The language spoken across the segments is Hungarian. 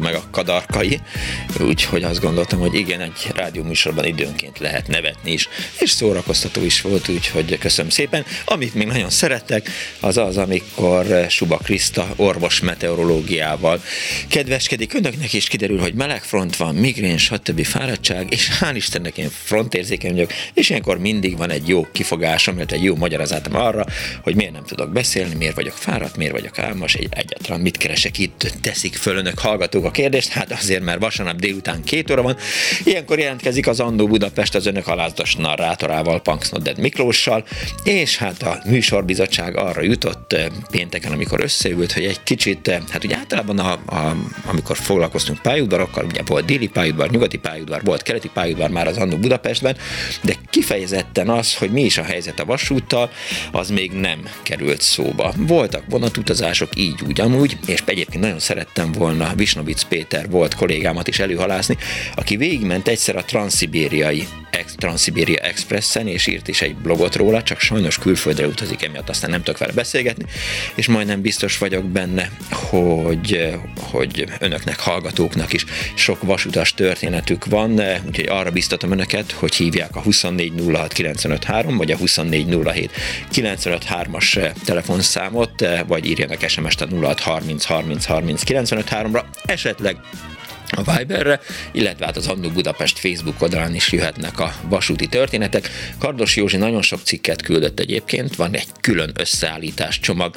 Meg a kadarkai, úgyhogy azt gondoltam, hogy igen, egy rádióműsorban időnként lehet nevetni is, és szórakoztató is volt, úgyhogy köszönöm szépen. Amit még nagyon szerettek, az az, amikor Suba Kriszta orvos meteorológiával kedveskedik önöknek, és kiderül, hogy melegfront van, migrén, stb. fáradtság, és hál' Istennek én frontérzékeny vagyok, és ilyenkor mindig van egy jó kifogásom, mert egy jó magyarázatom arra, hogy miért nem tudok beszélni, miért vagyok fáradt, miért vagyok álmos, egy egyáltalán mit keresek itt, teszik föl önök hallgatók a kérdést, hát azért, mert vasárnap délután két óra van. Ilyenkor jelentkezik az Andó Budapest az önök alázatos narrátorával, Punksnodded Miklóssal, és hát a műsorbizottság arra jutott eh, pénteken, amikor összeült, hogy egy kicsit, eh, hát ugye általában a, a, amikor foglalkoztunk pályaudvarokkal, ugye volt déli pályaudvar, nyugati pályaudvar, volt keleti pályaudvar már az Andó Budapestben, de kifejezetten az, hogy mi is a helyzet a vasúttal, az még nem került szóba. Voltak vonatutazások így úgy amúgy, és egyébként nagyon szerettem volna Visnovic Péter volt kollégámat is előhalászni, aki végigment egyszer a transzibériai Transzibéria Expressen, és írt is egy blogot róla, csak sajnos külföldre utazik, emiatt aztán nem tudok vele beszélgetni, és majdnem biztos vagyok benne, hogy, hogy önöknek, hallgatóknak is sok vasutas történetük van, úgyhogy arra biztatom önöket, hogy hívják a 2406953 vagy a 2407953 953-as telefonszámot, vagy írjanak SMS-t a 0630 30 30 953-ra, esetleg a Viberre, illetve hát az Annó Budapest Facebook oldalán is jöhetnek a vasúti történetek. Kardos Józsi nagyon sok cikket küldött egyébként, van egy külön összeállítás csomag.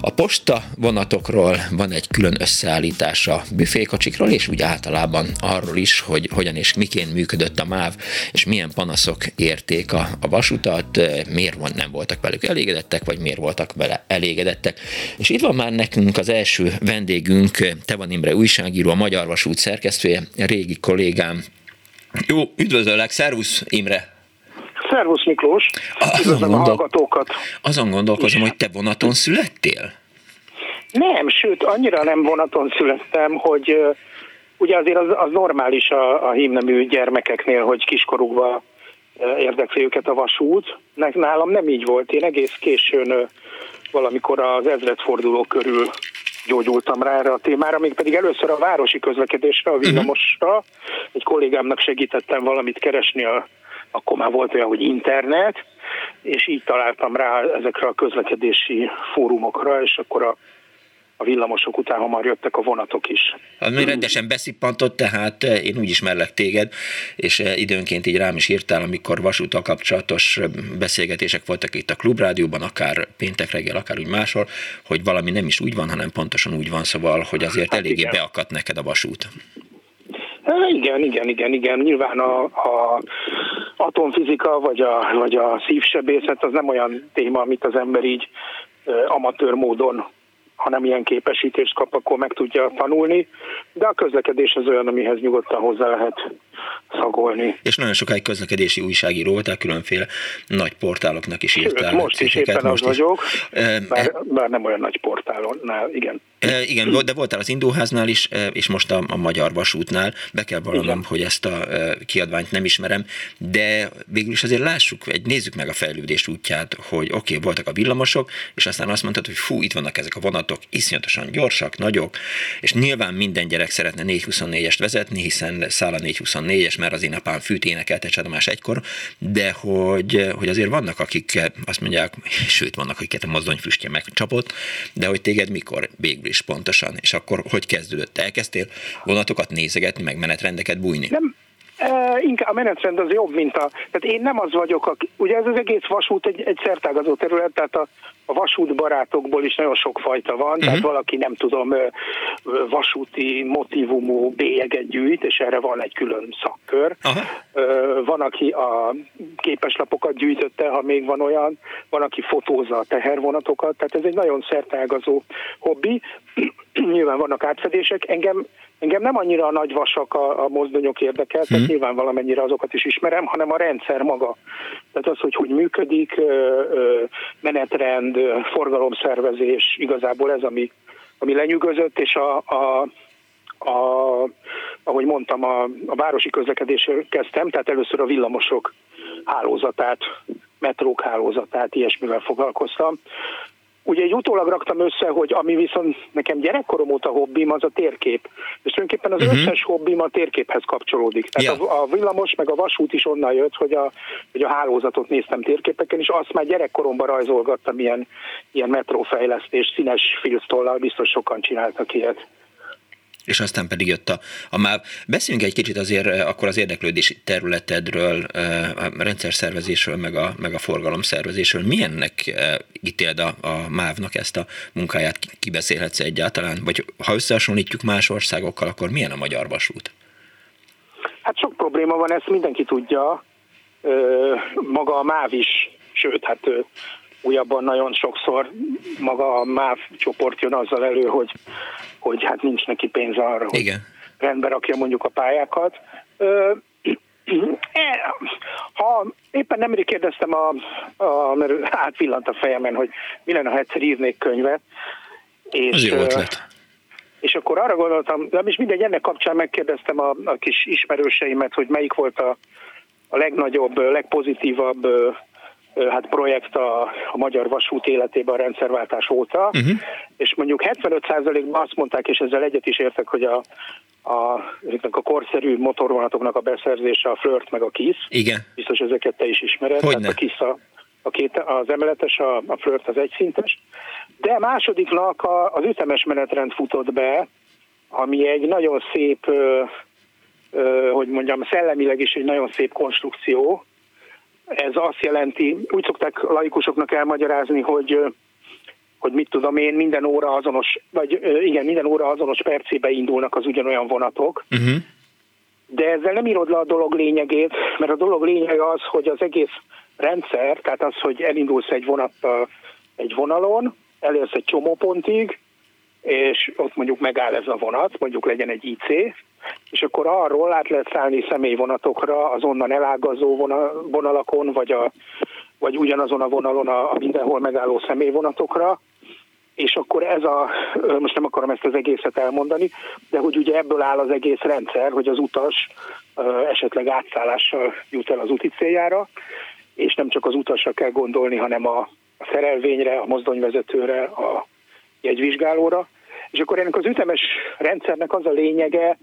A posta vonatokról van egy külön összeállítás a büfékocsikról, és úgy általában arról is, hogy hogyan és miként működött a MÁV, és milyen panaszok érték a, a vasutat, miért nem voltak velük elégedettek, vagy miért voltak vele elégedettek. És itt van már nekünk az első vendégünk, Tevan Imre újságíró, a Magyar Vasút szerkesztője, régi kollégám. Jó, üdvözöllek, szervusz Imre! Szervusz Miklós, azon, gondol... a hallgatókat. Azon gondolkozom, hogy te vonaton születtél? Nem, sőt, annyira nem vonaton születtem, hogy uh, ugye azért az, az normális a, a hímnemű gyermekeknél, hogy kiskorukban uh, érdekli őket a vasút. Nálam nem így volt, én egész későn uh, valamikor az ezredforduló körül gyógyultam rá erre a témára, még pedig először a városi közlekedésre, a mhm. villamosra. Egy kollégámnak segítettem valamit keresni, a, akkor már volt olyan, hogy internet, és így találtam rá ezekre a közlekedési fórumokra, és akkor a a villamosok után hamar jöttek a vonatok is. Hát mi rendesen beszippantott, tehát eh, én úgy ismerlek téged, és eh, időnként így rám is írtál, amikor vasúttal kapcsolatos eh, beszélgetések voltak itt a klubrádióban, akár péntek reggel, akár úgy máshol, hogy valami nem is úgy van, hanem pontosan úgy van, szóval, hogy azért hát eléggé igen. beakadt neked a vasút. Igen, igen, igen, igen. Nyilván a, a atomfizika vagy a, vagy a szívsebészet az nem olyan téma, amit az ember így amatőr módon hanem ilyen képesítést kap, akkor meg tudja tanulni, de a közlekedés az olyan, amihez nyugodtan hozzá lehet szagolni. És nagyon sokáig közlekedési újságíró voltál, különféle nagy portáloknak is írtál. Most is éppen most az is. vagyok, bár, bár nem olyan nagy portálonnál, igen. Igen, de voltál az Indóháznál is, és most a, a Magyar Vasútnál. Be kell vallanom, hogy ezt a kiadványt nem ismerem, de végül is azért lássuk, egy, nézzük meg a fejlődés útját, hogy oké, okay, voltak a villamosok, és aztán azt mondtad, hogy fú, itt vannak ezek a vonatok, iszonyatosan gyorsak, nagyok, és nyilván minden gyerek szeretne 424-est vezetni, hiszen száll a 424 négyes, mert az én apám fűt énekelt más egykor, de hogy, hogy azért vannak, akik azt mondják, sőt, vannak, akiket a mozdonyfüstje megcsapott, de hogy téged mikor végül is pontosan, és akkor hogy kezdődött? Elkezdtél vonatokat nézegetni, meg menetrendeket bújni? Nem, E, inkább a menetrend az jobb, mint a... Tehát én nem az vagyok, aki, ugye ez az egész vasút egy, egy szertágazó terület, tehát a, a vasút barátokból is nagyon sok fajta van, uh-huh. tehát valaki nem tudom, vasúti motivumú bélyeget gyűjt, és erre van egy külön szakkör. Uh-huh. Van, aki a képeslapokat gyűjtötte, ha még van olyan, van, aki fotózza a tehervonatokat, tehát ez egy nagyon szertágazó hobbi. Nyilván vannak átfedések. Engem Engem nem annyira a nagy vasak a, a mozdonyok érdekeltek, hmm. nyilván valamennyire azokat is ismerem, hanem a rendszer maga. Tehát az, hogy hogy működik, menetrend, forgalomszervezés, igazából ez, ami, ami lenyűgözött, és a, a, a, ahogy mondtam, a, a városi közlekedésről kezdtem, tehát először a villamosok hálózatát, metrók hálózatát, ilyesmivel foglalkoztam. Ugye egy utólag raktam össze, hogy ami viszont nekem gyerekkorom óta hobbim, az a térkép. És tulajdonképpen az uh-huh. összes hobbim a térképhez kapcsolódik. Tehát yeah. a, a villamos meg a vasút is onnan jött, hogy a, hogy a hálózatot néztem térképeken, és azt már gyerekkoromban rajzolgattam ilyen, ilyen metrófejlesztés, színes filztollal, biztos sokan csináltak ilyet és aztán pedig jött a, a MÁV. Beszéljünk egy kicsit azért eh, akkor az érdeklődési területedről, eh, a rendszerszervezésről, meg a, meg a forgalomszervezésről. Milyennek eh, ítéld a, a MÁV-nak ezt a munkáját? Kibeszélhetsz egyáltalán? Vagy ha összehasonlítjuk más országokkal, akkor milyen a magyar vasút? Hát sok probléma van, ezt mindenki tudja. Maga a MÁV is, sőt, hát újabban nagyon sokszor maga a MÁV csoport jön azzal elő, hogy, hogy hát nincs neki pénz arra, hogy Igen. rendbe rakja mondjuk a pályákat. Ö, e, ha éppen nemrég kérdeztem, a, a, mert átvillant a fejemen, hogy mi lenne, ha egyszer írnék könyvet. És, Ez jó ötlet. És akkor arra gondoltam, de is mindegy, ennek kapcsán megkérdeztem a, a kis ismerőseimet, hogy melyik volt a, a legnagyobb, legpozitívabb hát projekt a, a magyar vasút életében a rendszerváltás óta, uh-huh. és mondjuk 75%-ban azt mondták, és ezzel egyet is értek, hogy a, a, a korszerű motorvonatoknak a beszerzése a Flirt meg a KISZ. Igen. Biztos ezeket te is ismered. Hogyne. Hát a KISZ a, a két, az emeletes, a, a Flirt az egyszintes. De másodiknak a, az ütemes menetrend futott be, ami egy nagyon szép, ö, ö, hogy mondjam, szellemileg is egy nagyon szép konstrukció, ez azt jelenti, úgy szokták laikusoknak elmagyarázni, hogy hogy mit tudom én, minden óra azonos, vagy igen, minden óra azonos percébe indulnak az ugyanolyan vonatok, uh-huh. de ezzel nem írod le a dolog lényegét, mert a dolog lényege az, hogy az egész rendszer, tehát az, hogy elindulsz egy vonattal egy vonalon, elérsz egy csomópontig, és ott mondjuk megáll ez a vonat, mondjuk legyen egy IC, és akkor arról át lehet szállni személyvonatokra, az onnan elágazó vonalakon, vagy, a, vagy ugyanazon a vonalon a, a mindenhol megálló személyvonatokra, és akkor ez a, most nem akarom ezt az egészet elmondani, de hogy ugye ebből áll az egész rendszer, hogy az utas esetleg átszállással jut el az úti céljára, és nem csak az utasra kell gondolni, hanem a szerelvényre, a mozdonyvezetőre, a jegyvizsgálóra. És akkor ennek az ütemes rendszernek az a lényege,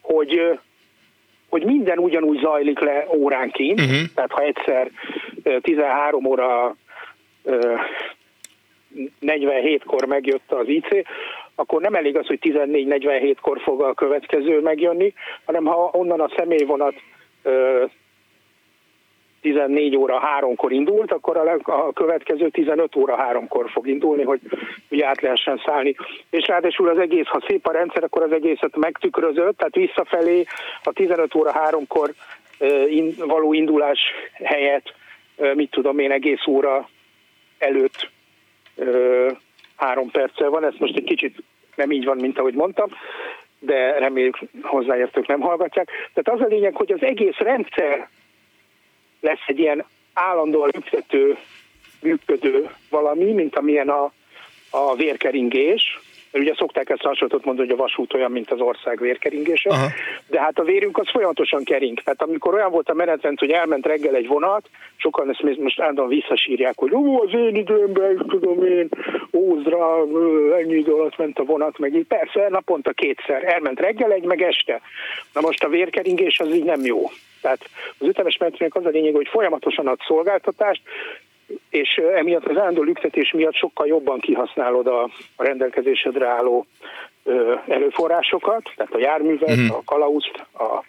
hogy hogy minden ugyanúgy zajlik le óránként, uh-huh. tehát ha egyszer 13 óra 47-kor megjött az IC, akkor nem elég az, hogy 14-47-kor fog a következő megjönni, hanem ha onnan a személyvonat 14 óra 3-kor indult, akkor a, a következő 15 óra 3-kor fog indulni, hogy ugye át lehessen szállni. És ráadásul az egész, ha szép a rendszer, akkor az egészet megtükrözött, tehát visszafelé a 15 óra 3-kor in, való indulás helyett, mit tudom én, egész óra előtt három perccel van, ezt most egy kicsit nem így van, mint ahogy mondtam, de reméljük hozzáértők nem hallgatják. Tehát az a lényeg, hogy az egész rendszer lesz egy ilyen állandóan működő, működő valami, mint amilyen a, a vérkeringés, mert ugye szokták ezt hasonlatot mondani, hogy a vasút olyan, mint az ország vérkeringése, Aha. de hát a vérünk az folyamatosan kering. Tehát amikor olyan volt a menetrend, hogy elment reggel egy vonat, sokan ezt most állandóan visszasírják, hogy ó, az én időmben, tudom én, naponta ennyi idő alatt ment a vonat, meg így persze, naponta kétszer. Elment reggel egy, meg este. Na most a vérkeringés az így nem jó. Tehát az ütemes menetrendnek az a lényeg, hogy folyamatosan ad szolgáltatást, és emiatt az állandó lüktetés miatt sokkal jobban kihasználod a, rendelkezésedre álló ö, erőforrásokat, tehát a járművet, mm. a kalauzt, a,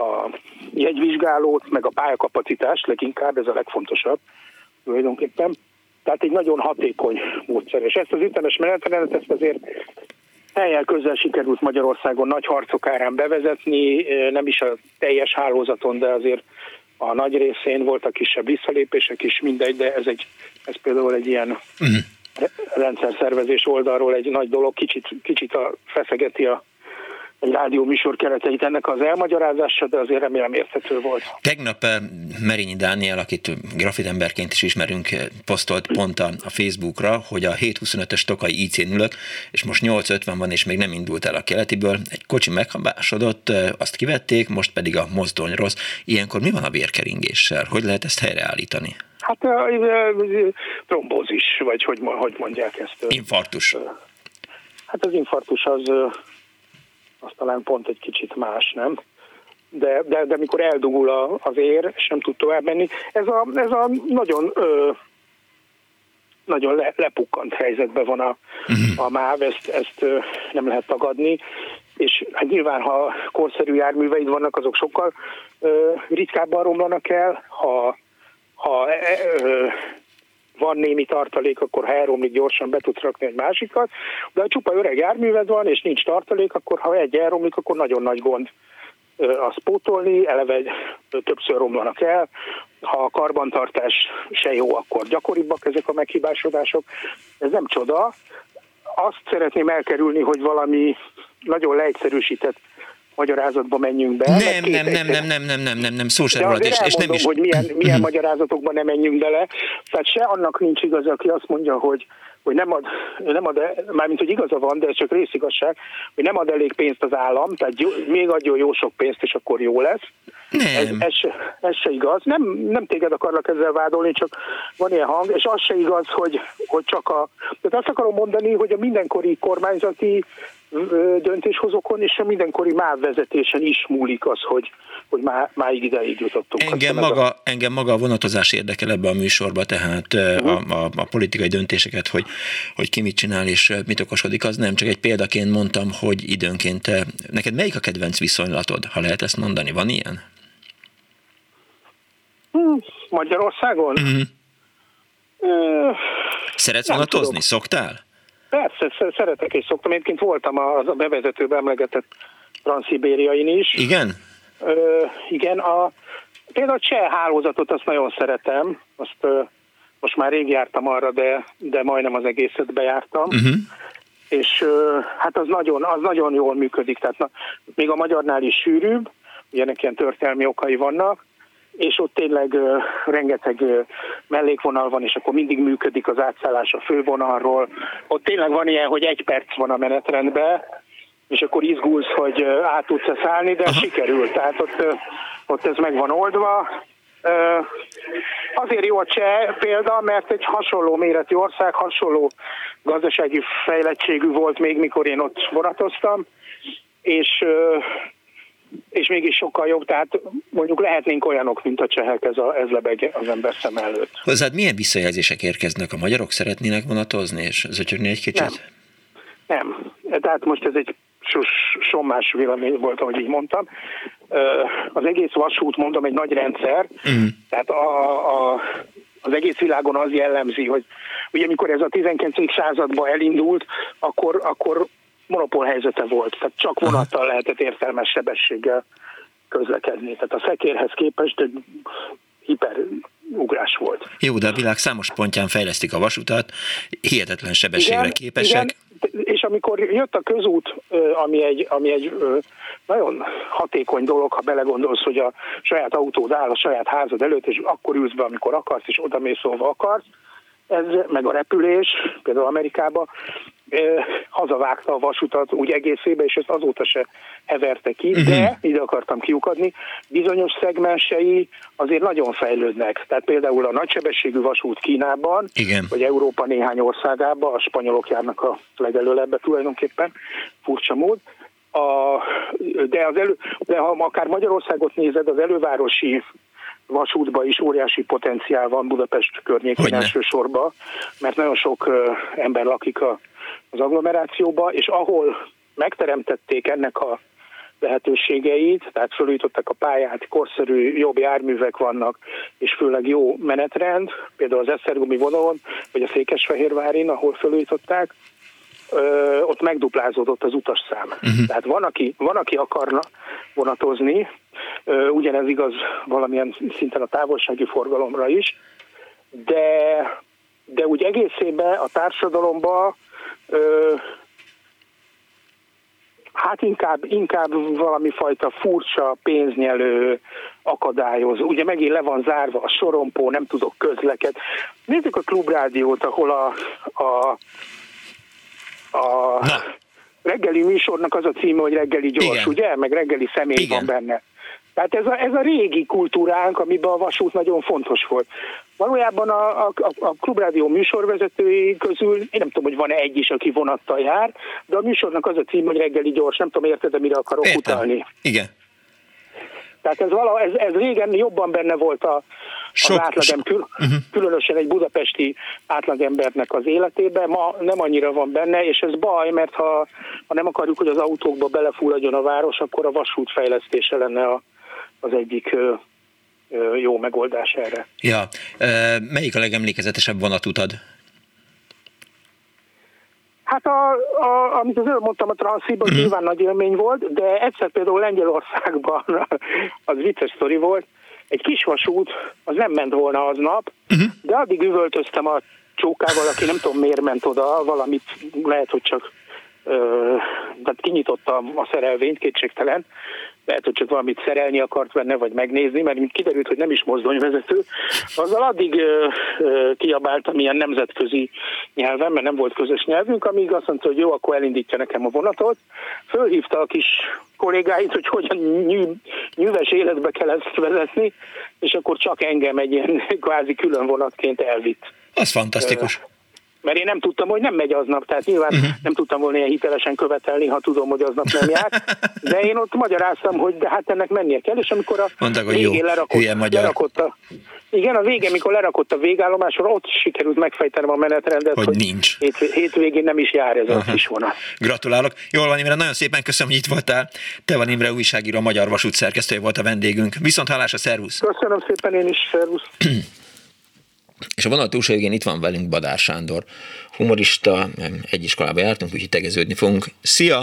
a jegyvizsgálót, meg a pályakapacitást, leginkább ez a legfontosabb tulajdonképpen. Tehát egy nagyon hatékony módszer. És ezt az ütemes menetrendet, ezt azért helyen közel sikerült Magyarországon nagy harcok árán bevezetni, nem is a teljes hálózaton, de azért a nagy részén voltak kisebb visszalépések is, mindegy, de ez, egy, ez például egy ilyen uh-huh. rendszerszervezés oldalról egy nagy dolog, kicsit, kicsit a, feszegeti a egy rádió műsor kereteit ennek az elmagyarázása, de azért remélem érthető volt. Tegnap eh, Merényi Dániel, akit grafitemberként is ismerünk, eh, posztolt pont a Facebookra, hogy a 725-ös Tokai ic ülök, és most 850 van, és még nem indult el a keletiből. Egy kocsi meghabásodott, eh, azt kivették, most pedig a mozdony rossz. Ilyenkor mi van a vérkeringéssel? Hogy lehet ezt helyreállítani? Hát trombózis, vagy hogy, hogy mondják ezt? Infarktus. Hát az infarktus az az talán pont egy kicsit más, nem? De, de, de mikor eldugul a, az ér, és nem tud tovább menni, ez a, ez a nagyon ö, nagyon le, lepukkant helyzetben van a, uh-huh. a MÁV, ezt, ezt nem lehet tagadni, és hát nyilván, ha korszerű járműveid vannak, azok sokkal ö, ritkábban romlanak el, ha, ha e, ö, van némi tartalék, akkor ha elromlik, gyorsan be tudsz rakni egy másikat, de ha csupa öreg járműved van, és nincs tartalék, akkor ha egy elromlik, akkor nagyon nagy gond azt pótolni, eleve többször romlanak el, ha a karbantartás se jó, akkor gyakoribbak ezek a meghibásodások. Ez nem csoda. Azt szeretném elkerülni, hogy valami nagyon leegyszerűsített magyarázatba menjünk be. Nem, nem, nem, nem, nem, nem, nem, nem, nem, szó sem róla. És, és nem is... hogy milyen, milyen magyarázatokba nem menjünk bele. Tehát se annak nincs igaz, aki azt mondja, hogy hogy nem ad, nem ad mármint, hogy igaza van, de ez csak részigazság, hogy nem ad elég pénzt az állam, tehát jó, még adjon jó sok pénzt, és akkor jó lesz. Nem. Ez, ez, se, ez se igaz. Nem, nem téged akarlak ezzel vádolni, csak van ilyen hang, és az se igaz, hogy, hogy csak a... Tehát azt akarom mondani, hogy a mindenkori kormányzati döntéshozókon és a mindenkori MÁV vezetésen is múlik az, hogy, hogy má, máig ideig jutottunk. Engem maga, a... engem maga a vonatozás érdekel ebbe a műsorba, tehát uh-huh. a, a, a politikai döntéseket, hogy, hogy ki mit csinál és mit okoskodik, az nem. Csak egy példaként mondtam, hogy időnként neked melyik a kedvenc viszonylatod, ha lehet ezt mondani? Van ilyen? Hmm, Magyarországon? Uh-huh. Uh, Szeretsz vonatozni? Tudok. Szoktál? Persze, szeretek és szoktam. Egyébként voltam a bevezetőben emlegetett transzibériain is. Igen? Ö, igen, a, például a cseh hálózatot azt nagyon szeretem, azt ö, most már rég jártam arra, de, de majdnem az egészet bejártam. Uh-huh. És ö, hát az nagyon, az nagyon jól működik, tehát na, még a magyarnál is sűrűbb, ugye ennek ilyen történelmi okai vannak, és ott tényleg uh, rengeteg uh, mellékvonal van, és akkor mindig működik az átszállás a fővonalról. Ott tényleg van ilyen, hogy egy perc van a menetrendben, és akkor izgulsz, hogy uh, át tudsz szállni, de Aha. sikerült. Tehát ott, uh, ott ez meg van oldva. Uh, azért jó a cseh példa, mert egy hasonló méretű ország, hasonló gazdasági fejlettségű volt még, mikor én ott vonatoztam, és és mégis sokkal jobb, tehát mondjuk lehetnénk olyanok, mint a csehek, ez, a, ez lebeg az ember szem előtt. Hozzád milyen visszajelzések érkeznek? A magyarok szeretnének vonatozni és zötyögni egy kicsit? Nem. nem. Tehát most ez egy sommás vélemény volt, ahogy így mondtam. Az egész vasút, mondom, egy nagy rendszer, uh-huh. tehát a, a, az egész világon az jellemzi, hogy ugye amikor ez a 19. században elindult, akkor, akkor monopól helyzete volt, tehát csak vonattal lehetett értelmes sebességgel közlekedni. Tehát a szekérhez képest egy hiperugrás volt. Jó, de a világ számos pontján fejlesztik a vasutat, hihetetlen sebességre igen, képesek. Igen, és amikor jött a közút, ami egy, ami egy nagyon hatékony dolog, ha belegondolsz, hogy a saját autód áll a saját házad előtt, és akkor ülsz be, amikor akarsz, és oda mész, akarsz, ez, meg a repülés, például Amerikában, hazavágta a vasutat úgy egészébe, és ezt azóta se heverte ki, uh-huh. de ide akartam kiukadni, bizonyos szegmensei azért nagyon fejlődnek. Tehát például a nagysebességű vasút Kínában, Igen. vagy Európa néhány országában, a spanyolok járnak a legelőlebbe tulajdonképpen, furcsa mód, a, de, az elő, de ha akár Magyarországot nézed, az elővárosi vasútba is óriási potenciál van Budapest környékén elsősorban, mert nagyon sok ember lakik a, az agglomerációba, és ahol megteremtették ennek a lehetőségeit, tehát fölújították a pályát, korszerű, jobb járművek vannak, és főleg jó menetrend, például az Esztergomi vonalon, vagy a Székesfehérvárin, ahol fölújították, ö, ott megduplázódott az utasszám. Uh-huh. Tehát van aki, van, aki akarna vonatozni, ö, ugyanez igaz valamilyen szinten a távolsági forgalomra is, de, de úgy egészében a társadalomba ö, hát inkább, inkább valami fajta furcsa pénznyelő akadályozó. Ugye megint le van zárva a sorompó, nem tudok közleket. Nézzük a klubrádiót, ahol a, a a Na. reggeli műsornak az a címe, hogy reggeli gyors, Igen. ugye? Meg reggeli személy Igen. van benne. Tehát ez a, ez a régi kultúránk, amiben a vasút nagyon fontos volt. Valójában a, a, a Klubrádió műsorvezetői közül, én nem tudom, hogy van-e egy is, aki vonattal jár, de a műsornak az a cím, hogy reggeli gyors, nem tudom, érted, de mire akarok Értem. utalni. Igen. Tehát ez, vala, ez, ez régen jobban benne volt a, sok, az átlagember, kül, uh-huh. különösen egy budapesti átlagembernek az életében, ma nem annyira van benne, és ez baj, mert ha, ha nem akarjuk, hogy az autókba belefulladjon a város, akkor a vasút fejlesztése lenne a, az egyik jó megoldás erre. Ja, melyik a legemlékezetesebb vonatutad? Hát a, a, amit az előbb mondtam, a Transziban uh-huh. nyilván nagy élmény volt, de egyszer például Lengyelországban az vicces sztori volt, egy kis vasút, az nem ment volna aznap, uh-huh. de addig üvöltöztem a csókával, aki nem tudom miért ment oda, valamit lehet, hogy csak ö, tehát kinyitotta a szerelvényt, kétségtelen, lehet, hogy csak valamit szerelni akart benne, vagy megnézni, mert mint kiderült, hogy nem is mozdonyvezető, azzal addig ö, ö, kiabáltam ilyen nemzetközi nyelven, mert nem volt közös nyelvünk, amíg azt mondta, hogy jó, akkor elindítja nekem a vonatot. Fölhívta a kis kollégáit, hogy hogyan nyű, nyűves életbe kell ezt vezetni, és akkor csak engem egy ilyen kvázi külön vonatként elvitt. Az fantasztikus mert én nem tudtam, hogy nem megy aznap, tehát nyilván uh-huh. nem tudtam volna ilyen hitelesen követelni, ha tudom, hogy aznap nem jár, de én ott magyaráztam, hogy de hát ennek mennie kell, és amikor a Mondták, hogy végén jó, lerakott, lerakott a, igen, a végén, mikor lerakott a végállomásra, ott sikerült megfejtenem a menetrendet, hogy, hogy nincs. Hét, hétvégén nem is jár ez uh-huh. a kis vonat. Gratulálok. Jól van, Imre, nagyon szépen köszönöm, hogy itt voltál. Te van Imre újságíró, a Magyar Vasút szerkesztője volt a vendégünk. Viszont hallásra, szervusz! Köszönöm szépen én is, szervusz! És a vonat túlsó végén itt van velünk Badár Sándor, humorista, egy iskolába jártunk, úgyhogy tegeződni fogunk. Szia!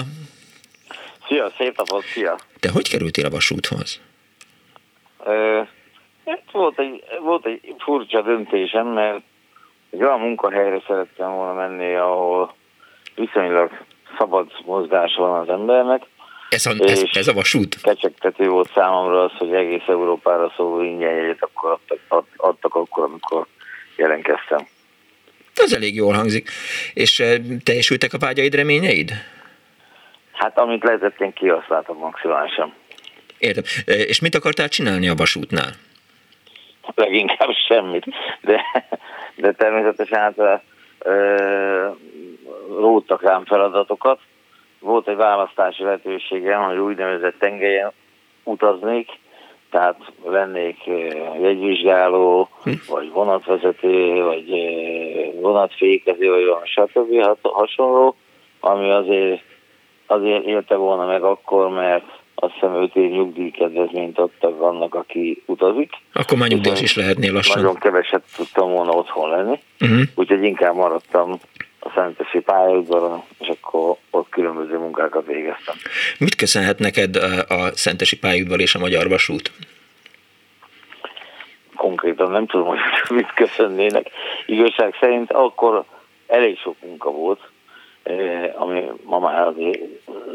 Szia, szép napot, szia! Te hogy kerültél a vasúthoz? Ö, hát volt, egy, volt egy furcsa döntésem, mert egy olyan munkahelyre szerettem volna menni, ahol viszonylag szabad mozgás van az embernek. Ez a, ez, ez a vasút? Kecsegtető volt számomra az, hogy egész Európára szóló ingyen jegyet akkor adtak, adtak akkor, amikor jelentkeztem. Ez elég jól hangzik. És eh, teljesültek a vágyaid, reményeid? Hát amit lehetett, én kihasználtam maximálisan. Értem. Eh, és mit akartál csinálni a vasútnál? Leginkább semmit. De, de természetesen hát ö, eh, róttak rám feladatokat. Volt egy választási lehetőségem, hogy úgynevezett tengelyen utaznék, tehát lennék eh, jegyvizsgáló, hm. vagy vonatvezető, vagy eh, vonatfékező, vagy olyan stb. hasonló, ami azért, azért élte volna meg akkor, mert azt hiszem 5 év nyugdíjkedvezményt adtak annak, aki utazik. Akkor már nyugdíjas is lehetnél lassan. Nagyon keveset tudtam volna otthon lenni, uh-huh. úgyhogy inkább maradtam a Szentesi pályaudvaron, és akkor ott különböző munkákat végeztem. Mit köszönhet neked a Szentesi pályaudvar és a Magyar Vasút? Konkrétan nem tudom, hogy mit köszönnének. Igazság szerint akkor elég sok munka volt, ami ma már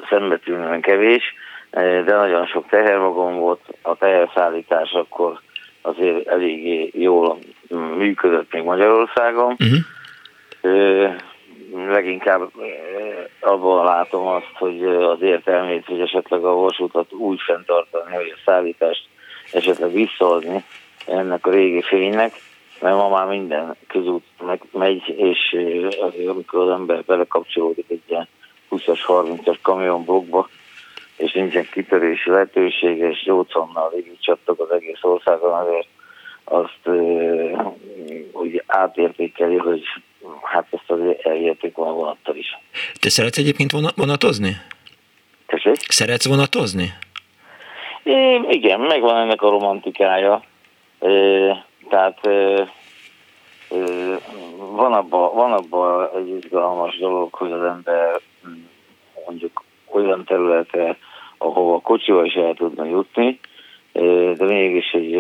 szembetűnően kevés, de nagyon sok tehervagom volt, a teherszállítás akkor azért eléggé jól működött még Magyarországon. Uh-huh leginkább abban látom azt, hogy az értelmét, hogy esetleg a vasútat úgy fenntartani, hogy a szállítást esetleg visszaadni ennek a régi fénynek, mert ma már minden közút meg, megy, és azért, amikor az ember belekapcsolódik egy ilyen 20-as, 30-as kamionblokkba, és nincsen kitörési lehetősége, és 80-nal végig csattok az egész országon, azért azt úgy átértékeli, hogy hát ezt azért elérték volna vonattal is. Te szeretsz egyébként vonatozni? Tessék? Szeretsz vonatozni? É, igen, megvan ennek a romantikája. É, tehát é, van abban van abba egy izgalmas dolog, hogy az ember mondjuk olyan területre, ahova kocsival is el tudna jutni, de mégis egy,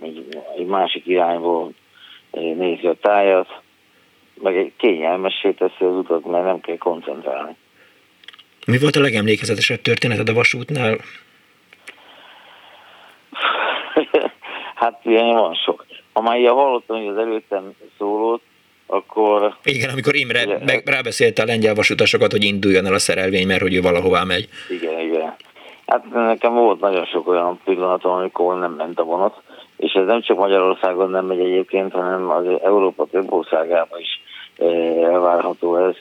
egy, egy másik irányból nézi a tájat, meg egy kényelmessé teszi az utat, mert nem kell koncentrálni. Mi volt a legemlékezetesebb történeted a vasútnál? hát ilyen van sok. Ha már ilyen hallottam, hogy az előttem szólót, akkor... Igen, amikor Imre ugye, meg rábeszélte a lengyel vasutasokat, hogy induljon el a szerelvény, mert hogy ő valahová megy. Igen, igen. Hát nekem volt nagyon sok olyan pillanatom, amikor nem ment a vonat, és ez nem csak Magyarországon nem megy egyébként, hanem az Európa több országában is elvárható ez,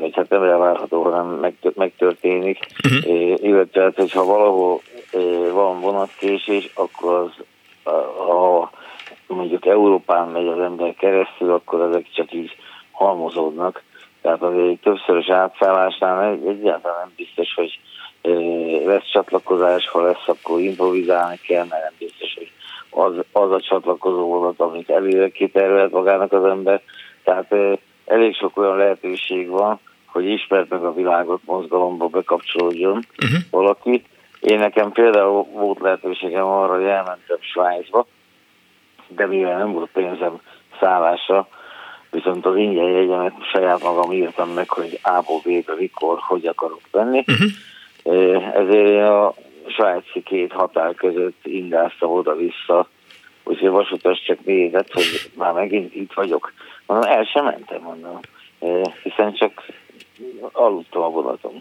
vagy hát nem elvárható, hanem megtörténik, uh-huh. illetve hát, hogyha valahol van vonatkésés, akkor az, ha mondjuk Európán megy az ember keresztül, akkor ezek csak így halmozódnak. Tehát azért többszörös átszállásnál egyáltalán nem biztos, hogy lesz csatlakozás, ha lesz, akkor improvizálni kell, mert nem biztos, hogy az, az a csatlakozó vonat, amit előre kitervelt magának az ember. Tehát elég sok olyan lehetőség van, hogy ismert meg a világot mozgalomba bekapcsolódjon uh-huh. valaki. Én nekem például volt lehetőségem arra, hogy elmentem Svájcba, de mivel nem volt pénzem szállásra, viszont az ingyen jegyemet saját magam írtam meg, hogy A-ból B-be mikor, hogy akarok venni. Uh-huh. Ezért én a svájci két határ között ingáztam oda-vissza, úgyhogy a vasutas csak nézett, hogy már megint itt vagyok. Mondom, el sem mentem, mondom, hiszen csak aludtam a vonaton.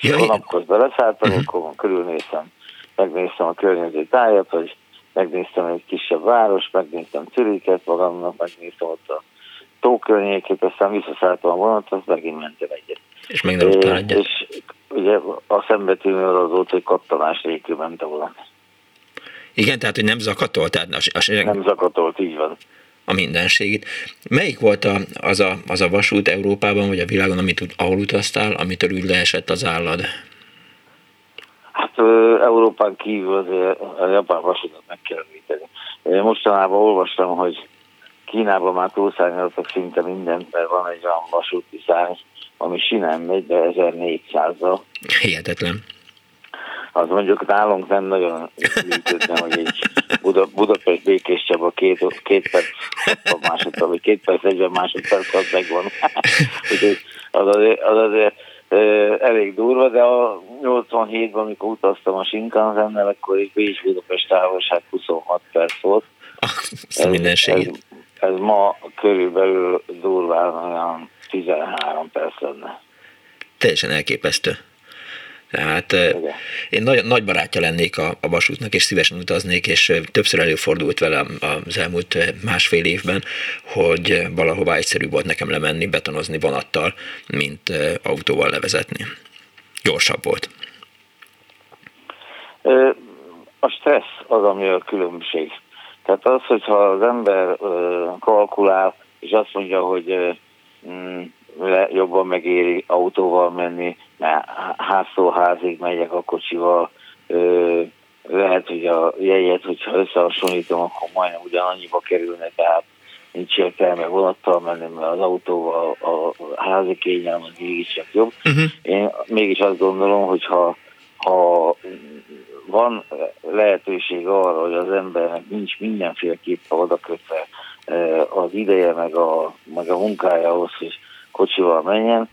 Ja, a napközben leszálltam, uh-huh. akkor körülnéztem, megnéztem a környező tájat, hogy megnéztem egy kisebb város, megnéztem Czüriket magamnak, megnéztem ott a tó környékét, aztán visszaszálltam a vonatot, megint mentem egyet. És még nem egyet. És ugye a szembetűnő az volt, hogy kattanás nélkül ment a. Igen, tehát, hogy nem zakatolt? Tehát az, az, nem zakatolt, így van. A mindenségét. Melyik volt a, az, a, az a vasút Európában, vagy a világon, amit, ahol utaztál, amitől úgy leesett az állad? Hát Európán kívül azért a japán vasutat meg kell említeni. Mostanában olvastam, hogy Kínában már túlszárnyaltak szinte mindent, mert van egy olyan vasúti szárny, ami sinem megy, de 1400-zal. Hihetetlen. Az mondjuk nálunk nem nagyon működne, hogy egy Buda, Budapest Békés Csaba két, két perc másodperc, vagy két perc, 40 másodperc az megvan. az azért, az azért elég durva, de a 87-ben, amikor utaztam a Shinkansen-nel, akkor egy Bécs Budapest távolság 26 perc volt. Ah, ez, ez, ez ma körülbelül durván olyan 13 perc lenne. Teljesen elképesztő. Tehát Igen. én nagy, nagy barátja lennék a, a vasútnak, és szívesen utaznék, és többször előfordult velem az elmúlt másfél évben, hogy valahová egyszerűbb volt nekem lemenni, betonozni vonattal, mint autóval levezetni. Gyorsabb volt. A stressz az, ami a különbség. Tehát az, hogyha az ember kalkulál, és azt mondja, hogy mm, jobban megéri autóval menni, mert háztól házig megyek a kocsival, lehet, hogy a jegyet, hogyha összehasonlítom, akkor majdnem ugyanannyiba kerülne, tehát nincs értelme vonattal menni, mert az autóval a házi kényelem az mégiscsak jobb. Uh-huh. Én mégis azt gondolom, hogy ha, ha van lehetőség arra, hogy az embernek nincs mindenféleképpen oda kötve az ideje, meg a, meg a munkája ahhoz, hogy kocsival menjen,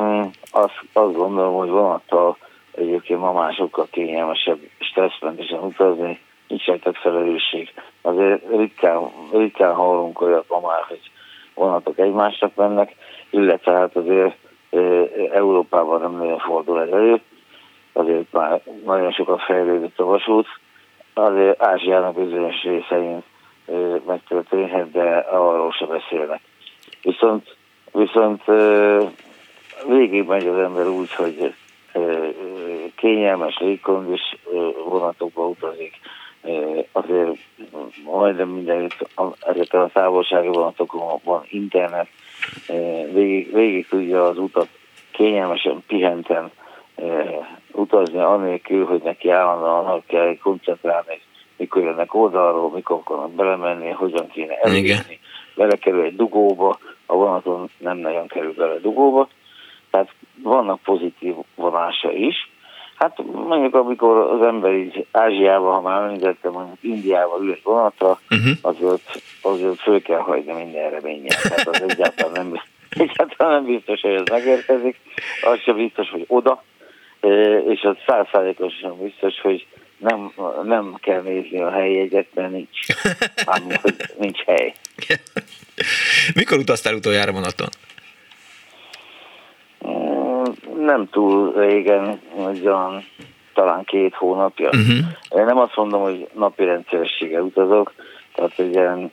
mm, azt, azt gondolom, hogy vonattal egyébként ma már sokkal kényelmesebb, stresszmentesen utazni, nincs rajta felelősség. Azért ritkán, ritkán hallunk olyat ma már, hogy vonatok egymásnak mennek, illetve hát azért Európában nem nagyon fordul ez elő, azért már nagyon sokat fejlődött a vasút, azért Ázsiának bizonyos részein megtörténhet, de arról sem beszélnek. Viszont, viszont végig megy az ember úgy, hogy kényelmes légkondis vonatokba utazik, azért majdnem mindenütt ezeken a távolsági vonatokon van internet, végig, végig tudja az utat kényelmesen, pihenten utazni, anélkül, hogy neki állandóan kell koncentrálni, mikor jönnek oldalról, mikor akarnak belemenni, hogyan kéne elérni. Belekerül egy dugóba, a vonaton nem nagyon kerül bele dugóba, tehát vannak pozitív vonása is. Hát mondjuk amikor az ember így Ázsiába, ha már említettem, mondjuk Indiába ül egy vonatra, uh-huh. azért, azért föl kell hagyni minden reményen. Tehát az egyáltalán nem, egyáltalán nem biztos, hogy ez megérkezik. Az sem biztos, hogy oda, és az százszázalékosan biztos, hogy nem, nem kell nézni a helyjegyet, mert nincs. Mármint, hogy nincs hely. Mikor utaztál utoljára vonaton? Nem túl régen, olyan talán két hónapja. Uh-huh. Én nem azt mondom, hogy napi rendszerességgel utazok, tehát egy ilyen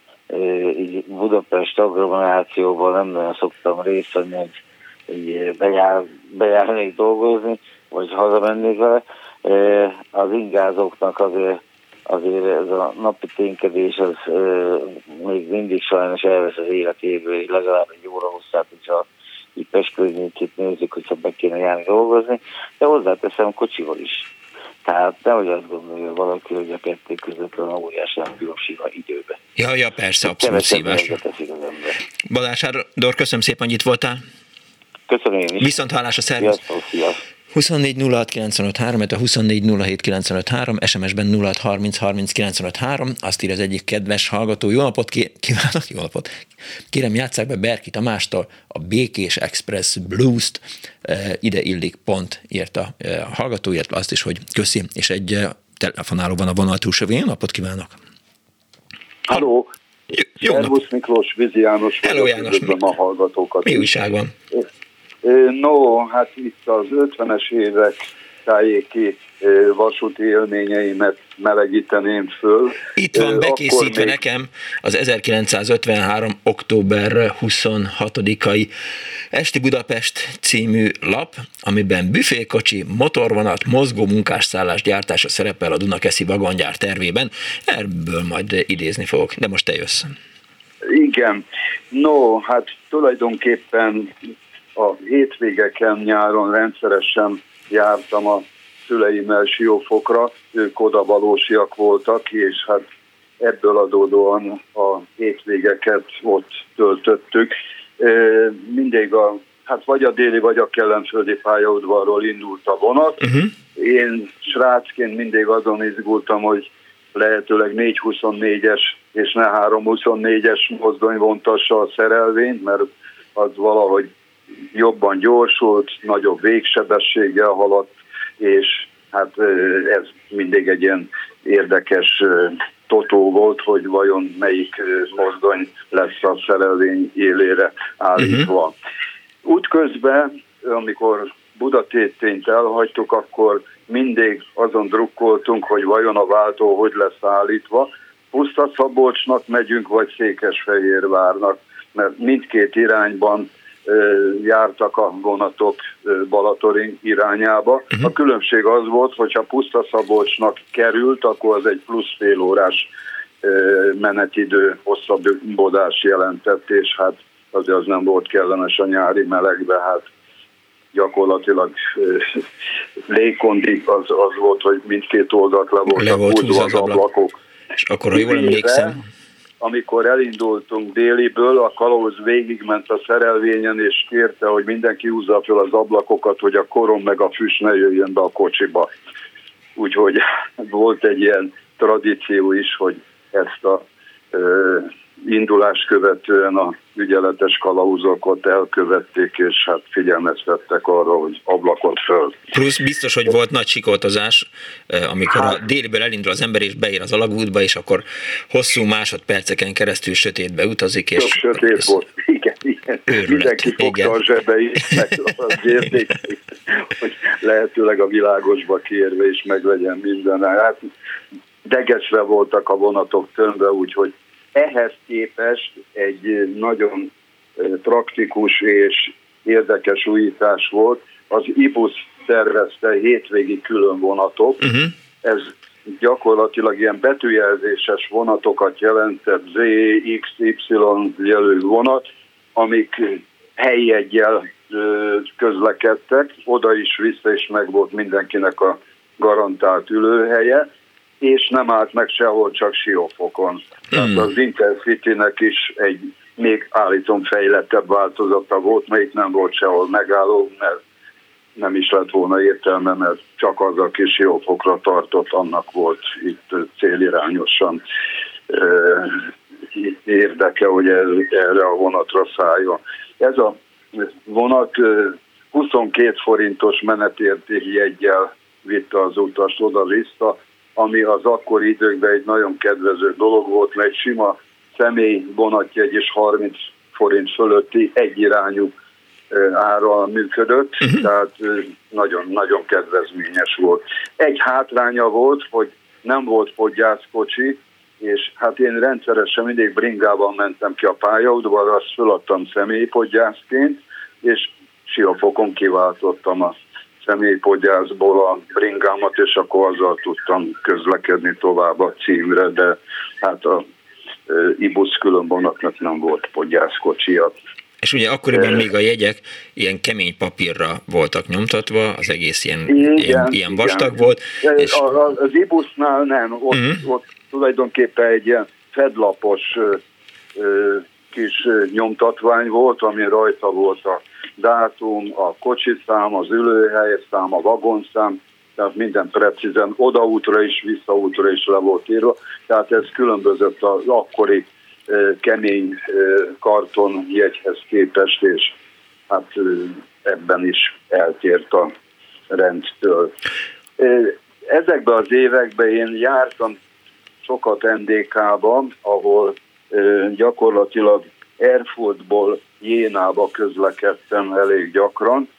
így Budapest agglomerációban nem nagyon szoktam részt venni, hogy így bejár, bejárnék dolgozni, vagy hazamennék vele. Az ingázóknak azért, azért ez a napi ténykedés az még mindig sajnos elvesz az életéből, legalább egy óra hosszát, hogyha itt Pest környékét nézzük, hogyha be kéne járni dolgozni, de hozzáteszem kocsival is. Tehát nehogy azt gondolja valaki, hogy a kettő között van óriási különbség a időben. Ja, ja, persze, abszolút szívás. Balázs Dor, köszönöm szépen, hogy itt voltál. Köszönöm én is. Viszont hálás a szervusz. Sziasztok, sziasztok. 24 06 95 a 24 07 SMS-ben 06 30 30 azt írja az egyik kedves hallgató. Jó napot kívánok, jó napot! Kérem, játsszák be Berki Tamástól a Békés Express Blues-t, e, ide illik pont, írta e, a hallgató, illetve azt is, hogy köszi, és egy e, telefonáló van a vonal túlsó Jó napot kívánok! Halló! Jó Szervusz Miklós, Vizi János Hello, János, mi, a hallgatókat. Mi újság van? No, hát itt az 50-es évek tájéki vasúti élményeimet melegíteném föl. Itt van bekészítve még... nekem az 1953. október 26-ai Esti Budapest című lap, amiben büfékocsi, motorvonat, mozgó munkásszállás gyártása szerepel a Dunakeszi vagongyár tervében. Ebből majd idézni fogok, de most te jössz. Igen. No, hát tulajdonképpen a hétvégeken nyáron rendszeresen jártam a szüleimmel Siófokra, ők oda valósiak voltak, és hát ebből adódóan a hétvégeket ott töltöttük. Mindig a, hát vagy a déli, vagy a kellemföldi pályaudvarról indult a vonat. Uh-huh. Én srácként mindig azon izgultam, hogy lehetőleg 424-es és ne 324-es mozdony vontassa a szerelvényt, mert az valahogy jobban gyorsult, nagyobb végsebességgel haladt, és hát ez mindig egy ilyen érdekes totó volt, hogy vajon melyik mozdony lesz a szerelvény élére állítva. Uh-huh. Útközben, amikor Budatétényt elhagytuk, akkor mindig azon drukkoltunk, hogy vajon a váltó hogy lesz állítva. Puszta Szabolcsnak megyünk, vagy Székesfehérvárnak, mert mindkét irányban jártak a vonatok Balatori irányába. Uh-huh. A különbség az volt, hogyha Puszta Szabolcsnak került, akkor az egy plusz fél órás menetidő hosszabbodás jelentett, és hát azért az nem volt kellemes a nyári melegbe, hát gyakorlatilag légkondik az, az volt, hogy mindkét oldalt le voltak le volt az, az ablakok. És akkor, ha jól emlékszem, amikor elindultunk déliből, a kalóz végigment a szerelvényen, és kérte, hogy mindenki húzza fel az ablakokat, hogy a korom meg a füst ne jöjjön be a kocsiba. Úgyhogy volt egy ilyen tradíció is, hogy ezt a ö, indulás követően a ügyeletes kalauzok ott elkövették, és hát figyelmeztettek arra, hogy ablakot föl. Plusz biztos, hogy volt nagy sikoltozás, eh, amikor hát, a déliből elindul az ember és beír az alagútba, és akkor hosszú másodperceken keresztül sötétbe utazik. És sötét volt, igen, igen. Őrület, Mindenki fogta igen. a zsebeit, meg az érték, hogy lehetőleg a világosba kérve is meglegyen minden. Hát degesre voltak a vonatok tömve, úgyhogy ehhez képest egy nagyon praktikus és érdekes újítás volt. Az IBUS szervezte hétvégi külön vonatok. Uh-huh. Ez gyakorlatilag ilyen betűjelzéses vonatokat jelentett Z, X, Y jelölő vonat, amik helyi egyel közlekedtek, oda is, vissza is meg volt mindenkinek a garantált ülőhelye, és nem állt meg sehol, csak siófokon. Tehát hmm. az Intercity-nek is egy még állítom fejlettebb változata volt, melyik nem volt sehol megálló, mert nem is lett volna értelme, mert csak az a kis siófokra tartott, annak volt itt célirányosan érdeke, hogy erre a vonatra szálljon. Ez a vonat 22 forintos menetértéki jegyel vitte az utast oda-vissza, ami az akkori időkben egy nagyon kedvező dolog volt, mert egy sima személy vonatjegy és 30 forint fölötti egyirányú ára működött, uh-huh. tehát nagyon-nagyon kedvezményes volt. Egy hátránya volt, hogy nem volt podgyászkocsi, és hát én rendszeresen mindig bringában mentem ki a pályaudvarra, azt föladtam személypodgyászként, és siófokon kiváltottam a személypodgyászból a bringámat, és akkor azzal tudtam közlekedni tovább a címre, de hát a ibusz különvonatnak nem volt podgyászkocsia. És ugye akkoriban még a jegyek ilyen kemény papírra voltak nyomtatva, az egész ilyen, igen, ilyen, ilyen vastag igen. volt. És... Az ibusznál nem, ott, uh-huh. ott tulajdonképpen egy ilyen fedlapos kis nyomtatvány volt, ami rajta volt a dátum, a kocsiszám, az ülőhelyszám, a vagonszám, tehát minden precízen odaútra is, visszaútra is le volt írva, tehát ez különbözött az akkori kemény karton jegyhez képest, és hát ebben is eltért a rendtől. Ezekben az években én jártam sokat NDK-ban, ahol gyakorlatilag Erfurtból Jénába közlekedtem elég gyakran,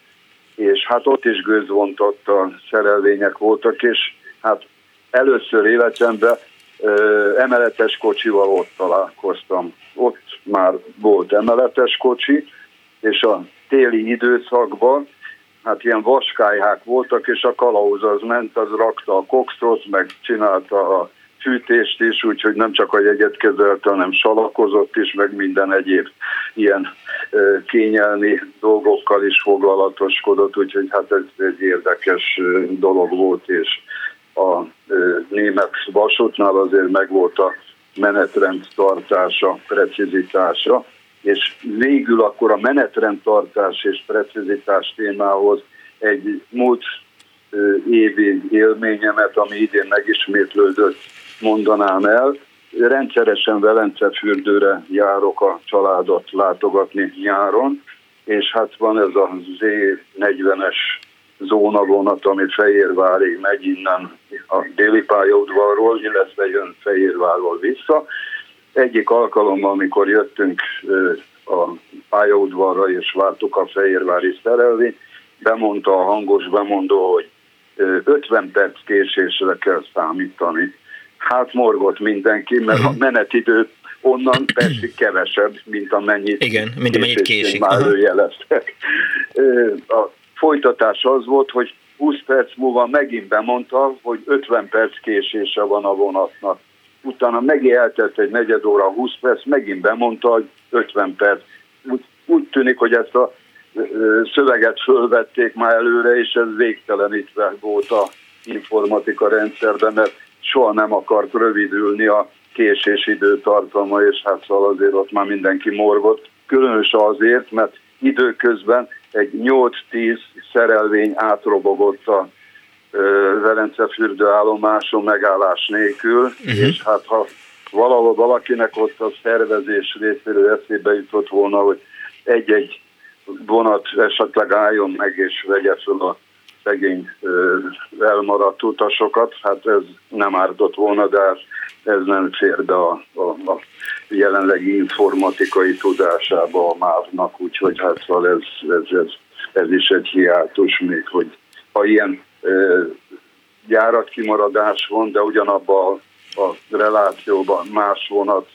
és hát ott is gőzvontatta szerelvények voltak, és hát először életemben ö, emeletes kocsival ott találkoztam. Ott már volt emeletes kocsi, és a téli időszakban hát ilyen vaskályhák voltak, és a kalauz az ment, az rakta a kokszot, meg csinálta a fűtést is, úgyhogy nem csak a jegyet kezelte, hanem salakozott is, meg minden egyéb ilyen kényelmi dolgokkal is foglalatoskodott, úgyhogy hát ez egy érdekes dolog volt, és a német vasútnál azért megvolt a menetrend tartása, precizitása, és végül akkor a menetrendtartás és precizitás témához egy múlt évi élményemet, ami idén megismétlődött, mondanám el. Rendszeresen Velenceffürdőre járok a családot látogatni nyáron, és hát van ez a Z40-es zónavonat, ami Fehérvárig megy innen a déli pályaudvarról, illetve jön Fehérvárról vissza. Egyik alkalommal, amikor jöttünk a pályaudvarra és vártuk a Fehérvári szerelvényt, bemondta a hangos bemondó, hogy 50 perc késésre kell számítani hát morgott mindenki, mert a menetidő onnan persze kevesebb, mint amennyit, Igen, mint amennyit késik. Már jeleztek. A folytatás az volt, hogy 20 perc múlva megint bemondta, hogy 50 perc késése van a vonatnak. Utána megint eltelt egy negyed óra, 20 perc, megint bemondta, hogy 50 perc. Úgy, úgy tűnik, hogy ezt a szöveget fölvették már előre, és ez végtelenítve volt a informatika rendszerben, mert soha nem akart rövidülni a késés időtartama, és hát szóval azért ott már mindenki morgott. Különösen azért, mert időközben egy 8-10 szerelvény átrobogott a Velence fürdőállomáson megállás nélkül, uh-huh. és hát ha valahol valakinek ott a szervezés részéről eszébe jutott volna, hogy egy-egy vonat esetleg álljon meg és vegye fel a szegény elmaradt utasokat, hát ez nem ártott volna, de ez nem fér be a, a, a jelenlegi informatikai tudásába a mávnak, úgyhogy hát szóval ez, ez, ez, ez is egy hiátus még, hogy ha ilyen e, gyáratkimaradás van, de ugyanabban a, a relációban más vonat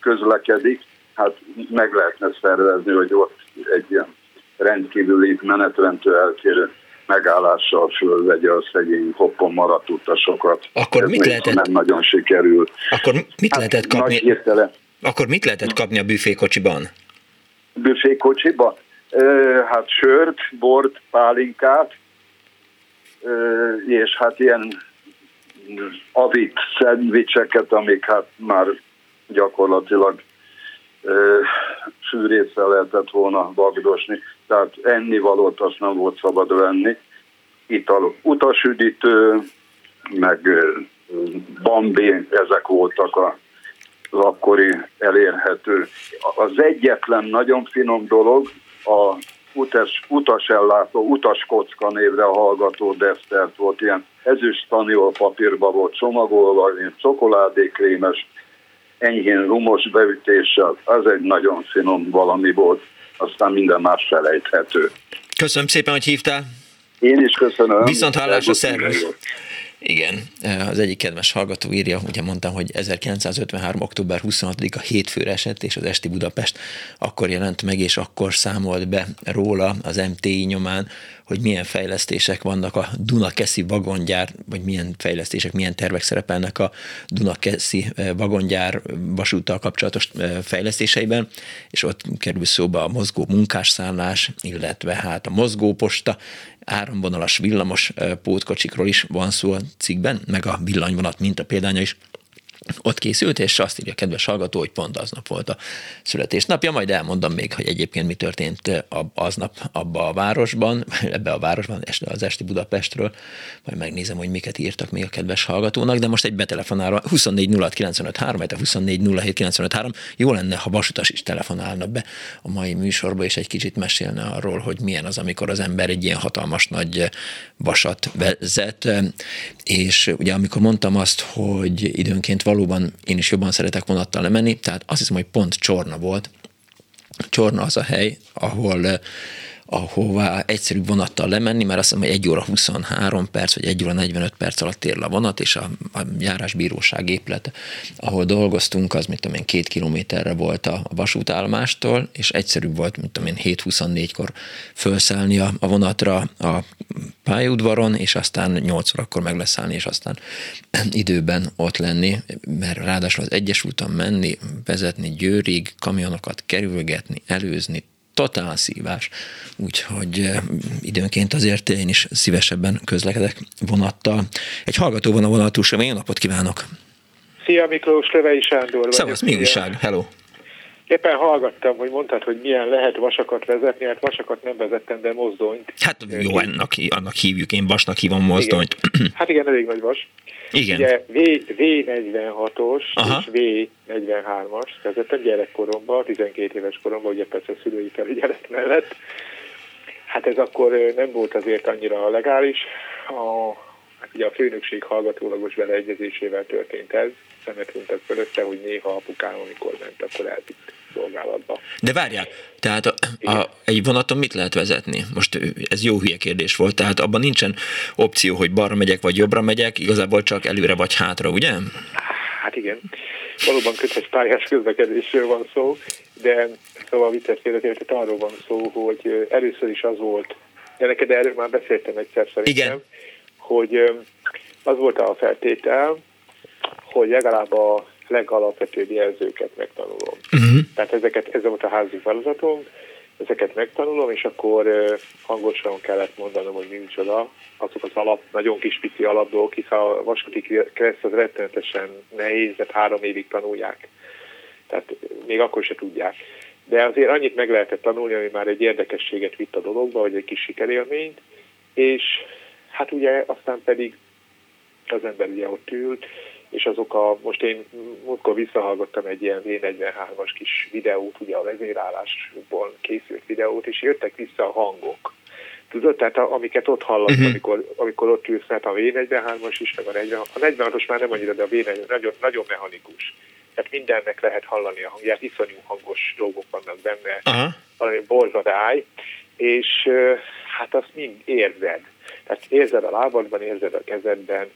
közlekedik, hát meg lehetne szervezni, hogy ott egy ilyen rendkívüli menetrendtől elkérő megállással fölvegye a szegény hoppon maradt utasokat. Akkor Ez mit lehetett? Nem nagyon sikerül. Akkor mit hát, lehetett kapni? Akkor mit lehetett kapni a büfékocsiban? Büfékocsiba? Hát sört, bort, pálinkát, és hát ilyen avit szendvicseket, amik hát már gyakorlatilag fűrészre lehetett volna vagdosni, tehát ennivalót azt nem volt szabad venni. Ital utasüdítő, meg bambi, ezek voltak a, az akkori elérhető. Az egyetlen nagyon finom dolog a utas, utasellátó, utaskocka névre hallgató desztert volt, ilyen ezüst papírba volt csomagolva, ilyen csokoládékrémes, enyhén rumos beütéssel, az egy nagyon finom valami volt, aztán minden más felejthető. Köszönöm szépen, hogy hívtál. Én is köszönöm. Viszont hallásra, szervusz. Igen, az egyik kedves hallgató írja, ugye mondtam, hogy 1953. október 26-a hétfőre esett, és az Esti Budapest akkor jelent meg, és akkor számolt be róla az MTI nyomán, hogy milyen fejlesztések vannak a Dunakeszi vagongyár, vagy milyen fejlesztések, milyen tervek szerepelnek a Dunakeszi vagongyár vasúttal kapcsolatos fejlesztéseiben, és ott kerül szóba a mozgó munkásszállás, illetve hát a mozgóposta, áramvonalas villamos pótkocsikról is van szó a cikkben, meg a villanyvonat mint a példánya is ott készült, és azt írja a kedves hallgató, hogy pont aznap volt a születésnapja, majd elmondom még, hogy egyébként mi történt aznap abba a városban, ebbe a városban, az Esti Budapestről, majd megnézem, hogy miket írtak még a kedves hallgatónak, de most egy betelefonálva 24 06 953, vagy a 24 07 953, jó lenne, ha vasutas is telefonálna be a mai műsorba, és egy kicsit mesélne arról, hogy milyen az, amikor az ember egy ilyen hatalmas nagy vasat vezet, és ugye amikor mondtam azt, hogy időnként valóban én is jobban szeretek vonattal lemenni, tehát azt hiszem, hogy pont Csorna volt. Csorna az a hely, ahol ahová egyszerű vonattal lemenni, mert azt hiszem, hogy 1 óra 23 perc, vagy 1 óra 45 perc alatt ér le a vonat, és a, a járásbíróság épület, ahol dolgoztunk, az, mit tudom én, két kilométerre volt a, a vasútállomástól, és egyszerűbb volt, mint tudom én, 7-24-kor felszállni a, a vonatra a pályaudvaron, és aztán 8 órakor meg leszállni, és aztán időben ott lenni, mert ráadásul az Egyesülten menni, vezetni Győrig, kamionokat kerülgetni, előzni, totál szívás, úgyhogy eh, időnként azért én is szívesebben közlekedek vonattal. Egy hallgató van a vonatúsra, jó napot kívánok! Szia Miklós, Levei Sándor vagyok. Szevasz, mi újság? Hello! Éppen hallgattam, hogy mondtad, hogy milyen lehet vasakat vezetni, hát vasakat nem vezettem, de mozdonyt. Hát jó, annak, annak hívjuk, én vasnak hívom mozdonyt. Igen. Hát igen, elég nagy vas. Igen. Ugye v, V46-os Aha. és V43-as, vezettem gyerekkoromban, 12 éves koromban, ugye persze a szülői felügyelet mellett. Hát ez akkor nem volt azért annyira legális. A, hát ugye a főnökség hallgatólagos beleegyezésével történt ez. Szemet huntak fölötte, hogy néha apukám, amikor ment, akkor elvitt szolgálatba. De várjál, tehát a, a, egy vonaton mit lehet vezetni? Most ez jó hülye kérdés volt, tehát abban nincsen opció, hogy balra megyek vagy jobbra megyek, igazából csak előre vagy hátra, ugye? Hát igen, valóban kötes pályás közlekedésről van szó, de szóval vicces kérdezést, arról van szó, hogy először is az volt, de neked erről már beszéltem egyszer szerintem, igen. hogy az volt a feltétel, hogy legalább a legalapvetőbb jelzőket megtanulom. Uh-huh. Tehát ezeket, ez volt a házi feladatom, ezeket megtanulom, és akkor hangosan kellett mondanom, hogy nincs oda. Azok az alap, nagyon kis pici alapdolgok, hiszen a vasúti kereszt az rettenetesen nehéz, de három évig tanulják. Tehát még akkor se tudják. De azért annyit meg lehetett tanulni, hogy már egy érdekességet vitt a dologba, vagy egy kis sikerélményt, és hát ugye aztán pedig az ember ugye ott ült, és azok a, most én múltkor visszahallgattam egy ilyen V43-as kis videót, ugye a vezérállásból készült videót, és jöttek vissza a hangok. Tudod, tehát a, amiket ott hallasz, uh-huh. amikor, amikor ott ülsz, mert a V43-as is, meg a 40 a 46-os már nem annyira, de a V40 nagyon, nagyon mechanikus. Tehát mindennek lehet hallani a hangját, iszonyú hangos dolgok vannak benne, uh-huh. valami borzadály, és hát azt mind érzed. Tehát érzed a lábadban, érzed a kezedben,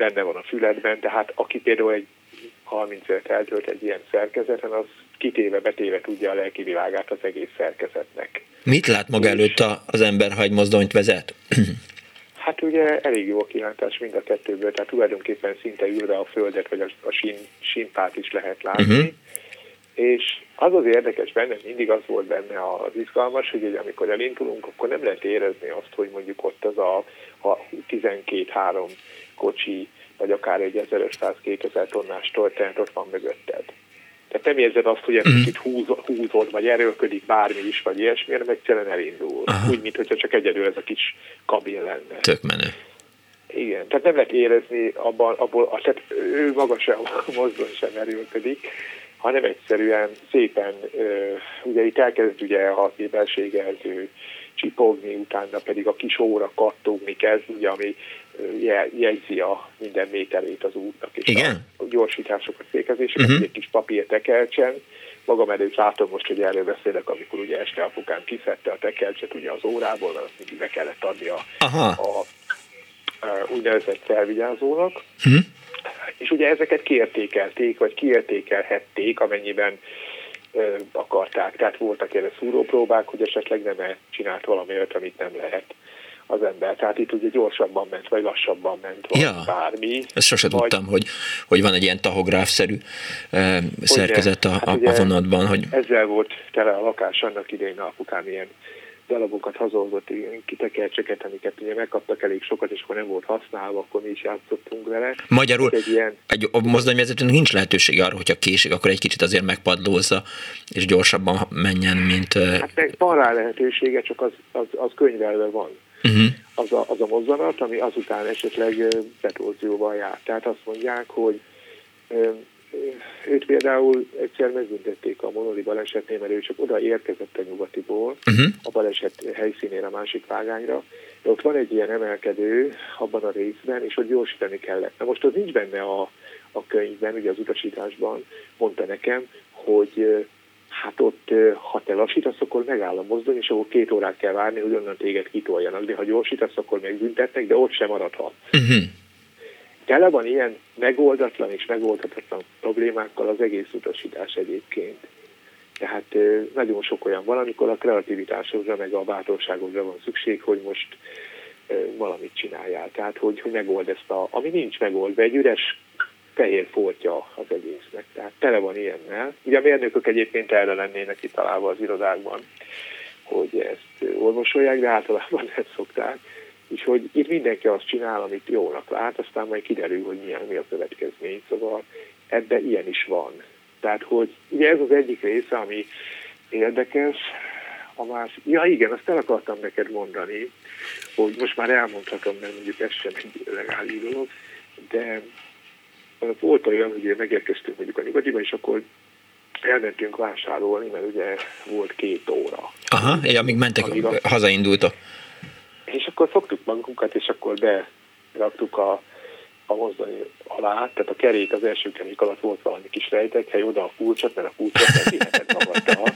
benne van a füledben, tehát aki például egy 30 évet eltölt egy ilyen szerkezeten, az kitéve, betéve tudja a lelki világát az egész szerkezetnek. Mit lát maga előtt az ember, ha egy mozdonyt vezet? Hát ugye elég jó a kilátás mind a kettőből, tehát tulajdonképpen szinte ülve a földet, vagy a, a sín, sínpát is lehet látni. Uh-huh. És az az érdekes benne, mindig az volt benne az izgalmas, hogy amikor elindulunk, akkor nem lehet érezni azt, hogy mondjuk ott az a, a 12-3 kocsi, vagy akár egy 1500-2000 tonnás toltent ott van mögötted. Tehát nem érzed azt, hogy egy mm. kicsit húz, húzod, vagy erőlködik bármi is, vagy ilyesmi, hanem egyszerűen elindul. Aha. Úgy, mintha csak egyedül ez a kis kabin lenne. Tök menő. Igen, tehát nem lehet érezni abban, abból, tehát ő maga sem, mozdon sem erőlködik, hanem egyszerűen szépen, ugye itt elkezd ugye a képességelző csipogni, utána pedig a kis óra kattogni kezd, ugye, ami jegyzi a minden méterét az útnak, és Igen? a gyorsításokat, fékezéseket, uh-huh. egy kis papír tekercsen. Magam előtt látom most, hogy erről beszélek, amikor ugye este apukám kiszedte a tekercset ugye az órából, mert azt mindig be kellett adni a, Aha. a, a úgynevezett felvigyázónak. Uh-huh. És ugye ezeket kiértékelték, vagy kiértékelhették, amennyiben ö, akarták. Tehát voltak erre szúrópróbák, hogy esetleg nem -e csinált valami olyat, amit nem lehet az ember. Tehát itt ugye gyorsabban ment, vagy lassabban ment, ja, bármi. Ezt sose vagy... tudtam, hogy, hogy van egy ilyen tahográfszerű eh, szerkezet a, hát a vonatban. Hogy... Ezzel volt tele a lakás annak idején, apukám ilyen darabokat hazahozott, kitekercseket, amiket ugye megkaptak elég sokat, és akkor nem volt használva, akkor mi is játszottunk vele. Magyarul egy, ilyen... egy mozdonyvezetőnek nincs lehetőség arra, hogyha késik, akkor egy kicsit azért megpadlózza, és gyorsabban menjen, mint... Hát meg van rá lehetősége, csak az, az, az könyvelve van. Uh-huh. Az, a, az a mozzanat, ami azután esetleg betorzióval jár. Tehát azt mondják, hogy őt például egyszer megbüntették a monoli balesetnél, mert ő csak oda érkezett a nyugatiból, uh-huh. a baleset helyszínére, a másik vágányra, de ott van egy ilyen emelkedő abban a részben, és ott gyorsítani kellett. Na most az nincs benne a, a könyvben, ugye az utasításban, mondta nekem, hogy hát ott, ha te lassítasz, akkor megáll a mozdony, és akkor két órát kell várni, hogy onnan téged kitoljanak, de ha gyorsítasz, akkor megbüntetnek, de ott sem maradhat. Uh-huh. Tele van ilyen megoldatlan és megoldhatatlan problémákkal az egész utasítás egyébként. Tehát nagyon sok olyan van, amikor a kreativitásodra, meg a bátorságodra van szükség, hogy most valamit csináljál. Tehát, hogy, hogy megold ezt a, ami nincs megoldva, egy üres fehér foltja az egésznek. Tehát tele van ilyennel. Ugye a mérnökök egyébként erre lennének találva az irodákban, hogy ezt orvosolják, de általában nem szokták. És hogy itt mindenki azt csinál, amit jónak lát, aztán majd kiderül, hogy milyen, mi a következmény. Szóval ebben ilyen is van. Tehát, hogy ugye ez az egyik része, ami érdekes, a más, ja igen, azt el akartam neked mondani, hogy most már elmondhatom, mert mondjuk ez sem egy legális dolog, de volt olyan, hogy megérkeztünk mondjuk a nyugatiba, és akkor elmentünk vásárolni, mert ugye volt két óra. Aha, és amíg mentek, amíg a... hazaindultak. És akkor fogtuk magunkat, és akkor beraktuk a, a mozdony alá, tehát a kerék, az első kerék alatt volt valami kis hely, oda a kulcsot, mert a kulcsot nem hihetett magadta.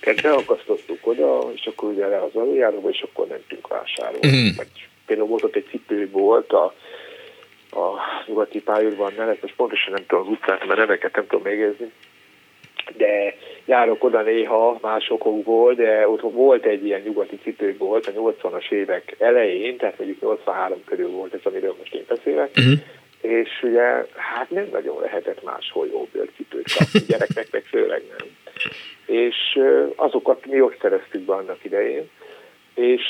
Tehát beakasztottuk oda, és akkor ugye le az aluljáróba, és akkor mentünk vásárolni. Mm. Vagy például volt ott egy cipőbolt, a a nyugati pályaudvar mellett, most pontosan nem tudom az utcát, mert neveket nem tudom megjegyezni, de járok oda néha más okokból, de ott volt egy ilyen nyugati cipőbolt a 80-as évek elején, tehát mondjuk 83 körül volt ez, amiről most én beszélek, uh-huh. és ugye hát nem nagyon lehetett máshol jó bőrcipőt kapni, gyereknek meg főleg nem. És azokat mi ott szereztük be annak idején, és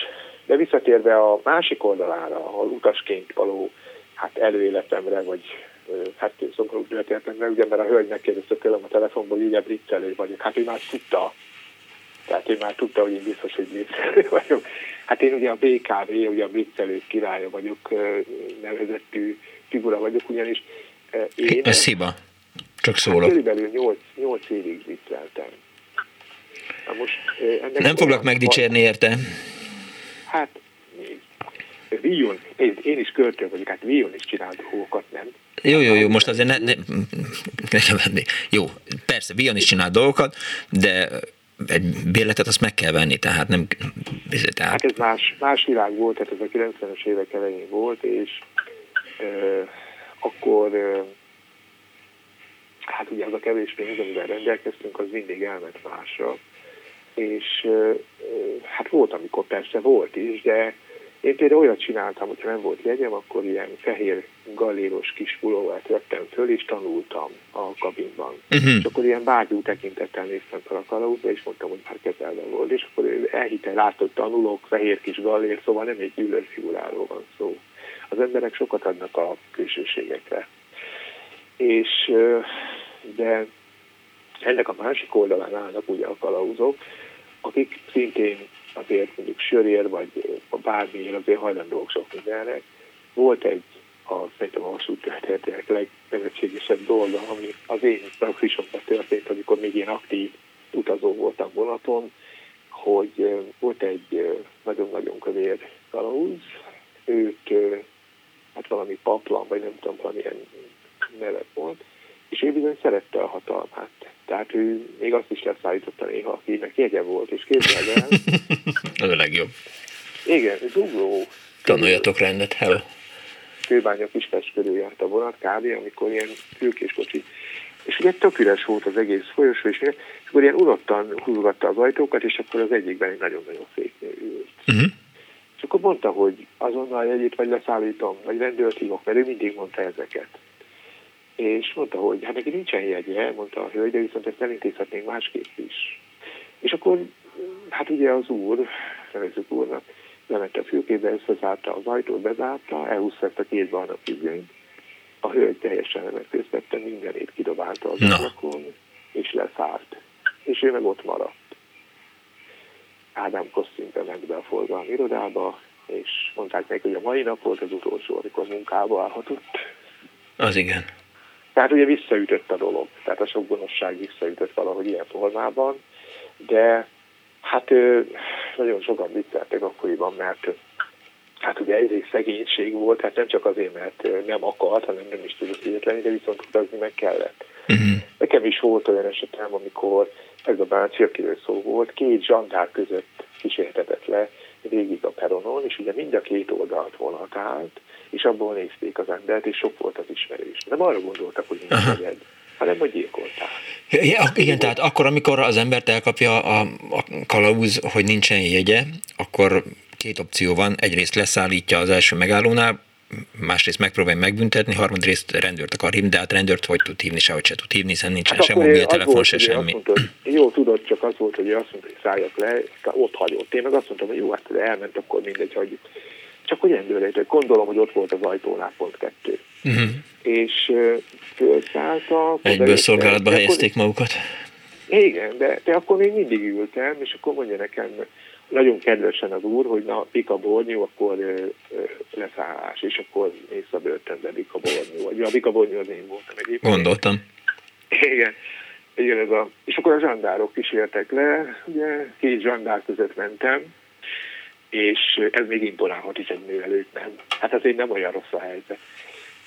de visszatérve a másik oldalára, ahol utasként való hát előéletemre, vagy hát szomorú történetemre, ugye, mert a hölgy megkérdezte tőlem a telefonból, hogy ugye brittelő vagyok. Hát ő már tudta, Tehát én már tudta, hogy én biztos, hogy blitzelő vagyok. Hát én ugye a BKV, ugye a blitzelő királya vagyok, nevezettű figura vagyok, ugyanis én... Ez hiba. Csak hát szólok. Hát körülbelül 8, 8 évig blitzeltem. Na most, ennek Nem foglak megdicsérni érte. Hát, Vion, én, én is költő vagyok, hát Vion is csinál dolgokat, nem? Jó, jó, jó, most azért ne, ne, ne venni. Jó, persze, Vion is csinál dolgokat, de egy bérletet azt meg kell venni, tehát nem... Tehát... Hát ez más, más világ volt, tehát ez a 90-es évek elején volt, és e, akkor e, hát ugye az a kevés pénz, amivel rendelkeztünk, az mindig elment másra. És e, hát volt, amikor persze volt is, de én például olyat csináltam, hogyha nem volt jegyem, akkor ilyen fehér galéros kis pulóvát vettem föl, és tanultam a kabinban. Uh-huh. És akkor ilyen vágyú tekintettel néztem fel a kalauzba, és mondtam, hogy már kezelve volt. És akkor ő elhitte, látott, hogy tanulok, fehér kis galér, szóval nem egy gyűlölfiguráról van szó. Az emberek sokat adnak a külsőségekre. És, de ennek a másik oldalán állnak ugye a kalauzok, akik szintén azért mondjuk sörér, vagy bármiért azért hajlandók sok mindenre. Volt egy a, szerintem a vasút történetének legnevetségesebb dolga, ami az én praxisomban történt, amikor még én aktív utazó voltam vonaton, hogy volt egy nagyon-nagyon kövér kalauz, őt hát valami paplan, vagy nem tudom, valamilyen neve volt, és ő bizony szerette a hatalmát. Tehát ő még azt is leszállította néha, akinek jegye volt, és képzeld el. Az a legjobb. Igen, ez ugró. Tanuljatok rendet, hello. Kőbánya Kispest körül járt a vonat kb. amikor ilyen fülkés kocsi. És ugye tök üres volt az egész folyosó, és, és akkor ilyen unottan húzogatta az ajtókat, és akkor az egyikben egy nagyon-nagyon szép nő ült. Uh-huh. És akkor mondta, hogy azonnal jegyét vagy leszállítom, vagy rendőrt hívok, mert ő mindig mondta ezeket és mondta, hogy hát neki nincsen jegye, mondta a hölgy, de viszont ezt elintézhetnénk másképp is. És akkor, hát ugye az úr, nevezzük úrnak, lement a fülkébe, összezárta az ajtót, bezárta, elhúzta ezt a két barna függönyt. A hölgy teljesen lemetköztette, mindenét kidobálta az ablakon, és leszállt. És ő meg ott maradt. Ádám kosztümbe ment be a forgalmi irodába, és mondták neki, hogy a mai nap volt az utolsó, amikor munkába állhatott. Az igen. Tehát ugye visszaütött a dolog, tehát a sok gonoszság visszaütött valahogy ilyen formában, de hát nagyon sokan vicceltek akkoriban, mert hát ugye egyrészt szegénység volt, hát nem csak azért, mert nem akart, hanem nem is tudott hihetleni, de viszont utazni meg kellett. Uh-huh. Nekem is volt olyan esetem, amikor ez a bácsi, akiről szó volt, két zsandár között kísértetett le végig a peronon, és ugye mind a két oldalt vonat állt, és abból nézték az embert, és sok volt az ismerős. Nem arra gondoltak, hogy nincs egyed, hanem hogy gyilkolták. Ja, igen, tehát akkor, amikor az embert elkapja a, a kalauz, hogy nincsen jegye, akkor két opció van. Egyrészt leszállítja az első megállónál, másrészt megpróbálja megbüntetni, harmadrészt rendőrt akar hívni, de hát rendőrt hogy tud hívni, sehogy se tud hívni, hiszen nincsen hát sem mobiltelefon, se semmi. Mondta, hogy jó, tudod, csak az volt, hogy azt mondta, hogy szálljak le, ott hagyott. Én meg azt mondtam, hogy jó, hát elment, akkor mindegy, hagyjuk csak hogy endőrejtő. Gondolom, hogy ott volt az ajtónál pont kettő. Uh-huh. És fölszállta. Egyből szolgálatba helyezték magukat. Igen, de, de akkor még mindig ültem, és akkor mondja nekem nagyon kedvesen az úr, hogy na, Pika Bornyó, akkor ö, ö, leszállás, és akkor mész a börtönbe Pika Bornyó. Vagy a Pika Bornyó az én voltam egyébként. Gondoltam. Igen. Igen, ez a, és akkor a zsandárok kísértek le, ugye két zsandár között mentem, és ez még imponálhat is egy nő előtt, nem? Hát azért nem olyan rossz a helyzet.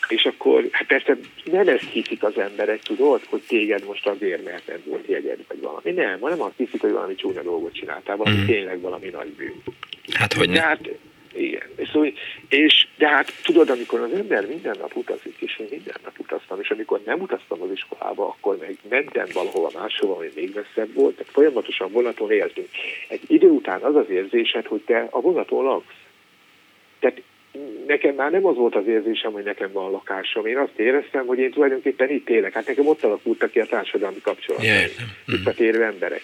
És akkor, hát persze nem ezt hiszik az emberek, tudod, hogy téged most azért, mert nem volt jegyed, vagy valami. Nem, hanem azt hiszik, hogy valami csúnya dolgot csináltál, valami mm. tényleg valami nagy bűn. Hát hogy? Hát, igen. Szóval, és de hát tudod, amikor az ember minden nap utazik, és én minden nap utaztam, és amikor nem utaztam az iskolába, akkor meg mentem valahova máshova, ami még messzebb volt, tehát folyamatosan vonaton éltünk. Egy idő után az az érzésed, hogy te a vonaton laksz. Tehát nekem már nem az volt az érzésem, hogy nekem van lakásom. Én azt éreztem, hogy én tulajdonképpen itt élek. Hát nekem ott alakultak ki a társadalmi kapcsolatok. Yeah. Visszatérő emberek.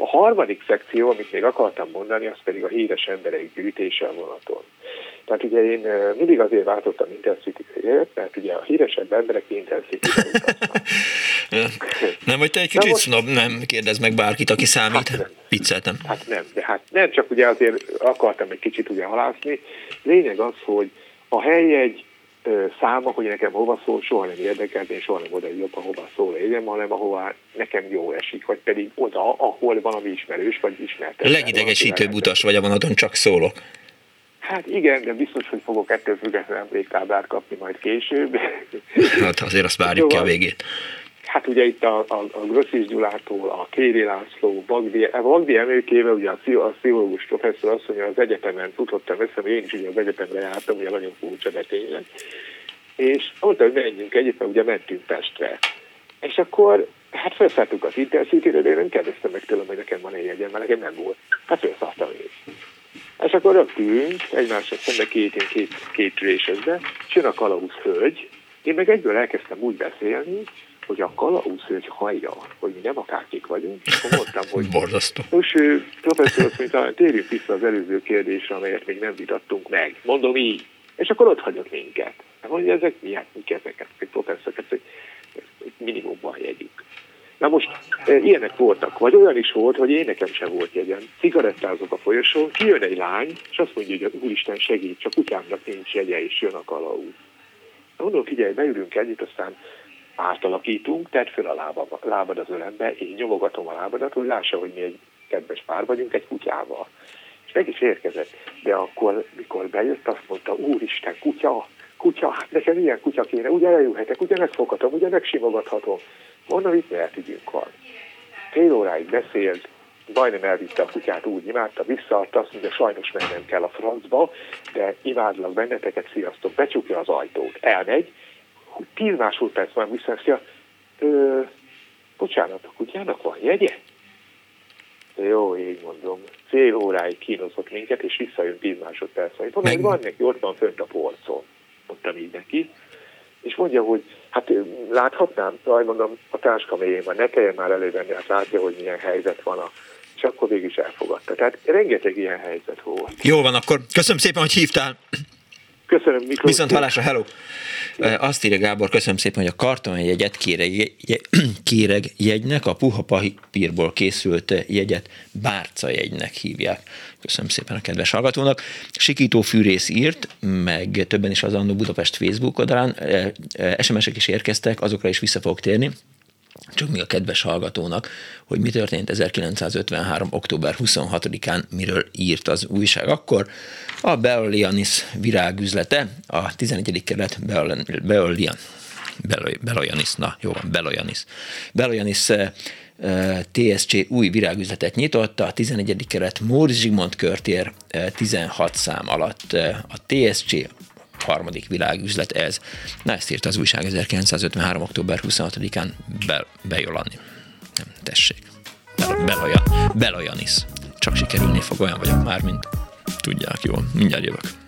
A harmadik szekció, amit még akartam mondani, az pedig a híres emberek gyűjtése a vonaton. Tehát ugye én mindig azért váltottam intensity mert ugye a híresebb emberek intensity Nem, hogy te egy kicsit snob, nem kérdez meg bárkit, aki számít. Hát nem. Vicceltem. Hát nem, de hát nem, csak ugye azért akartam egy kicsit ugye halászni. Lényeg az, hogy a helyjegy száma, hogy nekem hova szól, soha nem érdekelt, én soha nem oda jobb, ahova szól legyen, hanem ahova nekem jó esik, vagy pedig oda, ahol valami ismerős, vagy ismert. Legidegesítőbb utas vagy a vonaton, csak szólok. Hát igen, de biztos, hogy fogok ettől függetlenül emléktáblát kapni majd később. Hát azért azt várjuk ki a végét. Hát ugye itt a, a, a Grossis Gyulától, a Kéri László, Bagdi, a Bagdi emlékével, ugye a, a pszichológus professzor azt mondja, az egyetemen futottam össze, én is ugye az egyetemre jártam, ugye nagyon furcsa, de tényleg. És mondta, hogy menjünk együtt, ugye mentünk Pestre. És akkor hát felszálltuk az Intercity-re, de én nem kérdeztem meg tőlem, hogy nekem van egy jegyem, mert nekem nem volt. Hát felszálltam én. És akkor rögtünk egymásra szembe két, két, két résezbe, és jön a kalauz hölgy, én meg egyből elkezdtem úgy beszélni, hogy a kalauz hölgy hallja, hogy mi nem akárkik vagyunk, és akkor mondtam, hogy Borzasztó. most professzor mondta, térjünk vissza az előző kérdésre, amelyet még nem vitattunk meg. Mondom így. És akkor ott hagyott minket. Mondja, ezek mi? Hát mik ezeket? Egy professzor, hogy minimumban jegyük. Na most e, ilyenek voltak, vagy olyan is volt, hogy én nekem sem volt jegyem. Cigarettázok a folyosón, kijön egy lány, és azt mondja, hogy úristen segít, csak kutyámnak nincs jegye, és jön a kalauz. Mondom, figyelj, beülünk együtt, aztán átalakítunk, tedd fel a lábad, lábad az ölembe, én nyomogatom a lábadat, hogy lássa, hogy mi egy kedves pár vagyunk egy kutyával. És meg is érkezett. De akkor, mikor bejött, azt mondta, úristen, kutya, kutya, hát nekem ilyen kutya kéne, ugye eljöhetek, ugye megfoghatom, ugye megsimogathatom. Mondom, itt lehet ügyünk van. Fél óráig beszélt, majdnem elvitte a kutyát, úgy imádta, visszaadta, azt mondja, sajnos mennem kell a francba, de imádlak benneteket, sziasztok, becsukja az ajtót, elmegy, tíz másodperc van visszaszja, ö, bocsánat, a kutyának van jegye? Jó, így mondom. Fél óráig kínozott minket, és visszajön tíz másodperc. Mondom, hogy van neki, ott van fönt a polcon. Mondtam így neki és mondja, hogy hát láthatnám, majd mondom, a táska mélyén van, ne kelljen már elővenni, hát látja, hogy milyen helyzet van a és akkor végig is elfogadta. Tehát rengeteg ilyen helyzet volt. Jó van, akkor köszönöm szépen, hogy hívtál. Köszönöm, Miklós. Viszont hallásra, hello. Azt írja Gábor, köszönöm szépen, hogy a kartonjegyet kéreg, kéreg jegynek, a puha papírból készült jegyet bárca jegynek hívják. Köszönöm szépen a kedves hallgatónak. Sikító Fűrész írt, meg többen is az Annó Budapest Facebook oldalán. SMS-ek is érkeztek, azokra is vissza fogok térni csak mi a kedves hallgatónak, hogy mi történt 1953. október 26-án, miről írt az újság akkor. A Beolianis virágüzlete, a 11. kerület Beolian, Beloyanis, na jó van, Beloyanis. Beloyanis eh, eh, TSC új virágüzletet nyitott, a 11. keret Móri Zsigmond körtér 16 eh, szám alatt a TSC harmadik világüzlet ez. Na ezt írt az újság 1953. október 26-án Be, Bejolani. Nem, tessék. Beloyan, Beloyanis. Csak sikerülni fog, olyan vagyok már, mint tudják jól. Mindjárt jövök.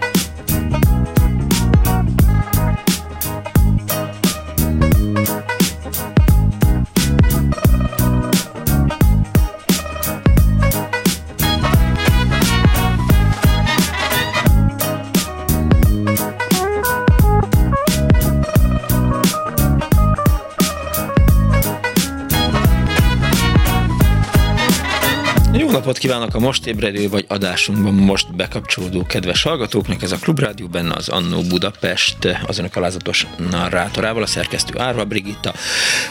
Napot kívánok a most ébredő vagy adásunkban most bekapcsolódó kedves hallgatóknak. Ez a Klubrádió benne az Annó Budapest, az önök alázatos narrátorával, a szerkesztő Árva Brigitta.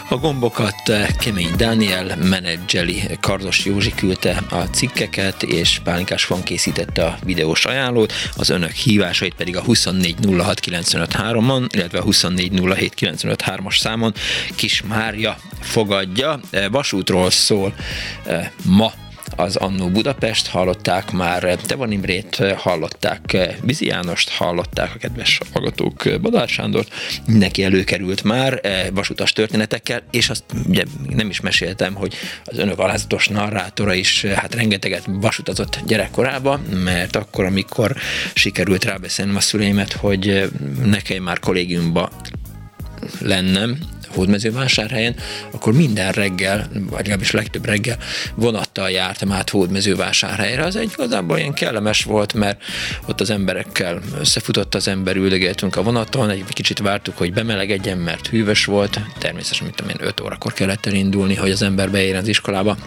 A gombokat Kemény Dániel menedzseli, Kardos Józsi küldte a cikkeket, és Pálinkás van készítette a videós ajánlót, az önök hívásait pedig a 2406953-on, illetve a 2407953-as számon Kis Mária fogadja. Vasútról szól eh, ma az Annó Budapest, hallották már Tevon Imrét, hallották Vizi Jánost, hallották a kedves hallgatók Badár Sándort, neki előkerült már eh, vasutas történetekkel, és azt ugye nem is meséltem, hogy az önök alázatos narrátora is eh, hát rengeteget vasutazott gyerekkorában, mert akkor, amikor sikerült rábeszélnem a szüleimet, hogy eh, nekem már kollégiumba lennem, Hódmezővásárhelyen, akkor minden reggel, vagy legalábbis legtöbb reggel vonattal jártam át Hódmezővásárhelyre. Az egy igazából ilyen kellemes volt, mert ott az emberekkel összefutott az ember, üldögéltünk a vonaton, egy kicsit vártuk, hogy bemelegedjen, mert hűvös volt. Természetesen, mint én 5 órakor kellett elindulni, hogy az ember beérjen az iskolába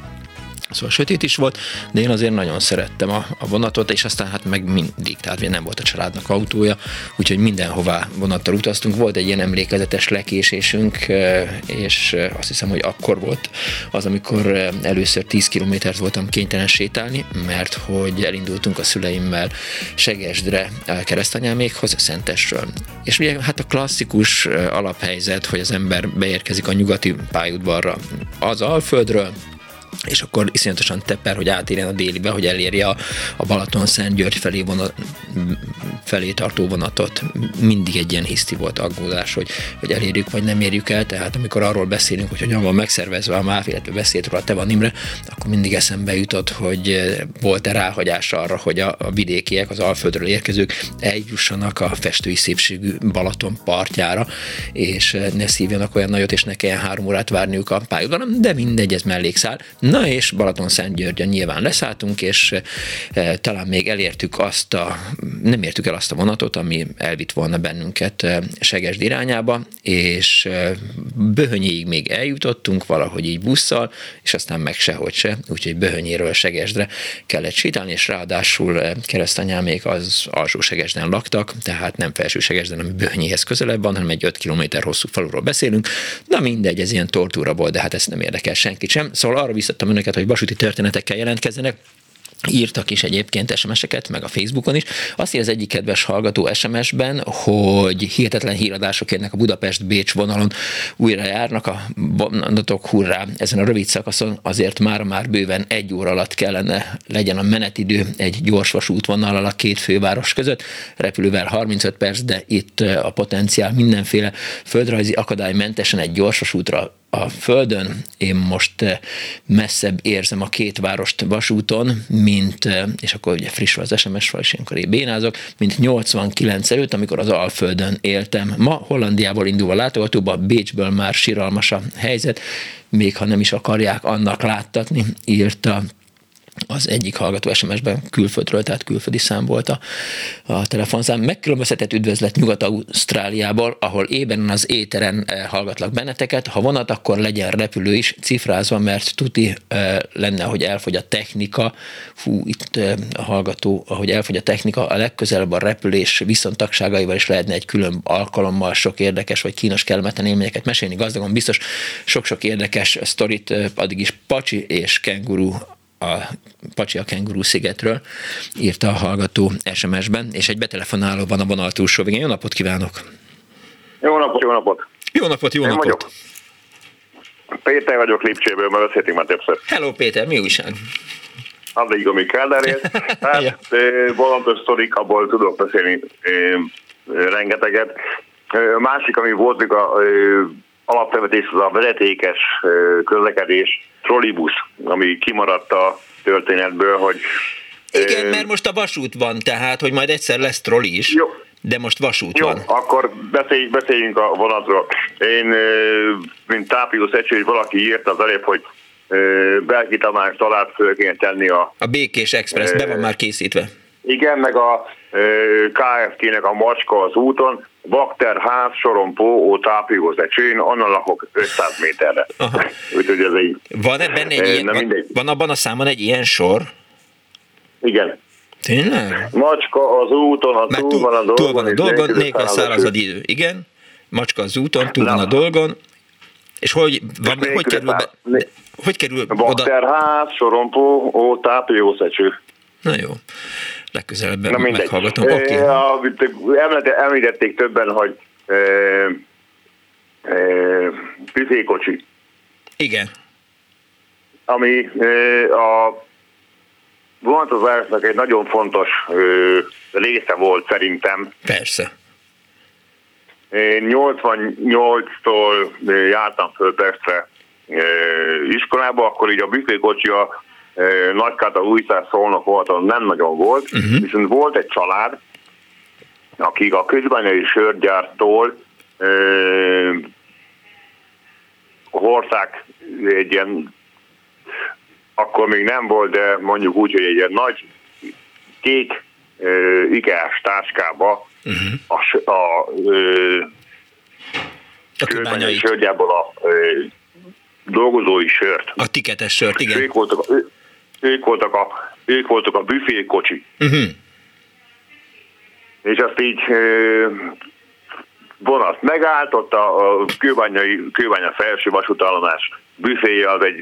Szóval sötét is volt, de én azért nagyon szerettem a, a vonatot, és aztán hát meg mindig, tehát nem volt a családnak autója, úgyhogy mindenhová vonattal utaztunk. Volt egy ilyen emlékezetes lekésésünk, és azt hiszem, hogy akkor volt az, amikor először 10 kilométert voltam kénytelen sétálni, mert hogy elindultunk a szüleimmel Segesdre keresztanyámékhoz, Szentesről. És ugye hát a klasszikus alaphelyzet, hogy az ember beérkezik a nyugati pályaudvarra az Alföldről, és akkor iszonyatosan teper, hogy átérjen a délibe, hogy elérje a, a Balaton Szent György felé, vonat, felé tartó vonatot. Mindig egy ilyen hiszti volt aggódás, hogy, hogy elérjük vagy nem érjük el, tehát amikor arról beszélünk, hogy hogyan van megszervezve a MÁV, illetve beszélt róla Te van Imre, akkor mindig eszembe jutott, hogy volt-e ráhagyás arra, hogy a, a vidékiek, az Alföldről érkezők eljussanak a festői szépségű Balaton partjára, és ne szívjanak olyan nagyot, és ne kelljen három órát várniuk a pályaudvaron, de mindegy, ez mellékszál. Na és Balaton Györgyön nyilván leszálltunk, és e, talán még elértük azt a, nem értük el azt a vonatot, ami elvitt volna bennünket e, Segesd irányába, és e, Böhönyéig még eljutottunk valahogy így busszal, és aztán meg sehogy se, úgyhogy Böhönyéről Segesdre kellett sétálni, és ráadásul keresztanyámék az alsó Segesden laktak, tehát nem felső Segesden, ami Böhönyéhez közelebb van, hanem egy 5 km hosszú faluról beszélünk. Na mindegy, ez ilyen tortúra volt, de hát ezt nem érdekel senkit sem. Szóval arra biztattam önöket, hogy vasúti történetekkel jelentkezzenek. Írtak is egyébként SMS-eket, meg a Facebookon is. Azt ír az egyik kedves hallgató SMS-ben, hogy hihetetlen híradások érnek a Budapest-Bécs vonalon, újra járnak a vonatok, hurrá, ezen a rövid szakaszon azért már már bőven egy óra alatt kellene legyen a menetidő egy gyors vonal a két főváros között, repülővel 35 perc, de itt a potenciál mindenféle földrajzi akadálymentesen egy gyorsvasútra a Földön. Én most eh, messzebb érzem a két várost vasúton, mint, eh, és akkor ugye friss az SMS fal, és ilyenkor én bénázok, mint 89 előtt, amikor az Alföldön éltem. Ma Hollandiából indulva látogatóba, Bécsből már siralmas a helyzet, még ha nem is akarják annak láttatni, írta az egyik hallgató SMS-ben külföldről, tehát külföldi szám volt a, a telefonszám. Megkülönböztetett üdvözlet Nyugat-Ausztráliából, ahol ében az éteren eh, hallgatlak benneteket. Ha vonat, akkor legyen repülő is cifrázva, mert tuti eh, lenne, hogy elfogy a technika. Fú, itt eh, a hallgató, ahogy elfogy a technika, a legközelebb a repülés viszontagságaival is lehetne egy külön alkalommal sok érdekes vagy kínos kellemetlen élményeket mesélni. Gazdagon biztos sok-sok érdekes sztorit, addig is Pacsi és Kenguru a Pacsi a Kenguru szigetről, írta a hallgató SMS-ben, és egy betelefonáló van a vonal túlsó végén. Jó napot kívánok! Jó napot, jó napot! Jó napot, jó Én napot! Vagyok. Péter vagyok Lipcséből, mert beszéltünk már többször. Hello Péter, mi újság? Addig, Igomi Kálderért. Hát, ja. vonatos sztorik, abból tudok beszélni rengeteget. Másik, ami volt, a alapvetés, az a vezetékes közlekedés, trollibusz, ami kimaradt a történetből, hogy... Igen, mert most a vasút van, tehát, hogy majd egyszer lesz trolli is. Jó. De most vasút Jó, van. akkor beszéljünk, beszéljünk a vonatról. Én, mint tápiló szegység, hogy valaki írt az előbb, hogy Belki Tamás talált föl kéne tenni a... A Békés Express, be van már készítve. Igen, meg a KFT-nek a macska az úton, bakter, ház, sorompó, ó, tápigóz, csén, onnan lakok 500 méterre. Úgyhogy ez egy... Van ebben egy ilyen, van, van abban a számon egy ilyen sor? Igen. Tényleg? Macska az úton, a túl, túl van a dolgon. Túl van a dolgon, nélkül szárazad idő. Igen. Macska az úton, túl van a dolgon. És hogy, van, hogy kerül be, hogy kerül Bakterház, sorompó, ó, tápjószecső. Na jó. Legközelebb Na meghallgatom. Oké. Okay. Említették többen, hogy e, e. Igen. Ami e, a vonatozásnak egy nagyon fontos része volt szerintem. Persze. Én 88-tól jártam föl Pestre iskolába, akkor így a büfékocsi a Nagykáta újszár szólnak volt, nem nagyon volt, uh-huh. viszont volt egy család, akik a közbányai sörgyártól hordták egy ilyen akkor még nem volt, de mondjuk úgy, hogy egy ilyen nagy kék uh, ikás táskába uh-huh. a, a, uh, a sörgyából a uh, dolgozói sört. A tiketes sört, igen. Ők voltak, ő, ők voltak a, ők voltak a büfékocsi. Uh-huh. És azt így vonat megállt, ott a, a kőbányai, kőbánya felső vasútállomás büféje az egy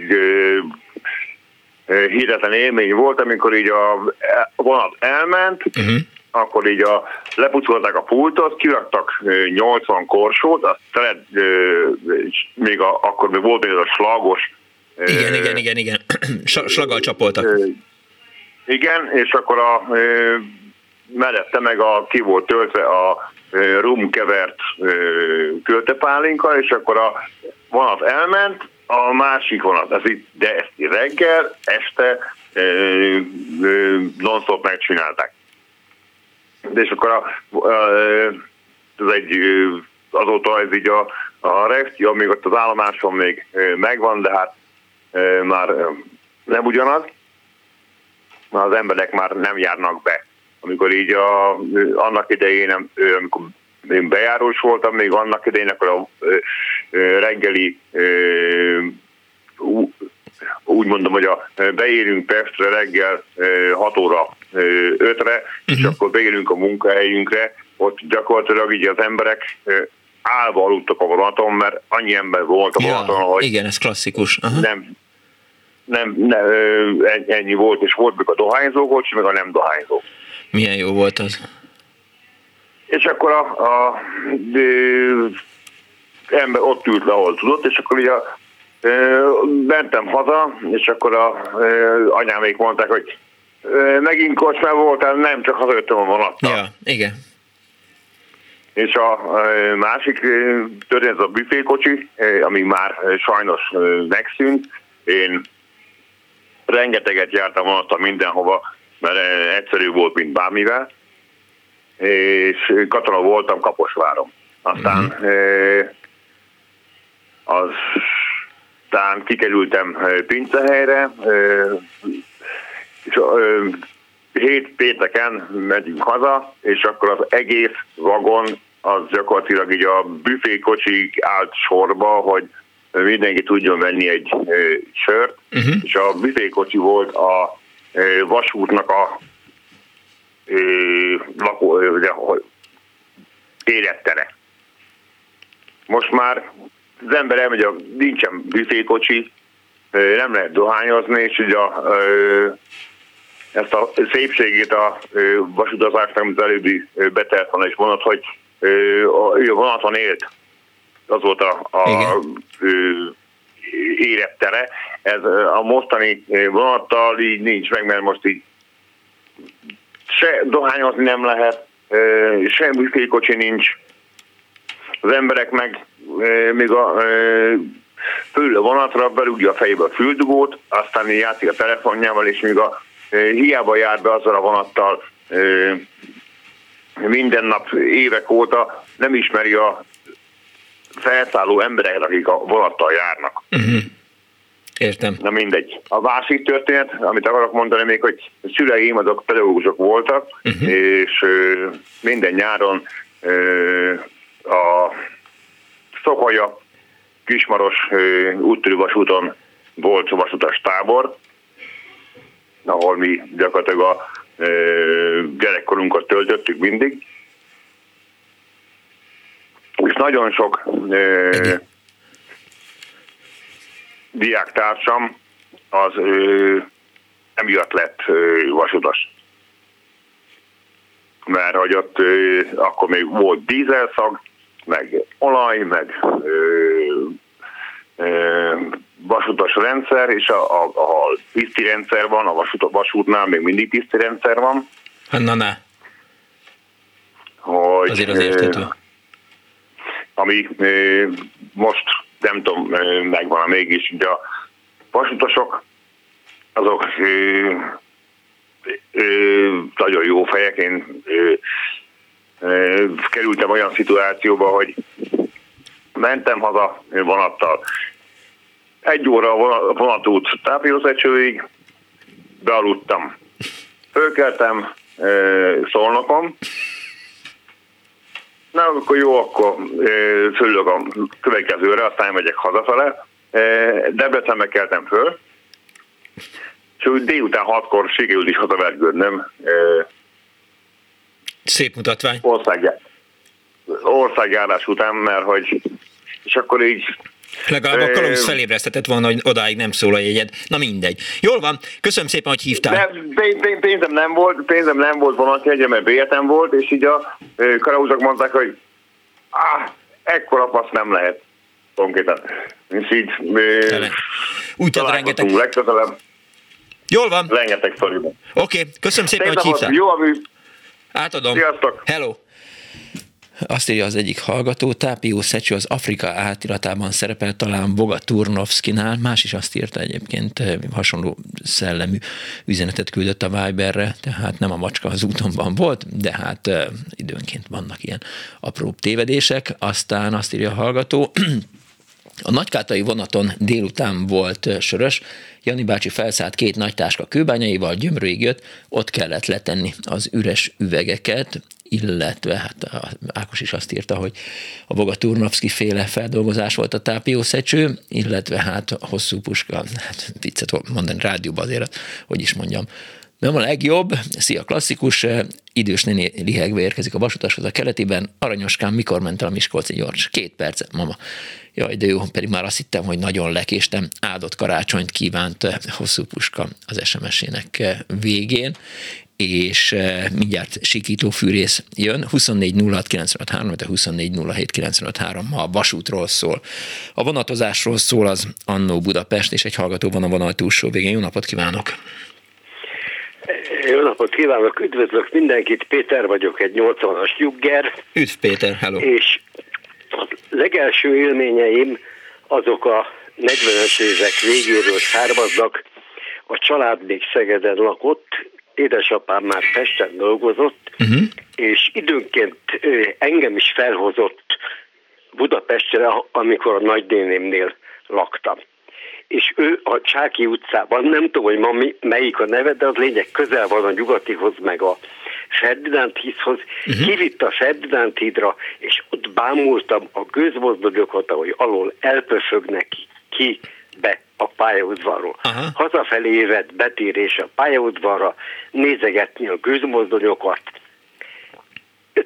hihetetlen élmény volt, amikor így a vonat elment, uh-huh. akkor így a, lepucolták a pultot, kiraktak 80 korsót, azt szeret, még a, akkor még volt még az a slagos. Igen, igen, igen, igen. Slaggal csapoltak. Igen, és akkor a mellette meg a, ki volt töltve a rumkevert költepálinka, és akkor a vonat elment, a másik vonat, ez itt, de ezt reggel, este non-stop megcsinálták. De és akkor a, ez egy, azóta ez így a, a refti, amíg ott az állomáson még megvan, de hát már nem ugyanaz, az emberek már nem járnak be. Amikor így a, annak idején, amikor én bejárós voltam még annak idején, akkor a reggeli úgy mondom, hogy a, beérünk Pestre reggel 6 óra 5-re, uh-huh. és mhm. akkor beérünk a munkahelyünkre, ott gyakorlatilag így az emberek állva aludtak a vonaton, mert annyi ember volt a vonaton, ja, hogy... Igen, ez klasszikus. Uh-huh. Nem, nem, nem, ennyi volt, és volt még a dohányzó kocsi, meg a nem dohányzó. Milyen jó volt az? És akkor a, a ö, ember ott ült le, ahol tudott, és akkor ugye a, ö, mentem haza, és akkor a ö, anyámék mondták, hogy ö, megint kocsmában voltál, nem csak hazajöttem a vonattal. Ja, igen. És a másik történet a büfékocsi, ami már sajnos megszűnt. Én rengeteget jártam vonattal mindenhova, mert egyszerű volt, mint bármivel és katona voltam Kaposváron. Aztán uh-huh. aztán kikerültem Pincehelyre, és hét pénteken megyünk haza, és akkor az egész vagon az gyakorlatilag így a büfékocsig állt sorba, hogy mindenki tudjon venni egy sört, uh-huh. és a büfékocsi volt a vasútnak a lakó, élettere. Most már az ember elmegy, a, nincsen büfékocsi, nem lehet dohányozni, és ugye a, ezt a szépségét a vasutazásnak, amit az előbbi betelefon is mondott, hogy a vonaton élt. Az volt a, a élettere. Ez a mostani vonattal így nincs meg, mert most így se dohányozni nem lehet, se büfékocsi nincs. Az emberek meg még a fölül a vonatra, belügyi a fejébe a füldugót, aztán játszik a telefonjával, és még a hiába jár be azzal a vonattal minden nap évek óta nem ismeri a felszálló embereket, akik a vonattal járnak. Uh-huh. Értem. Na mindegy. A másik történet, amit akarok mondani még, hogy a szüleim azok pedagógusok voltak, uh-huh. és ö, minden nyáron ö, a Szokolya Kismaros úttörő vasúton volt vasutas tábor, ahol mi gyakorlatilag a gyerekkorunkat töltöttük mindig. Nagyon sok diáktársam az ö, emiatt lett ö, vasutas. Mert hogy ott ö, akkor még volt dízelszag, meg olaj, meg ö, ö, vasutas rendszer, és a, a, a tiszti rendszer van, a vasút, vasútnál még mindig tiszti rendszer van. Na, na. Hogy, Azért az érthető. Ami ö, most nem tudom, megvan mégis, de a vasutasok azok ö, ö, nagyon jó fejek. Én ö, ö, kerültem olyan szituációba, hogy mentem haza vonattal. Egy óra a vonatút tápiószecsőig, bealudtam. Fölkeltem szolnokon, Na, akkor jó, akkor fölülök a következőre, aztán megyek hazafele. Debrecenbe keltem föl, és úgy délután hatkor sikerült is hazavergődnöm. Szép mutatvány. Ország, országjárás után, mert hogy és akkor így Legalább a kalóz felébresztetett volna, hogy odáig nem szól a jegyed. Na mindegy. Jól van, köszönöm szépen, hogy hívtál. De, pénzem nem volt, pénzem nem volt vonatjegye, mert bértem volt, és így a kalauzok mondták, hogy ah, ekkora fasz nem lehet konkrétan. És így úgy rengeteg. Legközelebb. Jól van. Rengeteg szoriban. Oké, okay, köszönöm szépen, Szépen hogy hívtál. Jó a mű. Átadom. Sziasztok. Hello. Azt írja az egyik hallgató, Tápió Szecső az Afrika átiratában szerepel talán Boga Turnovskinál, más is azt írta egyébként, eh, hasonló szellemű üzenetet küldött a Viberre, tehát nem a macska az útonban volt, de hát uh, időnként vannak ilyen apró tévedések. Aztán azt írja a hallgató, a nagykátai vonaton délután volt eh, sörös, Jani bácsi felszállt két nagy táska kőbányaival, gyömrőig jött, ott kellett letenni az üres üvegeket, illetve hát Ákos is azt írta, hogy a Boga Turnovszki féle feldolgozás volt a tápiószecső, illetve hát a hosszú puska, hát viccet mondani rádióban azért, hogy is mondjam, nem a legjobb, szia klasszikus, idős néni lihegve érkezik a vasutashoz a keletiben, aranyoskám, mikor ment el a Miskolci gyors? Két percet, mama. Jaj, de jó, pedig már azt hittem, hogy nagyon lekéstem. Áldott karácsonyt kívánt hosszú puska az SMS-ének végén és eh, mindjárt sikító fűrész jön. 24 06 953, de 24 07 953 ma a vasútról szól. A vonatozásról szól az Annó Budapest, és egy hallgató van a vonal túlsó végén. Jó napot kívánok! Jó napot kívánok, üdvözlök mindenkit, Péter vagyok, egy 80-as jugger. Üdv Péter, hello! És a legelső élményeim azok a 40-es évek végéről származnak, a család még Szegeden lakott, édesapám már Pesten dolgozott, uh-huh. és időnként engem is felhozott Budapestre, amikor a nagydénémnél laktam. És ő a Csáki utcában, nem tudom, hogy ma melyik a neve, de az lényeg közel van a nyugatihoz, meg a Ferdinánd hízhoz. Uh-huh. Kivitt a Ferdinánd hídra, és ott bámultam a gőzmozdonyokat, ahogy alól elpöfögnek ki be a pályaudvarról. Aha. Hazafelé évet betérés a pályaudvarra, nézegetni a gőzmozdonyokat.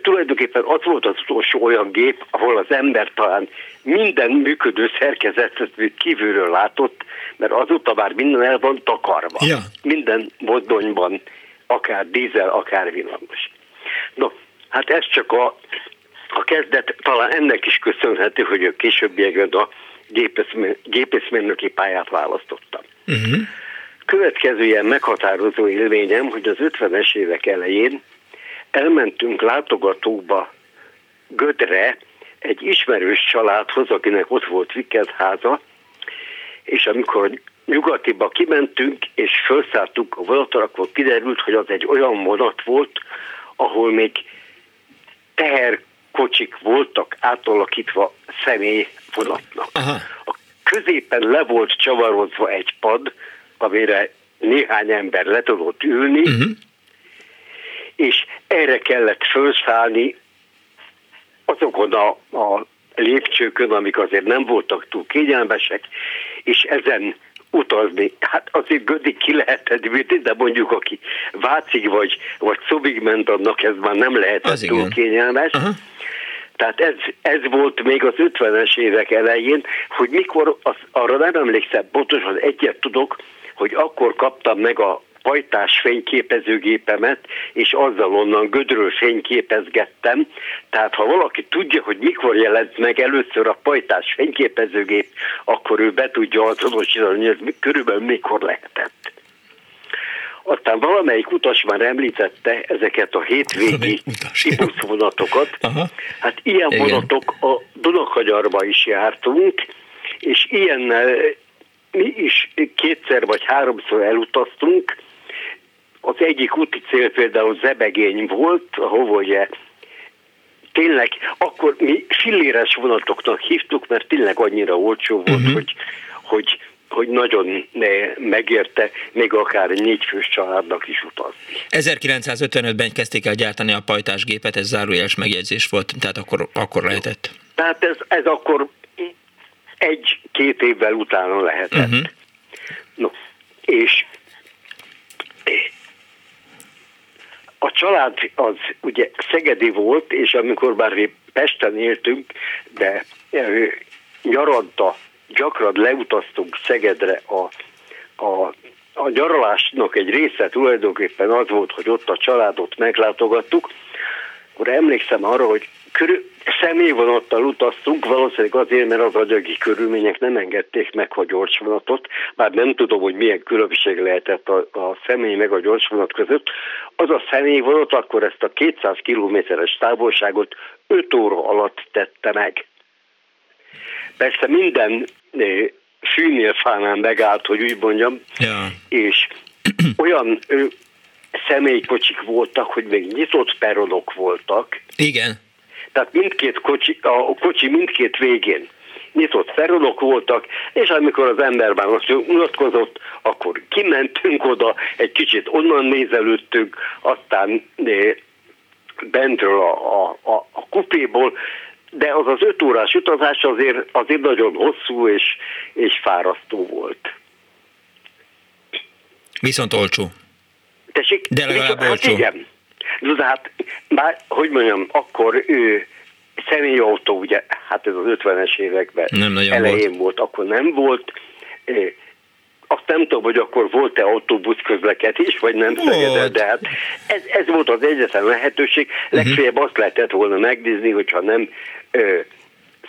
Tulajdonképpen az volt az utolsó olyan gép, ahol az ember talán minden működő szerkezetet kívülről látott, mert azóta már minden el van takarva. Ja. Minden mozdonyban, akár dízel, akár villamos. No, hát ez csak a, a kezdet, talán ennek is köszönhető, hogy a későbbiekben a gépészmérnöki pályát választottam. Uh-huh. Következő ilyen meghatározó élményem, hogy az 50-es évek elején elmentünk látogatóba Gödre egy ismerős családhoz, akinek ott volt háza, és amikor nyugatiba kimentünk, és felszálltunk a vonatra, akkor kiderült, hogy az egy olyan vonat volt, ahol még teherkocsik voltak átalakítva személy vonatnak. Aha. A középen le volt csavarozva egy pad, amire néhány ember le tudott ülni, uh-huh. és erre kellett felszállni azokon a, a lépcsőkön, amik azért nem voltak túl kényelmesek, és ezen utazni. Hát azért Gödig ki lehetett bírni, de mondjuk aki Vácig vagy, vagy Szobig ment, annak ez már nem lehetett az túl igen. kényelmes. Uh-huh. Tehát ez, ez volt még az 50-es évek elején, hogy mikor, az, arra nem emlékszem pontosan, egyet tudok, hogy akkor kaptam meg a pajtás fényképezőgépemet, és azzal onnan gödről fényképezgettem. Tehát ha valaki tudja, hogy mikor jelent meg először a pajtás fényképezőgép, akkor ő be tudja azonosítani, hogy ez körülbelül mikor lehetett. Aztán valamelyik utas már említette ezeket a hétvégi vonatokat. Hát ilyen Igen. vonatok a Dunakagyarba is jártunk, és ilyennel mi is kétszer vagy háromszor elutaztunk, az egyik úti cél például Zebegény volt, ahova ugye tényleg, akkor mi filléres vonatoknak hívtuk, mert tényleg annyira olcsó volt, uh-huh. hogy, hogy hogy nagyon megérte még akár négyfős családnak is utazni. 1955-ben kezdték el gyártani a pajtásgépet, ez zárójeles megjegyzés volt, tehát akkor, akkor lehetett. Tehát ez, ez akkor egy-két évvel utána lehetett. Uh-huh. No, és a család az ugye Szegedi volt, és amikor bár mi Pesten éltünk, de nyaranta gyakran leutaztunk Szegedre a, a, a nyaralásnak egy része tulajdonképpen az volt, hogy ott a családot meglátogattuk, akkor emlékszem arra, hogy körül, személyvonattal utaztunk, valószínűleg azért, mert az anyagi körülmények nem engedték meg a gyorsvonatot, bár nem tudom, hogy milyen különbség lehetett a, a személy meg a gyorsvonat között. Az a személyvonat akkor ezt a 200 kilométeres távolságot 5 óra alatt tette meg. Persze minden fűnél fánán megállt, hogy úgy mondjam, ja. és olyan ö, személykocsik voltak, hogy még nyitott peronok voltak. Igen tehát mindkét kocsi, a kocsi mindkét végén nyitott peronok voltak, és amikor az ember már azt unatkozott, akkor kimentünk oda, egy kicsit onnan nézelődtünk, aztán bentről a, a, a, a kupéból, de az az öt órás utazás azért, azért nagyon hosszú és, és fárasztó volt. Viszont olcsó. Tessék? De legalább hát olcsó. Igen. De hát, már, hogy mondjam, akkor ő személyautó, ugye, hát ez az 50-es években nem elején volt. volt, akkor nem volt. Azt nem tudom, hogy akkor volt-e autóbusz közlekedés, vagy nem Szegeden, de hát ez, ez volt az egyetlen lehetőség. Mhm. Legfeljebb azt lehetett volna megnézni, hogyha nem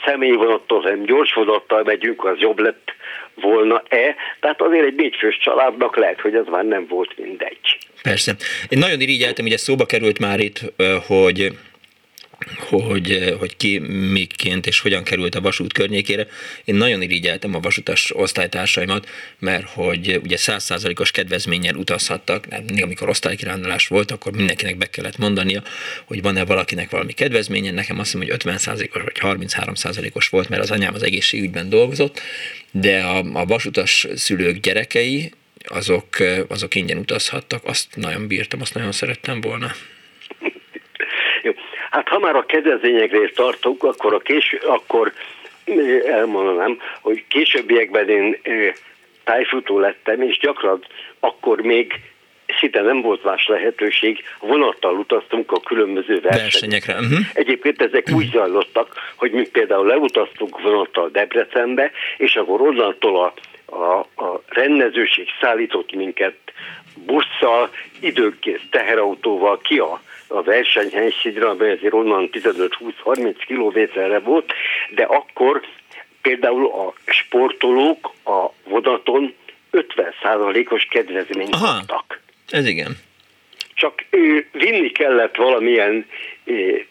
személyvonattal, hanem gyorsvonattal megyünk, az jobb lett volna-e. Tehát azért egy négyfős családnak lehet, hogy ez már nem volt mindegy. Persze. Én nagyon irigyeltem, ugye szóba került már itt, hogy hogy, hogy ki miként és hogyan került a vasút környékére. Én nagyon irigyeltem a vasutas osztálytársaimat, mert hogy ugye százszázalékos kedvezménnyel utazhattak, mindig amikor osztálykirándulás volt, akkor mindenkinek be kellett mondania, hogy van-e valakinek valami kedvezménye. Nekem azt mondom, hogy 50 százalékos vagy 33 százalékos volt, mert az anyám az egészségügyben dolgozott, de a, a vasutas szülők gyerekei, azok, azok ingyen utazhattak, azt nagyon bírtam, azt nagyon szerettem volna. Hát ha már a kedvezményekre tartunk, akkor, a késő, akkor elmondanám, hogy későbbiekben én tájfutó lettem, és gyakran akkor még szinte nem volt más lehetőség, vonattal utaztunk a különböző versenyekre. Uh-huh. Egyébként ezek uh-huh. úgy zajlottak, hogy mi például leutaztunk vonattal Debrecenbe, és akkor onnantól a, a, a rendezőség szállított minket busszal, időnként teherautóval ki a a versenyhelységre, amely azért onnan 15-20-30 kilométerre volt, de akkor például a sportolók a vonaton 50%-os kedvezményt Aha, kaptak. Ez igen. Csak ő, vinni kellett valamilyen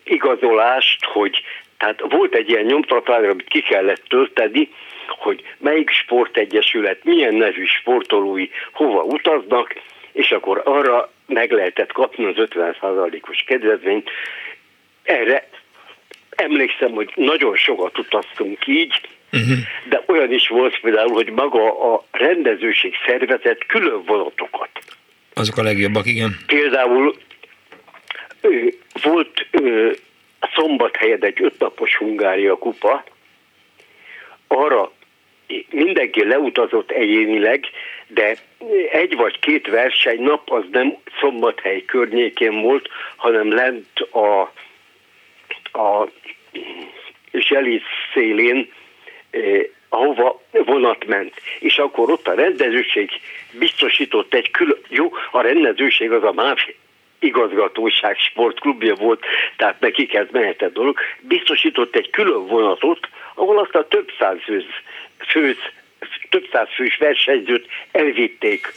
igazolást, hogy tehát volt egy ilyen nyomtatvány, amit ki kellett tölteni, hogy melyik sportegyesület, milyen nevű sportolói hova utaznak, és akkor arra meg lehetett kapni az 50%-os kedvezményt. Erre emlékszem, hogy nagyon sokat utaztunk így, uh-huh. de olyan is volt például, hogy maga a rendezőség szervezett külön vonatokat. Azok a legjobbak, igen. Például volt ö, szombathelyed egy ötnapos Hungária kupa, arra mindenki leutazott egyénileg, de egy vagy két versenynap az nem szombathely környékén volt, hanem lent a, a Zselic szélén, eh, ahova vonat ment. És akkor ott a rendezőség biztosított egy külön, jó, a rendezőség az a MÁV igazgatóság sportklubja volt, tehát nekik ez mehetett dolog, biztosított egy külön vonatot, ahol azt a több száz fős, fős, több száz fős versenyzőt elvitték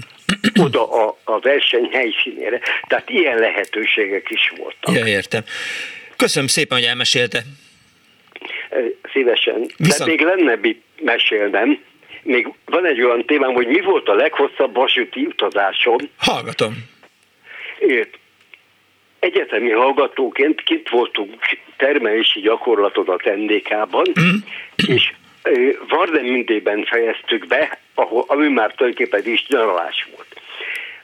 oda a, a verseny helyszínére. Tehát ilyen lehetőségek is voltak. Ja, értem. Köszönöm szépen, hogy elmesélte. Szívesen. Viszont... De még lenne mit mesélnem. Még van egy olyan témám, hogy mi volt a leghosszabb vasúti utazásom. Hallgatom. Egyetemi hallgatóként kint voltunk termelési gyakorlatot a NDK-ban, mm. és Vardemündében fejeztük be, ahol, ami már tulajdonképpen is nyaralás volt.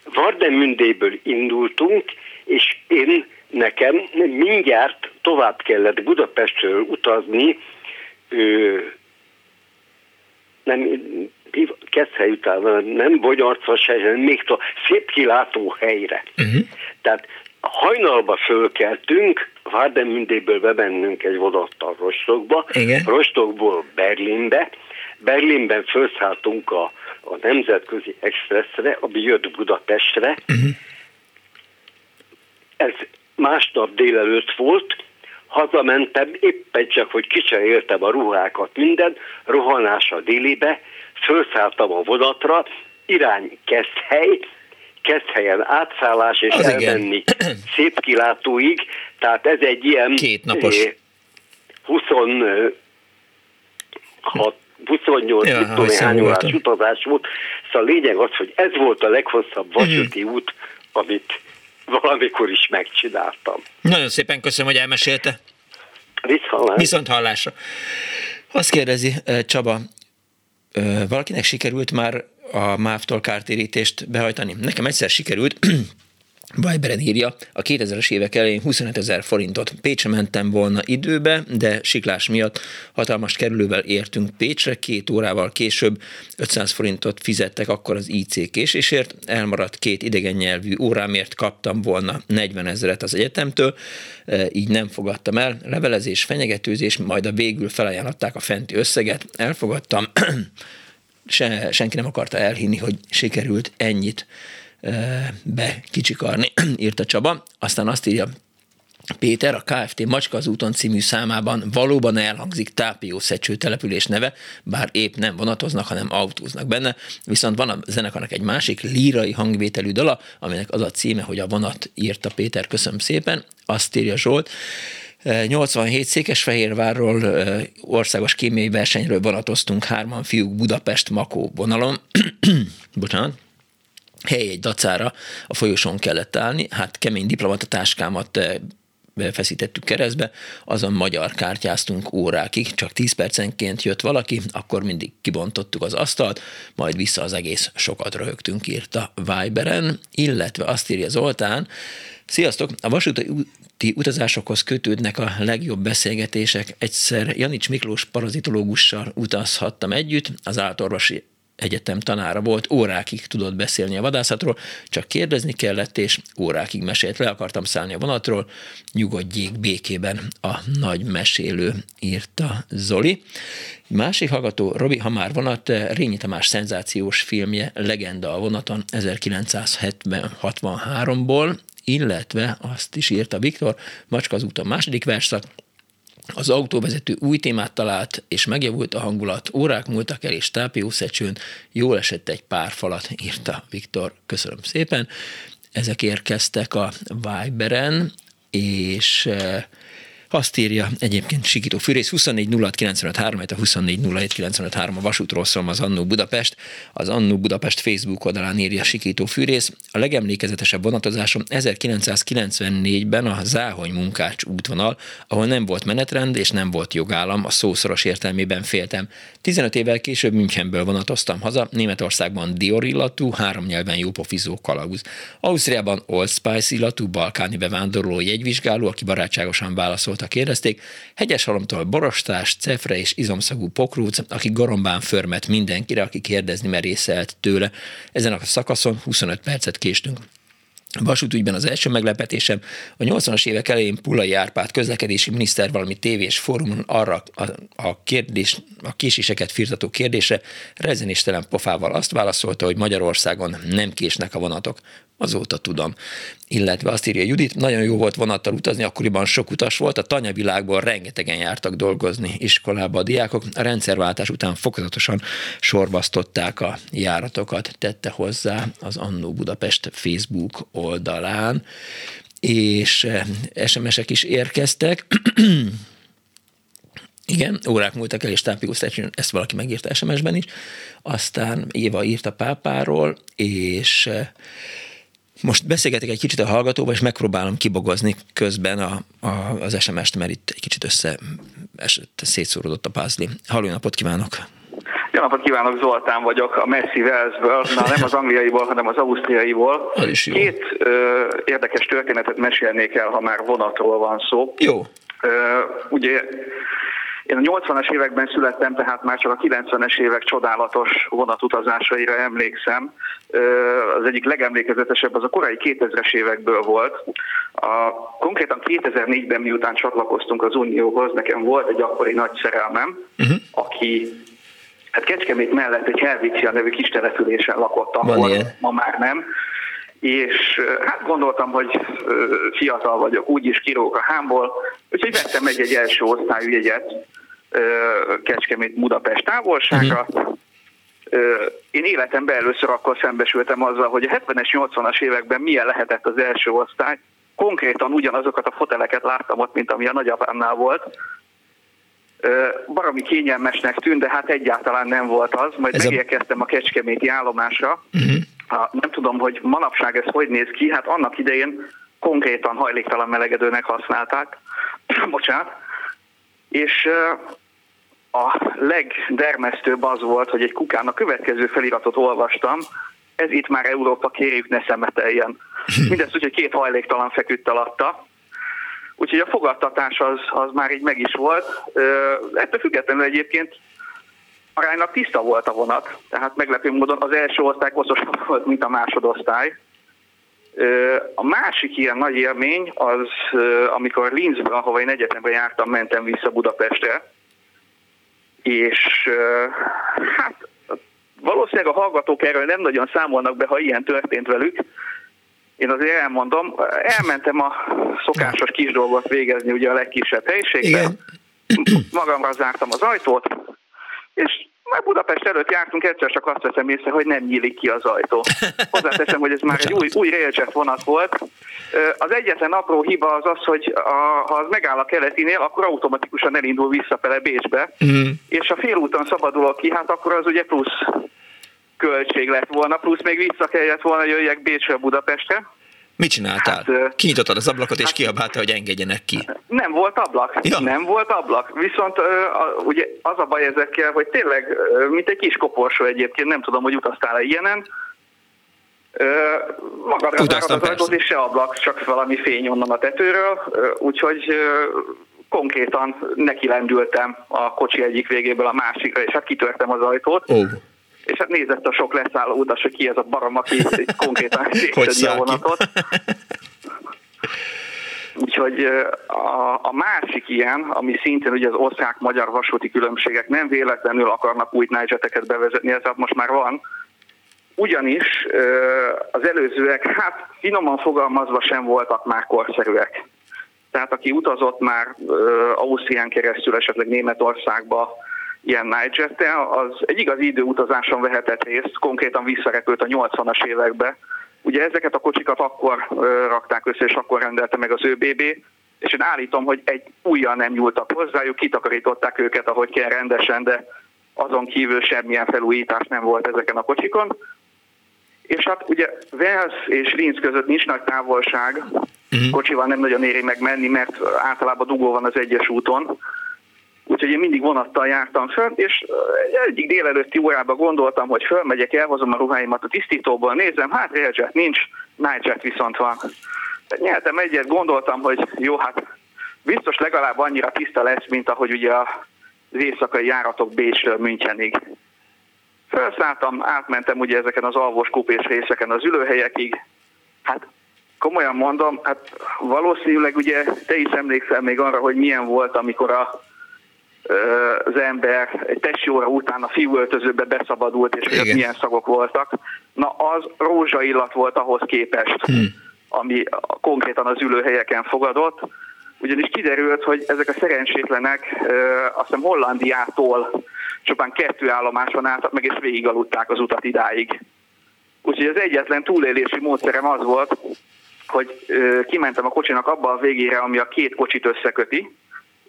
Vardemündéből indultunk, és én nekem mindjárt tovább kellett Budapestről utazni, ö, nem, Keszhely után, nem Bogyarcas helyre, még to, szép kilátó helyre. Uh-huh. Tehát hajnalba fölkeltünk, Várdemündéből bemennünk egy vonattal Rostokba, Igen. Rostokból Berlinbe, Berlinben felszálltunk a, a Nemzetközi Expressre, ami jött Budapestre. Uh-huh. Ez másnap délelőtt volt, hazamentem éppen csak, hogy kicseréltem a ruhákat, minden, rohanás a délibe, felszálltam a vonatra, irány Keszthely, Keszthelyen átszállás és Az elmenni igen. szép kilátóig, tehát ez egy ilyen Két napos. 26 28 ja, tudom, hány órás utazás volt. Szóval a lényeg az, hogy ez volt a leghosszabb vasúti mm. út, amit valamikor is megcsináltam. Nagyon szépen köszönöm, hogy elmesélte. Viszont, Viszont hallásra. Azt kérdezi Csaba, valakinek sikerült már a MÁV-tól kártérítést behajtani? Nekem egyszer sikerült, Viberen írja, a 2000-es évek elején 25 ezer forintot. Pécsre mentem volna időbe, de siklás miatt hatalmas kerülővel értünk Pécsre, két órával később 500 forintot fizettek akkor az IC késésért, elmaradt két idegen nyelvű órámért kaptam volna 40 ezeret az egyetemtől, e, így nem fogadtam el. Levelezés, fenyegetőzés, majd a végül felajánlották a fenti összeget, elfogadtam, Se, senki nem akarta elhinni, hogy sikerült ennyit bekicsikarni, írta Csaba. Aztán azt írja Péter, a KFT Macska az úton című számában valóban elhangzik Tápió Szecső település neve, bár épp nem vonatoznak, hanem autóznak benne, viszont van a zenekarnak egy másik lírai hangvételű dala, aminek az a címe, hogy a vonat írta Péter, köszönöm szépen, azt írja Zsolt, 87 Székesfehérvárról országos kémiai versenyről vonatoztunk hárman fiúk Budapest-Makó vonalon. Bocsánat hely egy dacára a folyosón kellett állni, hát kemény diplomatatáskámat eh, feszítettük keresztbe, azon magyar kártyáztunk órákig, csak 10 percenként jött valaki, akkor mindig kibontottuk az asztalt, majd vissza az egész sokat röhögtünk, írta Viberen, illetve azt írja Zoltán, Sziasztok! A vasúti utazásokhoz kötődnek a legjobb beszélgetések. Egyszer Janics Miklós parazitológussal utazhattam együtt, az állatorvosi egyetem tanára volt, órákig tudott beszélni a vadászatról, csak kérdezni kellett, és órákig mesélt. Le akartam szállni a vonatról, nyugodjék békében a nagy mesélő, írta Zoli. Másik hallgató, Robi, ha már vonat, Rényi Tamás szenzációs filmje Legenda a vonaton 1963-ból, illetve azt is írta Viktor, Macska az úton második verszak, az autóvezető új témát talált, és megjavult a hangulat. Órák múltak el, és tápiószecsőn jól esett egy pár falat, írta Viktor. Köszönöm szépen. Ezek érkeztek a Viberen, és Azt írja egyébként Sikító Fűrész 24 06 953, a 24 07 a vasútról szól az Annó Budapest. Az Annó Budapest Facebook oldalán írja Sikító Fűrész. A legemlékezetesebb vonatozásom 1994-ben a Záhony Munkács útvonal, ahol nem volt menetrend és nem volt jogállam, a szószoros értelmében féltem. 15 évvel később Münchenből vonatoztam haza, Németországban Dior illatú, három nyelven jópofizó kalauz. Ausztriában Old Spice illatú balkáni bevándorló jegyvizsgáló, aki barátságosan válaszolta, kérdezték, Hegyeshalomtól borostás, cefre és izomszagú pokrúc, aki gorombán förmet mindenkire, aki kérdezni merészelt tőle. Ezen a szakaszon 25 percet késtünk. Vasútügyben az első meglepetésem a 80-as évek elején Pulai Árpád közlekedési miniszter valami tévés fórumon arra a, a, kérdés, a késéseket firtató kérdésre rezenéstelen pofával azt válaszolta, hogy Magyarországon nem késnek a vonatok azóta tudom. Illetve azt írja Judit, nagyon jó volt vonattal utazni, akkoriban sok utas volt, a tanyavilágból rengetegen jártak dolgozni iskolába a diákok, a rendszerváltás után fokozatosan sorbasztották a járatokat, tette hozzá az Annó Budapest Facebook oldalán, és SMS-ek is érkeztek. Igen, órák múltak el, és Tápius ezt valaki megírta SMS-ben is. Aztán Éva írt a pápáról, és most beszélgetek egy kicsit a hallgatóval, és megpróbálom kibogozni közben a, a, az SMS-t, mert itt egy kicsit össze esett, szétszórodott a pázli. Halló, napot kívánok! Jó napot kívánok, Zoltán vagyok, a Messi Velszből, na nem az angliaiból, hanem az ausztriaiból. Két ö, érdekes történetet mesélnék el, ha már vonatról van szó. Jó. Ö, ugye én a 80-as években születtem, tehát már csak a 90-es évek csodálatos vonatutazásaira emlékszem. Az egyik legemlékezetesebb az a korai 2000-es évekből volt. A, konkrétan 2004-ben miután csatlakoztunk az Unióhoz, nekem volt egy akkori nagy szerelmem, uh-huh. aki hát Kecskemét mellett egy Helvícia nevű kis településen lakott akkor, ma már nem és hát gondoltam, hogy fiatal vagyok, úgyis kirók a hámból, úgyhogy vettem egy, egy első osztályú jegyet Kecskemét Budapest távolságra. Uh-huh. Én életemben először akkor szembesültem azzal, hogy a 70-es, 80-as években milyen lehetett az első osztály. Konkrétan ugyanazokat a foteleket láttam ott, mint ami a nagyapámnál volt. Baromi kényelmesnek tűnt, de hát egyáltalán nem volt az. Majd ez megérkeztem a... a Kecskeméti állomásra. Uh-huh. Nem tudom, hogy manapság ez hogy néz ki. Hát annak idején konkrétan hajléktalan melegedőnek használták. Bocsánat. És a legdermesztőbb az volt, hogy egy kukán a következő feliratot olvastam, ez itt már Európa, kérjük ne szemeteljen. Mindezt úgy, hogy két hajléktalan feküdt alatta. Úgyhogy a fogadtatás az, az már így meg is volt. Ettől függetlenül egyébként aránylag tiszta volt a vonat, tehát meglepő módon az első osztály koszosabb volt, mint a másodosztály. A másik ilyen nagy élmény az, amikor Linzben, ahova én egyetemben jártam, mentem vissza Budapestre, és hát valószínűleg a hallgatók erről nem nagyon számolnak be, ha ilyen történt velük. Én azért elmondom, elmentem a szokásos kis dolgot végezni ugye a legkisebb helyiségben, Igen. magamra zártam az ajtót, és már Budapest előtt jártunk, egyszer csak azt veszem észre, hogy nem nyílik ki az ajtó. Hozzáteszem, hogy ez már egy új, új Railjet vonat volt. Az egyetlen apró hiba az az, hogy a, ha az megáll a keletinél, akkor automatikusan elindul visszafele Bécsbe, mm. és a félúton szabadulok ki, hát akkor az ugye plusz költség lett volna, plusz még vissza kellett volna jöjjek Bécsbe Budapestre. Mit csináltál? Hát, Kinyitottad az ablakot, és hát, kiabálta, hogy engedjenek ki. Nem volt ablak. Ja. Nem volt ablak. Viszont ugye az a baj ezekkel, hogy tényleg, mint egy kis koporsó egyébként, nem tudom, hogy utaztál-e ilyenen, magadra az ajtót, és se ablak, csak valami fény onnan a tetőről, úgyhogy konkrétan neki lendültem a kocsi egyik végéből a másikra, és hát kitörtem az ajtót. Oh és hát nézett a sok leszálló utas, hogy ki ez a barom, aki konkrétan szétszedi a vonatot. Úgyhogy a, a másik ilyen, ami szintén ugye az osztrák-magyar vasúti különbségek nem véletlenül akarnak új nájzseteket bevezetni, ez hát most már van, ugyanis az előzőek, hát finoman fogalmazva sem voltak már korszerűek. Tehát aki utazott már Ausztrián keresztül, esetleg Németországba, ilyen nightjet az egy igazi időutazáson vehetett részt, konkrétan visszarepült a 80-as évekbe. Ugye ezeket a kocsikat akkor rakták össze, és akkor rendelte meg az ÖBB, és én állítom, hogy egy újjal nem nyúltak hozzájuk, kitakarították őket, ahogy kell rendesen, de azon kívül semmilyen felújítás nem volt ezeken a kocsikon. És hát ugye Wales és Linz között nincs nagy távolság, uh-huh. kocsival nem nagyon éri meg menni, mert általában dugó van az egyes úton, úgyhogy én mindig vonattal jártam föl, és egyik délelőtti órában gondoltam, hogy fölmegyek, elhozom a ruháimat a tisztítóból, nézem, hát Railjet nincs, Nightjet viszont van. Nyeltem egyet, gondoltam, hogy jó, hát biztos legalább annyira tiszta lesz, mint ahogy ugye az éjszakai járatok Bécsről Münchenig. Felszálltam, átmentem ugye ezeken az alvos kupés részeken az ülőhelyekig. Hát komolyan mondom, hát valószínűleg ugye te is emlékszel még arra, hogy milyen volt, amikor a az ember egy testi óra után a fiúöltözőbe beszabadult, és hogy milyen szagok voltak. Na, az rózsaillat volt ahhoz képest, hmm. ami konkrétan az ülőhelyeken fogadott, ugyanis kiderült, hogy ezek a szerencsétlenek azt hiszem Hollandiától csupán kettő állomáson álltak meg, és végigaludták az utat idáig. Úgyhogy az egyetlen túlélési módszerem az volt, hogy kimentem a kocsinak abba a végére, ami a két kocsit összeköti,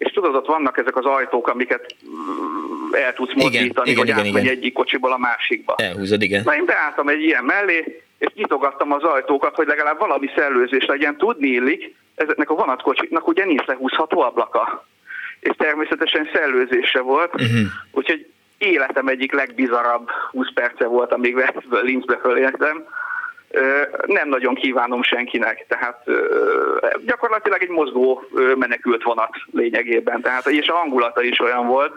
és tudod, ott vannak ezek az ajtók, amiket mm, el tudsz mozdítani, igen, hogy igen, átmegy igen. egyik kocsiból a másikba. Elhúzod, igen. Na én beálltam egy ilyen mellé, és nyitogattam az ajtókat, hogy legalább valami szellőzés legyen. Tudni illik, ezeknek a vonatkocsiknak ugye nincs lehúzható ablaka. És természetesen szellőzése volt, uh-huh. úgyhogy életem egyik legbizarabb 20 perce volt, amíg Linzbe fölértem nem nagyon kívánom senkinek, tehát gyakorlatilag egy mozgó menekült vonat lényegében, tehát és a hangulata is olyan volt,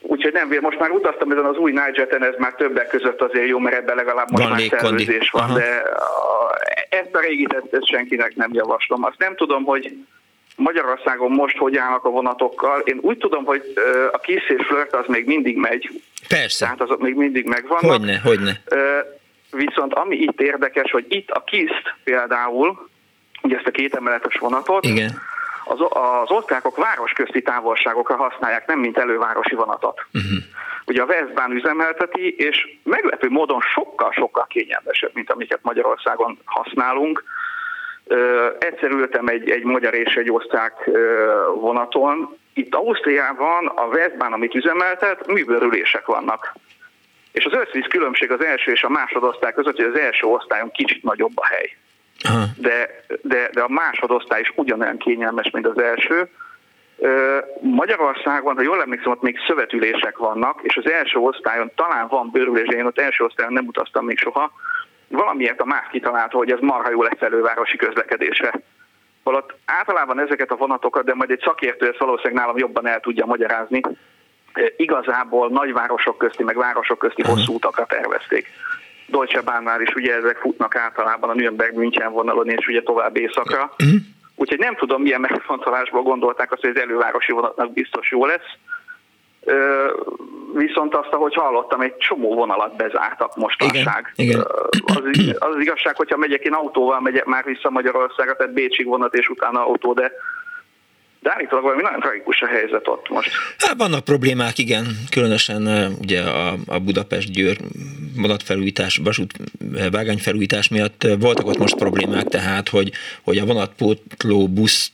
úgyhogy nem most már utaztam ezen az új Nigeten, ez már többek között azért jó, mert ebben legalább most van már szervezés van, Aha. de ezt a régit ezt, ezt senkinek nem javaslom. Azt nem tudom, hogy Magyarországon most hogy állnak a vonatokkal. Én úgy tudom, hogy a Kiss és Flirt az még mindig megy. Persze. Tehát azok még mindig megvannak. Hogyne, hogyne. Viszont ami itt érdekes, hogy itt a KISZ például, ugye ezt a két emeletes vonatot, Igen. Az, az osztrákok városközti távolságokra használják, nem mint elővárosi vonatot. Uh-huh. Ugye a Westbahn üzemelteti, és meglepő módon sokkal-sokkal kényelmesebb, mint amiket Magyarországon használunk Egyszer ültem egy, egy magyar és egy osztrák vonaton. Itt Ausztriában a Westbahn, amit üzemeltet, műbőrülések vannak. És az összvíz különbség az első és a másodosztály között, hogy az első osztályon kicsit nagyobb a hely. De, de, de a másodosztály is ugyanolyan kényelmes, mint az első. Magyarországon, ha jól emlékszem, ott még szövetülések vannak, és az első osztályon talán van bőrülés, de én ott első osztályon nem utaztam még soha, valamiért a más kitalálta, hogy ez marha jó lesz elővárosi közlekedésre. Holott általában ezeket a vonatokat, de majd egy szakértő ezt valószínűleg nálam jobban el tudja magyarázni, igazából nagyvárosok közti, meg városok közti hosszú utakra tervezték. Deutsche Bahnnál is ugye ezek futnak általában a Nürnberg München vonalon, és ugye tovább éjszakra. Úgyhogy nem tudom, milyen megfontolásból gondolták azt, hogy az elővárosi vonatnak biztos jó lesz viszont azt, ahogy hallottam, egy csomó vonalat bezártak mostanság. Igen, igen. Az, az, az igazság, hogyha megyek én autóval, megyek már vissza Magyarországra, tehát Bécsig vonat és utána autó, de de állítólag valami nagyon tragikus a helyzet ott most. Hát vannak problémák, igen, különösen ugye a, a Budapest-Győr vonatfelújítás, vasút vágányfelújítás miatt voltak ott most problémák, tehát, hogy, hogy a vonatpótló buszt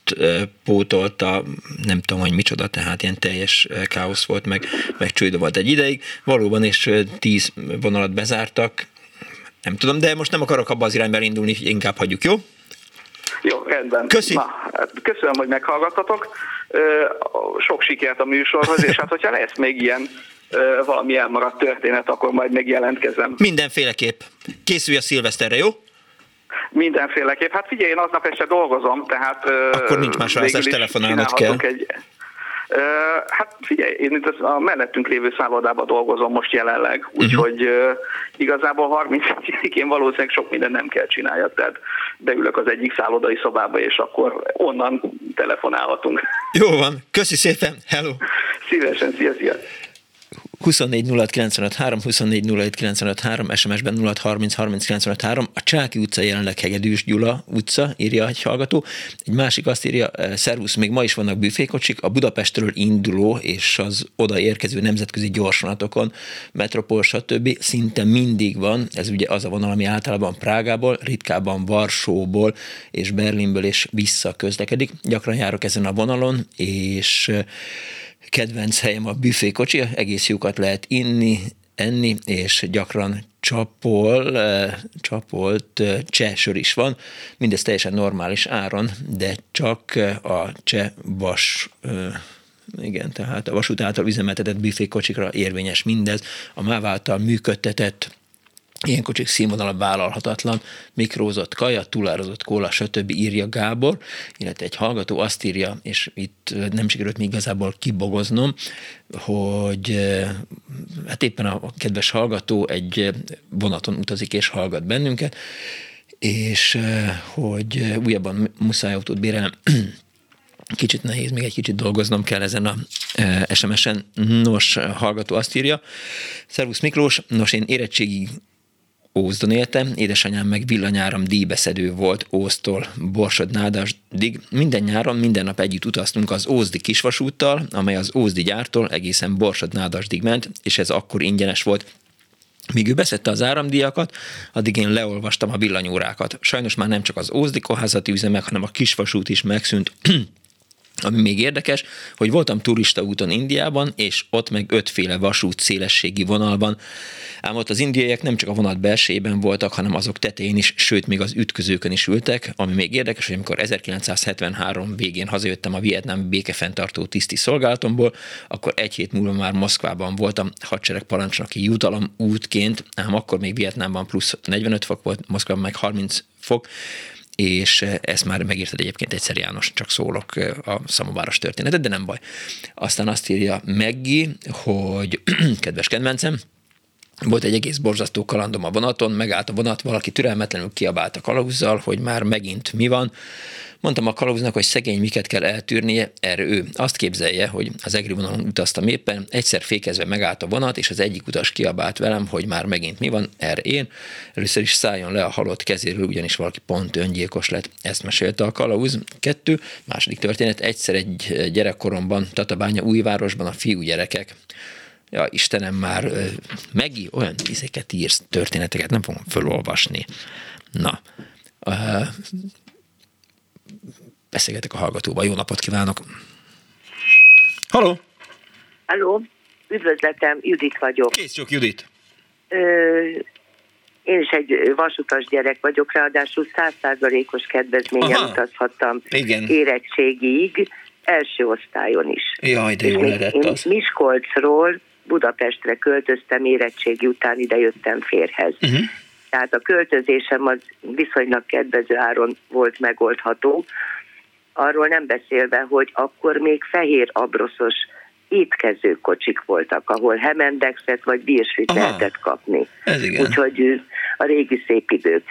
pótolta, nem tudom, hogy micsoda, tehát ilyen teljes káosz volt, meg, meg csődő volt egy ideig. Valóban, és tíz vonalat bezártak, nem tudom, de most nem akarok abba az irányba indulni, inkább hagyjuk, jó? Jó, rendben. Köszi. Na, hát köszönöm, hogy meghallgattatok. Sok sikert a műsorhoz, és hát hogyha lesz még ilyen valami elmaradt történet, akkor majd megjelentkezem. Mindenféleképp. Készülj a szilveszterre, jó? Mindenféleképp. Hát figyelj, én aznap este dolgozom, tehát... Akkor nincs más választás, telefonálnod kell. Egy, Hát figyelj, én itt a mellettünk lévő szállodában dolgozom most jelenleg, úgyhogy uh-huh. igazából 31-én valószínűleg sok minden nem kell csináljak, tehát beülök az egyik szállodai szobába, és akkor onnan telefonálhatunk. Jó van, köszi szépen, hello! Szívesen, szia, szia! 24 24 SMS-ben 06 30 A Csáki utca jelenleg Hegedűs Gyula utca, írja egy hallgató. Egy másik azt írja, eh, szervusz, még ma is vannak büfékocsik, a Budapestről induló és az oda érkező nemzetközi gyorsvonatokon, Metropol, stb. szinte mindig van, ez ugye az a vonal, ami általában Prágából, ritkábban Varsóból és Berlinből és vissza közlekedik. Gyakran járok ezen a vonalon, és kedvenc helyem a büfékocsi, egész jókat lehet inni, enni, és gyakran csapol, eh, csapolt eh, cseh sör is van, mindez teljesen normális áron, de csak eh, a cseh vas igen, tehát a vasút által üzemeltetett büfékocsikra érvényes mindez, a MÁV által működtetett Ilyen kocsik színvonala vállalhatatlan, mikrózott kaja, túlározott kóla, stb. írja Gábor, illetve egy hallgató azt írja, és itt nem sikerült még igazából kibogoznom, hogy hát éppen a kedves hallgató egy vonaton utazik és hallgat bennünket, és hogy újabban muszáj autót bérelnem, kicsit nehéz, még egy kicsit dolgoznom kell ezen a SMS-en. Nos, hallgató azt írja, Szervusz Miklós, nos én érettségig Ózdon éltem, édesanyám meg villanyáram díjbeszedő volt Óztól Borsod Nádasdig. Minden nyáron, minden nap együtt utaztunk az Ózdi kisvasúttal, amely az Ózdi gyártól egészen Borsod Nádasdig ment, és ez akkor ingyenes volt. Míg ő beszedte az áramdíjakat, addig én leolvastam a villanyórákat. Sajnos már nem csak az Ózdi kohászati üzemek, hanem a kisvasút is megszűnt. Ami még érdekes, hogy voltam turista úton Indiában, és ott meg ötféle vasút szélességi vonalban. Ám ott az indiaiak nem csak a vonat belsejében voltak, hanem azok tetején is, sőt még az ütközőkön is ültek, ami még érdekes, hogy amikor 1973 végén hazajöttem a Vietnám békefenntartó tiszti szolgálatomból, akkor egy hét múlva már Moszkvában voltam hadsereg parancsnoki jutalom útként, ám akkor még Vietnámban plusz 45 fok volt, Moszkvában meg 30 fok, és eh, ezt már megírtad egyébként egyszer János, csak szólok eh, a szamováros történetet, de nem baj. Aztán azt írja Meggi, hogy kedves kedvencem, volt egy egész borzasztó kalandom a vonaton, megállt a vonat, valaki türelmetlenül kiabált a kalauzzal, hogy már megint mi van. Mondtam a kalauznak, hogy szegény miket kell eltűrnie, erre ő azt képzelje, hogy az egri vonalon utaztam éppen, egyszer fékezve megállt a vonat, és az egyik utas kiabált velem, hogy már megint mi van, erre én. Először is szálljon le a halott kezéről, ugyanis valaki pont öngyilkos lett. Ezt mesélte a kalauz. Kettő, második történet, egyszer egy gyerekkoromban, Tatabánya újvárosban a fiú gyerekek ja Istenem, már megi olyan izéket írsz, történeteket nem fogom felolvasni. Na, beszélgetek a hallgatóval. Jó napot kívánok! Halló! Halló, üdvözletem, Judit vagyok. Kész csak, Judit. Ö, én is egy vasutas gyerek vagyok, ráadásul százszázalékos kedvezményen Aha. utazhattam Igen. érettségig, első osztályon is. Jaj, de jó lett az. Miskolcról Budapestre költöztem érettségi után, ide jöttem férhez. Uh-huh. Tehát a költözésem az viszonylag kedvező áron volt megoldható. Arról nem beszélve, hogy akkor még fehér abroszos étkezőkocsik voltak, ahol hemendexet vagy bírsvit Aha, lehetett kapni. Ez igen. Úgyhogy a régi szép idők.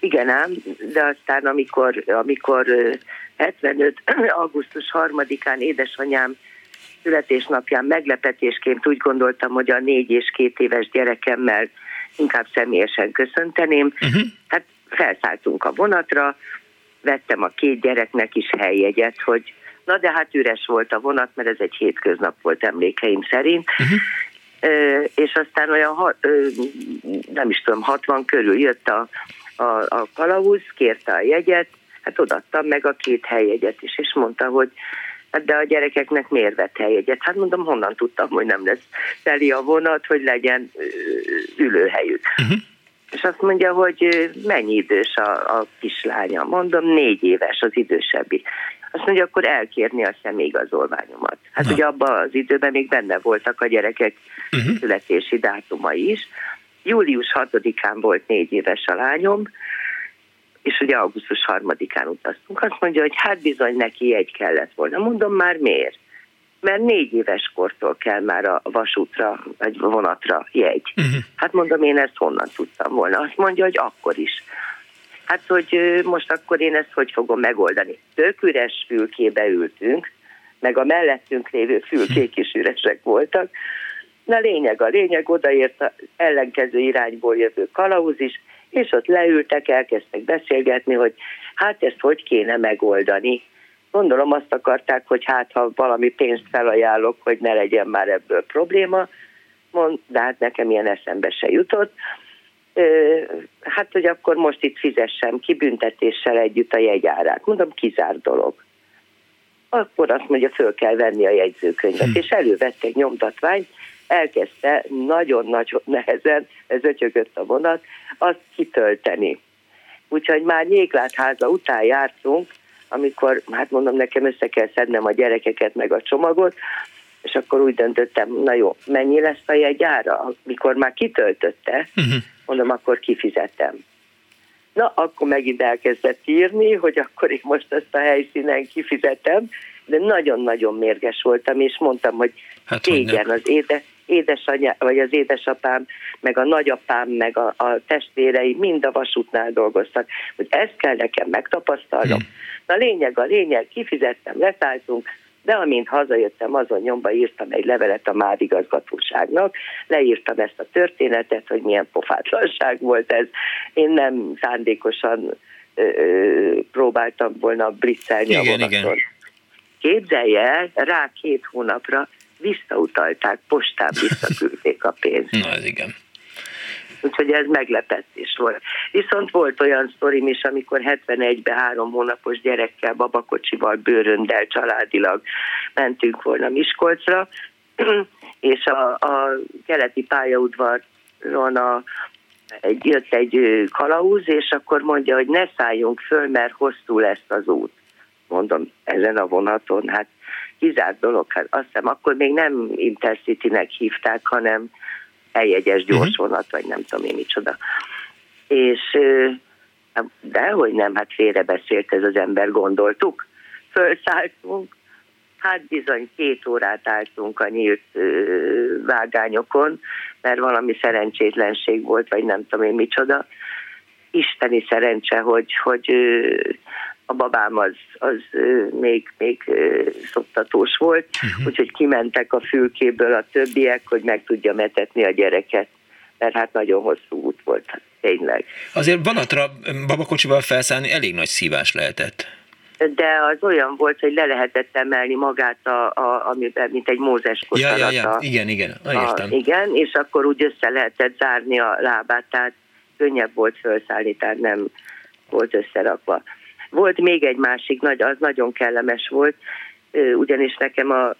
Igen ám, de aztán amikor, amikor 75. augusztus 3-án édesanyám születésnapján meglepetésként úgy gondoltam, hogy a négy és két éves gyerekemmel inkább személyesen köszönteném. Uh-huh. Hát felszálltunk a vonatra, vettem a két gyereknek is helyjegyet, hogy na de hát üres volt a vonat, mert ez egy hétköznap volt emlékeim szerint. Uh-huh. Ö, és aztán olyan, ha, ö, nem is tudom, 60 körül jött a, a, a kalauz, kérte a jegyet, hát odattam meg a két helyjegyet is, és mondta, hogy Hát de a gyerekeknek miért vett helyegyet? Hát mondom, honnan tudtam, hogy nem lesz teli a vonat, hogy legyen ülőhelyük. Uh-huh. És azt mondja, hogy mennyi idős a, a kislánya. Mondom, négy éves az idősebbi. Azt mondja, akkor elkérni a személyigazolványomat. Hát Na. ugye abban az időben még benne voltak a gyerekek uh-huh. születési dátumai is. Július 6-án volt négy éves a lányom, és ugye augusztus harmadikán utaztunk. Azt mondja, hogy hát bizony neki egy kellett volna. Mondom már miért? Mert négy éves kortól kell már a vasútra, vagy vonatra jegy. Uh-huh. Hát mondom, én ezt honnan tudtam volna. Azt mondja, hogy akkor is. Hát, hogy most akkor én ezt hogy fogom megoldani? Tök üres fülkébe ültünk, meg a mellettünk lévő fülkék is üresek voltak, Na lényeg a lényeg, odaért a ellenkező irányból jövő kalauz is, és ott leültek, elkezdtek beszélgetni, hogy hát ezt hogy kéne megoldani. Gondolom azt akarták, hogy hát ha valami pénzt felajánlok, hogy ne legyen már ebből probléma, mond, de hát nekem ilyen eszembe se jutott. Hát, hogy akkor most itt fizessem ki büntetéssel együtt a jegyárát. Mondom, kizár dolog. Akkor azt mondja, föl kell venni a jegyzőkönyvet, hm. és elővette egy nyomtatványt, elkezdte nagyon-nagyon nehezen, ez ötyögött a vonat, azt kitölteni. Úgyhogy már Nyéklátháza után jártunk, amikor, hát mondom, nekem össze kell szednem a gyerekeket, meg a csomagot, és akkor úgy döntöttem, na jó, mennyi lesz a jegyára? Mikor már kitöltötte, uh-huh. mondom, akkor kifizetem. Na, akkor megint elkezdett írni, hogy akkor én most ezt a helyszínen kifizetem, de nagyon-nagyon mérges voltam, és mondtam, hogy hát, igen, az éde, édesanyja, vagy az édesapám, meg a nagyapám, meg a, a testvérei mind a vasútnál dolgoztak, hogy ezt kell nekem megtapasztalnom. Hmm. Na lényeg a lényeg, kifizettem, leszálltunk, de amint hazajöttem, azon nyomba írtam egy levelet a MÁV igazgatóságnak, leírtam ezt a történetet, hogy milyen pofátlanság volt ez. Én nem szándékosan ö, ö, próbáltam volna blitzelni igen, a vonaton. Igen. Képzelje el, rá két hónapra visszautalták, postán visszaküldték a pénzt. Na, ez igen. Úgyhogy ez meglepetés volt. Viszont volt olyan sztorim is, amikor 71-ben három hónapos gyerekkel, babakocsival, bőröndel családilag mentünk volna Miskolcra, és a, a keleti pályaudvaron a, egy, jött egy kalauz, és akkor mondja, hogy ne szálljunk föl, mert hosszú lesz az út. Mondom, ezen a vonaton, hát kizárt dolog, hát azt hiszem, akkor még nem Intercity-nek hívták, hanem eljegyes mhm. gyorsvonat, vagy nem tudom én micsoda. És dehogy nem, hát félrebeszélt ez az ember, gondoltuk. Fölszálltunk, hát bizony két órát álltunk a nyílt vágányokon, mert valami szerencsétlenség volt, vagy nem tudom én micsoda. Isteni szerencse, hogy, hogy a babám az, az még, még szoktatós volt, uh-huh. úgyhogy kimentek a fülkéből a többiek, hogy meg tudja metetni a gyereket, mert hát nagyon hosszú út volt, tényleg. Azért vonatra babakocsival felszállni elég nagy szívás lehetett. De az olyan volt, hogy le lehetett emelni magát, a, a, amiben, mint egy mózes ja, ja, ja. Igen, igen, a, igen, és akkor úgy össze lehetett zárni a lábát, tehát könnyebb volt felszállni, tehát nem volt összerakva. Volt még egy másik, nagy, az nagyon kellemes volt, ugyanis nekem a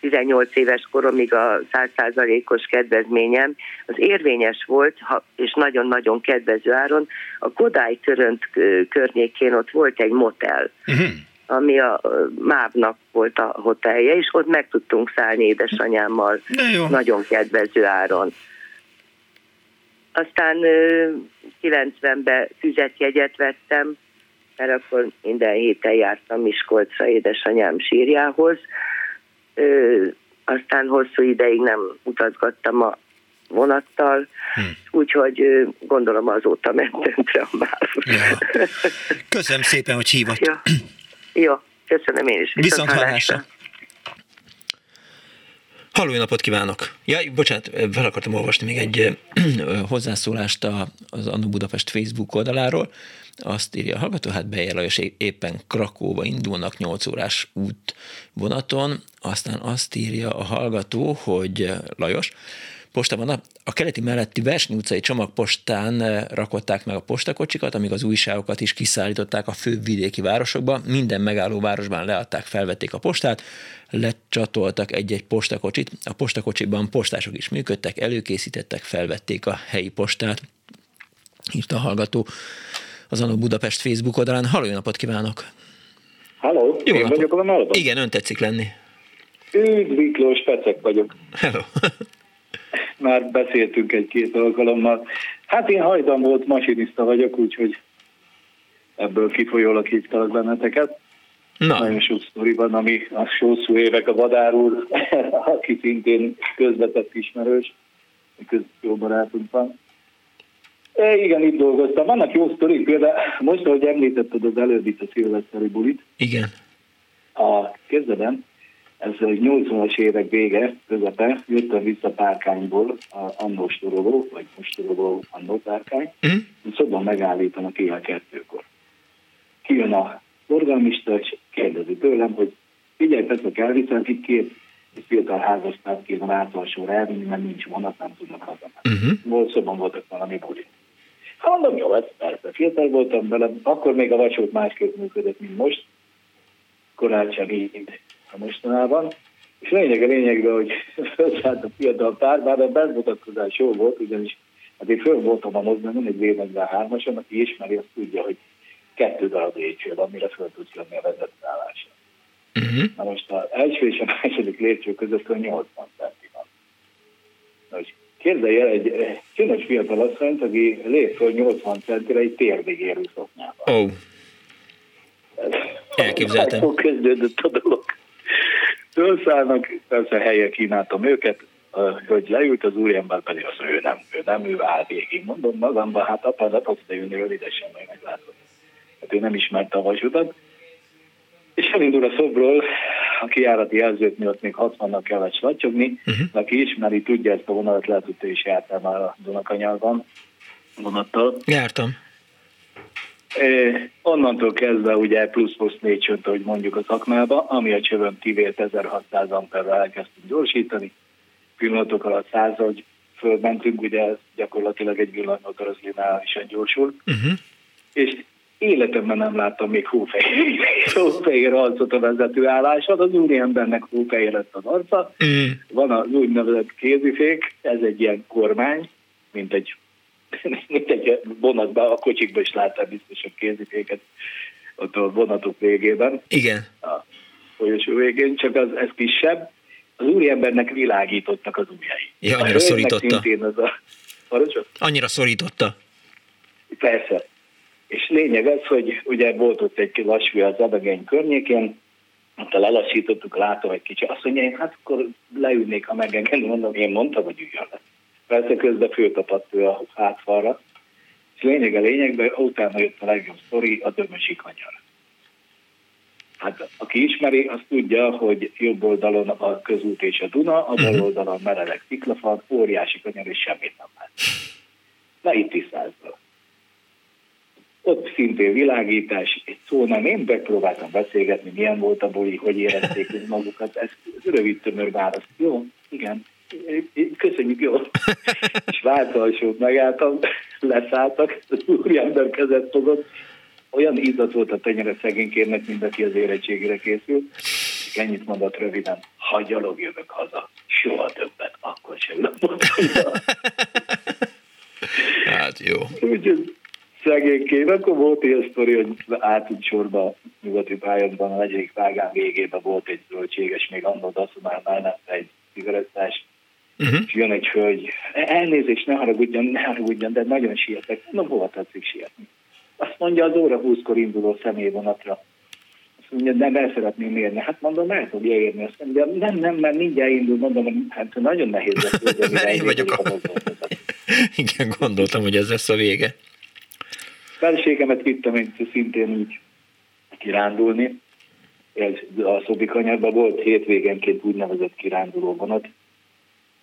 18 éves koromig a 100%-os kedvezményem, az érvényes volt, és nagyon-nagyon kedvező áron. A Kodály Törönt környékén ott volt egy motel, uh-huh. ami a Mávnak volt a hotelje, és ott meg tudtunk szállni édesanyámmal nagyon kedvező áron. Aztán 90-ben füzetjegyet vettem, mert akkor minden héten jártam Miskolcra édesanyám sírjához. Ö, aztán hosszú ideig nem utazgattam a vonattal, hm. úgyhogy gondolom azóta ment tönkre a MÁV. Ja. Köszönöm szépen, hogy hívott. Jó, Jó. köszönöm én is. Viszont, Viszont hallásra. Halló, napot kívánok! Ja, bocsánat, fel akartam olvasni még egy hozzászólást az Annu Budapest Facebook oldaláról. Azt írja a hallgató, hát Bejer éppen Krakóba indulnak 8 órás út vonaton, aztán azt írja a hallgató, hogy Lajos, posta van. A keleti melletti Versny utcai csomagpostán eh, rakották meg a postakocsikat, amíg az újságokat is kiszállították a főbb vidéki városokba. Minden megálló városban leadták, felvették a postát, lecsatoltak egy-egy postakocsit. A postakocsiban postások is működtek, előkészítettek, felvették a helyi postát, írta a hallgató az Anó Budapest Facebook oldalán. Halló, jó napot kívánok! Halló, jó én napot. vagyok a vonalban? Igen, ön tetszik lenni. Üdv Miklós, Pecek vagyok. Hello. Már beszéltünk egy-két alkalommal. Hát én hajdan volt masinista vagyok, úgyhogy ebből kifolyólag hívtalak benneteket. Na. Nagyon sok sztori van, ami a hosszú évek a Vadár úr, aki szintén közvetett ismerős, köz jó barátunk van. É, igen, itt dolgoztam. Vannak jó sztorik, például most, ahogy említetted az előbb itt a szilveszteri bulit. Igen. A kezdeden ez 80-as évek vége, közepe, jöttem vissza Párkányból, a annó storoló, vagy most storoló annó Párkány, mm. szóban megállítanak éjjel kettőkor. Kijön a forgalmista, és kérdezi tőlem, hogy figyelj, Petra, elviszem, itt két fiatal házasztást kéne átalsóra elvinni, mert nincs vonat, nem tudnak hazamenni. Uh-huh. Volt szóban voltak valami buli. Mondom, jó, ez persze, fiatal voltam vele, akkor még a vacsót másképp működött, mint most, korábban mint a mostanában. És lényeg a lényegben, hogy felszállt a fiatal pár, bár a bemutatkozás jó volt, ugyanis hát én föl voltam a mozdulyon, egy V43 hármason, aki ismeri, azt tudja, hogy kettő darab lépcső van, mire föl tudsz jönni a vezetőállásra. Uh-huh. Na most az első és a második lépcső között a 80 centi van. Képzelj el egy csinos fiatal asszonyt, aki lép föl 80 centire egy térdig érő szoknyában. Oh. Elképzeltem. kezdődött a dolog. Fölszállnak, persze helyek kínáltam őket, hogy leült az úriember pedig az ő nem, ő nem, ő áll végig. Mondom magamban, hát apa, ne fogsz te jönni rövidesen, majd meglátod. Hát ő nem ismerte a vasutat. És elindul a szobról, a kijárati jelzőt miatt még 60-nak kellett slatyogni. Uh-huh. Aki ismeri, tudja ezt a vonalat, lehet, hogy is jártál már a Dunakanyarban vonattal. Jártam. É, onnantól kezdve ugye plusz-plusz négy csönt, ahogy mondjuk a szakmába, ami a csövön kivért 1600 amperrel elkezdtünk gyorsítani. Pillanatok alatt 100 hogy fölmentünk, ugye ez gyakorlatilag egy villanymotor az lineárisan gyorsul. Uh-huh. És életemben nem láttam még hófehér, hófehér arcot a vezetőálláson, az úriembernek hófehér lett az arca. Mm. Van az úgynevezett kézifék, ez egy ilyen kormány, mint egy, mint egy vonatban, a kocsikban is láttam biztos a kéziféket ott a vonatok végében. Igen. A folyosó végén, csak az, ez kisebb. Az úriembernek világítottak az ujjai. Ja, annyira szorította. Az a... Annyira szorította. Persze. És lényeg az, hogy ugye volt ott egy lassú az Adageny környékén, ott lelassítottuk, látom egy kicsi, azt mondja, hát akkor leülnék, ha megengedni, mondom, én mondtam, hogy üljön le. Persze közben föltapadt ő a hátfalra. És lényeg a lényegben, utána jött a legjobb sztori, a Dömösi kanyar. Hát aki ismeri, az tudja, hogy jobb oldalon a közút és a Duna, a bal mhm. oldalon meredek sziklafal, óriási kanyar, és semmit nem lát. Na itt tisztázva ott szintén világítás, egy szó nem, én megpróbáltam beszélgetni, milyen volt a buli, hogy érezték magukat, ez rövid tömör választ. Jó, igen, köszönjük, jó. És váltalsót megálltam, leszálltak, az úriember kezet fogott, olyan ízat volt a tenyere szegénykérnek, mint aki az érettségére készül. Csak ennyit mondott röviden, ha gyalog jövök haza, soha többet, akkor sem ülök Hát jó. Úgyhogy szegényként. Akkor volt ilyen sztori, hogy átült sorba nyugati pályadban, a negyedik vágán végében volt egy zöldséges, még annó daszumál nem egy cigarettás, uh-huh. és jön egy hölgy, elnézést, ne haragudjon, ne haragudjon, de nagyon sietek. No, hova tetszik sietni? Azt mondja az óra 20-kor induló személyvonatra. Azt mondja, nem el szeretném érni. Hát mondom, el tudja érni. Azt mondja, nem, nem, mert mindjárt indul. Mondom, hát nagyon nehéz lesz. Én vagyok a... Igen, gondoltam, hogy ez lesz a vége feleségemet vittem én szintén úgy kirándulni. Ez a Szobikanyarban volt hétvégenként úgynevezett kiránduló vonat.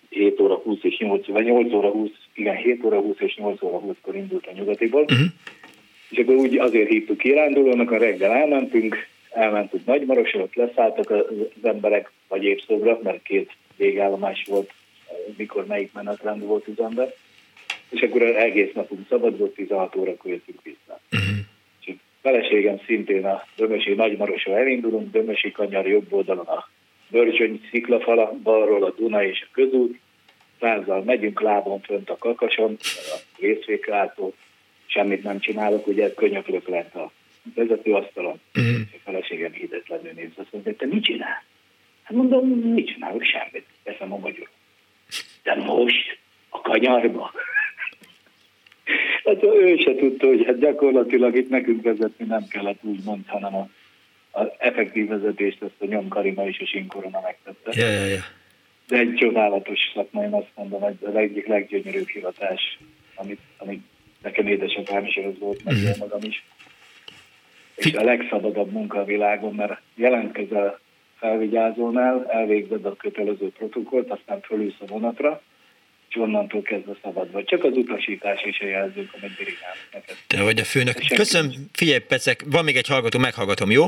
7 óra 20 és 8, vagy 8 óra 20, igen, 7 óra 20 és 8 óra 20-kor indult a nyugatiból. Uh-huh. És akkor úgy azért hívtuk kirándulónak, a reggel elmentünk, elmentünk Nagymarosra, ott leszálltak az emberek, vagy évszobra, mert két végállomás volt, mikor melyik menetrend volt az ember és akkor egész napunk szabad volt, 16 órakor jöttünk vissza. Uh-huh. És feleségem szintén a Dömösi Nagymarosra elindulunk, Dömösi kanyar jobb oldalon a Börzsöny sziklafala, balról a Duna és a közút, százzal megyünk lábon fönt a kakason, a részvéklátó, semmit nem csinálok, ugye könyöklök lent a vezetőasztalon, uh-huh. és a feleségem hitetlenül néz, azt mondja, te mit csinál? Hát mondom, mit csinálok, semmit, teszem a magyar. De most a kanyarba. Hát ő se tudta, hogy hát gyakorlatilag itt nekünk vezetni nem kellett úgy mond, hanem a, az effektív vezetést ezt a nyomkarima és a sinkorona megtette. Ja, ja, ja. De egy csodálatos szakma, én azt mondom, hogy az egyik leggyönyörűbb hivatás, amit, amit nekem édesapám is ez volt, meg uh-huh. magam is. És a legszabadabb munka a világon, mert jelentkezel felvigyázónál, elvégzed a kötelező protokollt, aztán fölülsz a vonatra, és onnantól kezdve szabad vagy. Csak az utasítás és a jelzők, amit dirigálnak neked. Te vagy a főnök. Köszönöm, figyelj, Pecek, van még egy hallgató, meghallgatom, jó?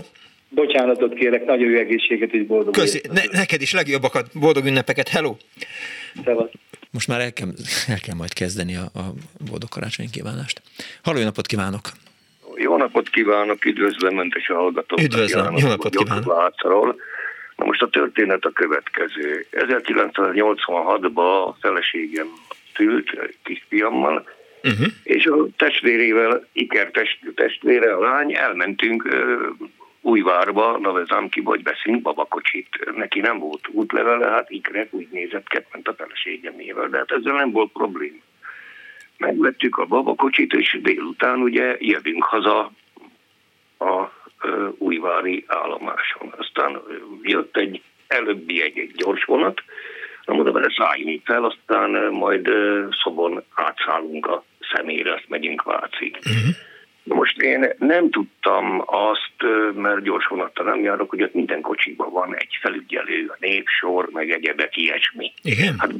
Bocsánatot kérek, nagyon jó egészséget és boldog Köszi, ne, neked is legjobbakat, boldog ünnepeket, hello! Szevasz. Most már el kell, el kell majd kezdeni a, a boldog karácsony kívánást. Halló, jó napot kívánok! Jó napot kívánok, üdvözlöm Önt és a hallgatókat. Üdvözlöm, jó napot kívánok! Na most a történet a következő. 1986-ban a feleségem szült kisfiammal, uh-huh. és a testvérével, Iker test, testvére, a lány, elmentünk uh, Újvárba, Navezám vagy veszünk babakocsit. Neki nem volt útlevele, hát Ikre úgy nézett ki, ment a feleségemével, de hát ezzel nem volt probléma. Megvettük a babakocsit, és délután ugye jövünk haza a újvári állomáson. Aztán jött egy előbbi egy, egy gyors vonat, na mondom, vele szálljunk fel, aztán majd szobon átszállunk a személyre, azt megyünk Vácig. Uh-huh. Most én nem tudtam azt, mert gyors vonattal nem járok, hogy ott minden kocsiban van egy felügyelő, a népsor, meg egyebek, ilyesmi. Igen? Hát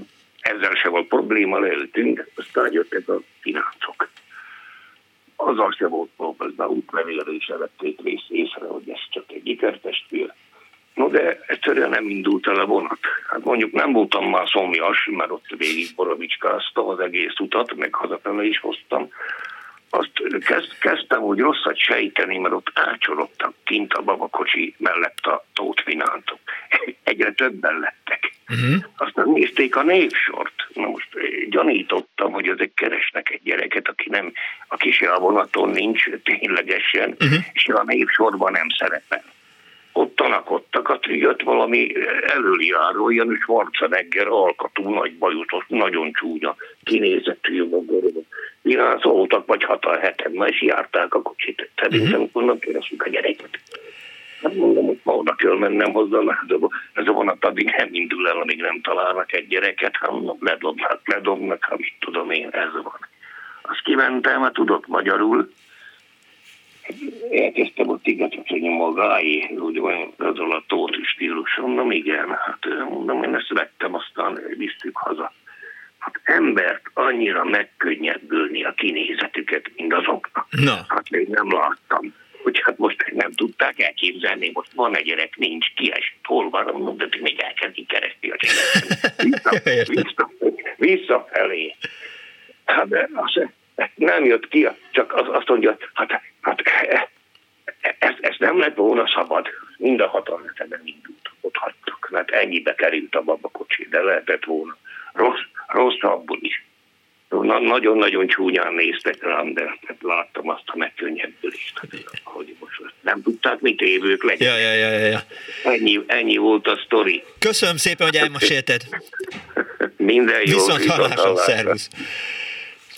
ezzel se volt probléma, leültünk, aztán jöttek a fináncok azzal se volt probléma, útlevélre is vették részt észre, hogy ez csak egy ikertestvér. No de egyszerűen nem indult el a vonat. Hát mondjuk nem voltam már szomjas, mert ott végig borovicskáztam az egész utat, meg hazafele is hoztam. Azt kezd, kezdtem úgy rosszat sejteni, mert ott elcsorodtak kint a babakocsi mellett a tótfinántok. Egyre többen lettek. Uh-huh. Aztán nézték a névsort. Na most gyanítottam, hogy ezek keresnek egy gyereket, aki nem, aki se a vonaton nincs ténylegesen, uh-huh. és a névsorban nem szerepel. Ott tanakodtak, a jött valami előjáró, ilyen Schwarzenegger alkatú, nagy bajutos, nagyon csúnya, kinézettű jogorban. Irányzoltak vagy hatal heten, ma is járták a kocsit. Szerintem uh-huh. onnan keresünk a gyereket. Nem mondom, hogy ma oda kell mennem hozzá, ez a vonat addig nem indul el, amíg nem találnak egy gyereket, hanem ledobnak, ledobnak, ha mit tudom én, ez van. Azt kimentem, mert tudott magyarul, elkezdtem ott igatni magáé, úgy van azon a tóti stíluson, mondom, igen, hát mondom, én ezt vettem, aztán visztük haza. Hát embert annyira megkönnyebbülni a kinézetüket, mint azoknak. Na. Hát még nem láttam hogy hát most nem tudták elképzelni, most van egy gyerek, nincs, kiesett, hol van, mondom, de még elkezdik keresni a vissza, vissza, visszafelé. Hát az, nem jött ki, csak az, azt mondja, hát, hát ez, ez nem lett volna szabad. Mind a hatalmeteben indult, ott hagytak, mert ennyibe került a babakocsi, de lehetett volna rossz, rosszabbul is. Nagyon-nagyon csúnyán néztek rám, de hát láttam azt a megkönnyebbülést, hogy most nem tudták, mit évők legyen. Ja, ja, ja, ja. Ennyi, ennyi volt a sztori. Köszönöm szépen, hogy elmesélted. Minden jó. Viszont hallásra, szervusz.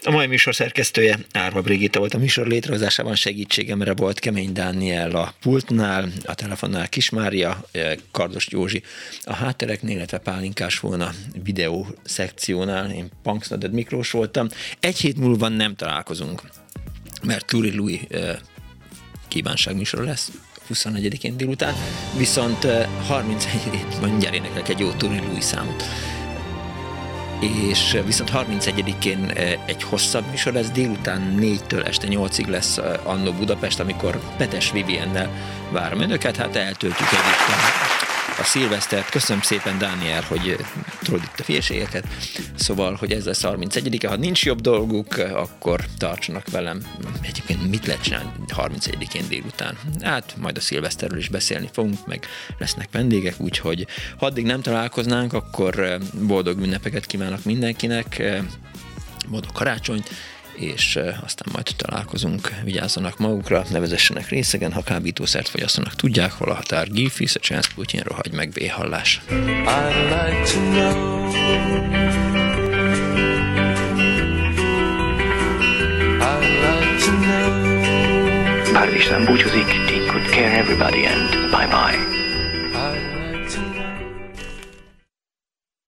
A mai műsor szerkesztője Árva Brigitta volt. A műsor létrehozásában segítségemre volt Kemény Dániel a pultnál, a telefonnál Kismária, Kardos Józsi a háttereknél, illetve Pálinkás volna videó szekciónál, én Punksnoded Miklós voltam. Egy hét múlva nem találkozunk, mert Turi Louis kívánságműsor lesz 24-én délután, viszont 31-én mindjárt éneklek egy jó Turi Louis számot és viszont 31-én egy hosszabb műsor lesz, délután 4-től este 8-ig lesz Annó Budapest, amikor Petes Viviennel várom önöket, hát eltöltjük együtt a szilvesztert. Köszönöm szépen, Dániel, hogy tudod itt a félségeket. Szóval, hogy ez lesz 31 -e. Ha nincs jobb dolguk, akkor tartsanak velem. Egyébként mit lehet csinálni 31-én délután? Hát majd a szilveszterről is beszélni fogunk, meg lesznek vendégek, úgyhogy ha addig nem találkoznánk, akkor boldog ünnepeket kívánok mindenkinek, boldog karácsonyt, és aztán majd találkozunk, vigyázzanak magukra, nevezessenek részegen, ha kábítószert fogyasszanak, tudják, hol a határ, Gilfis, a Chance Putin, rohagy meg, véhallás. Bár Isten búcsúzik, take good care everybody and bye bye.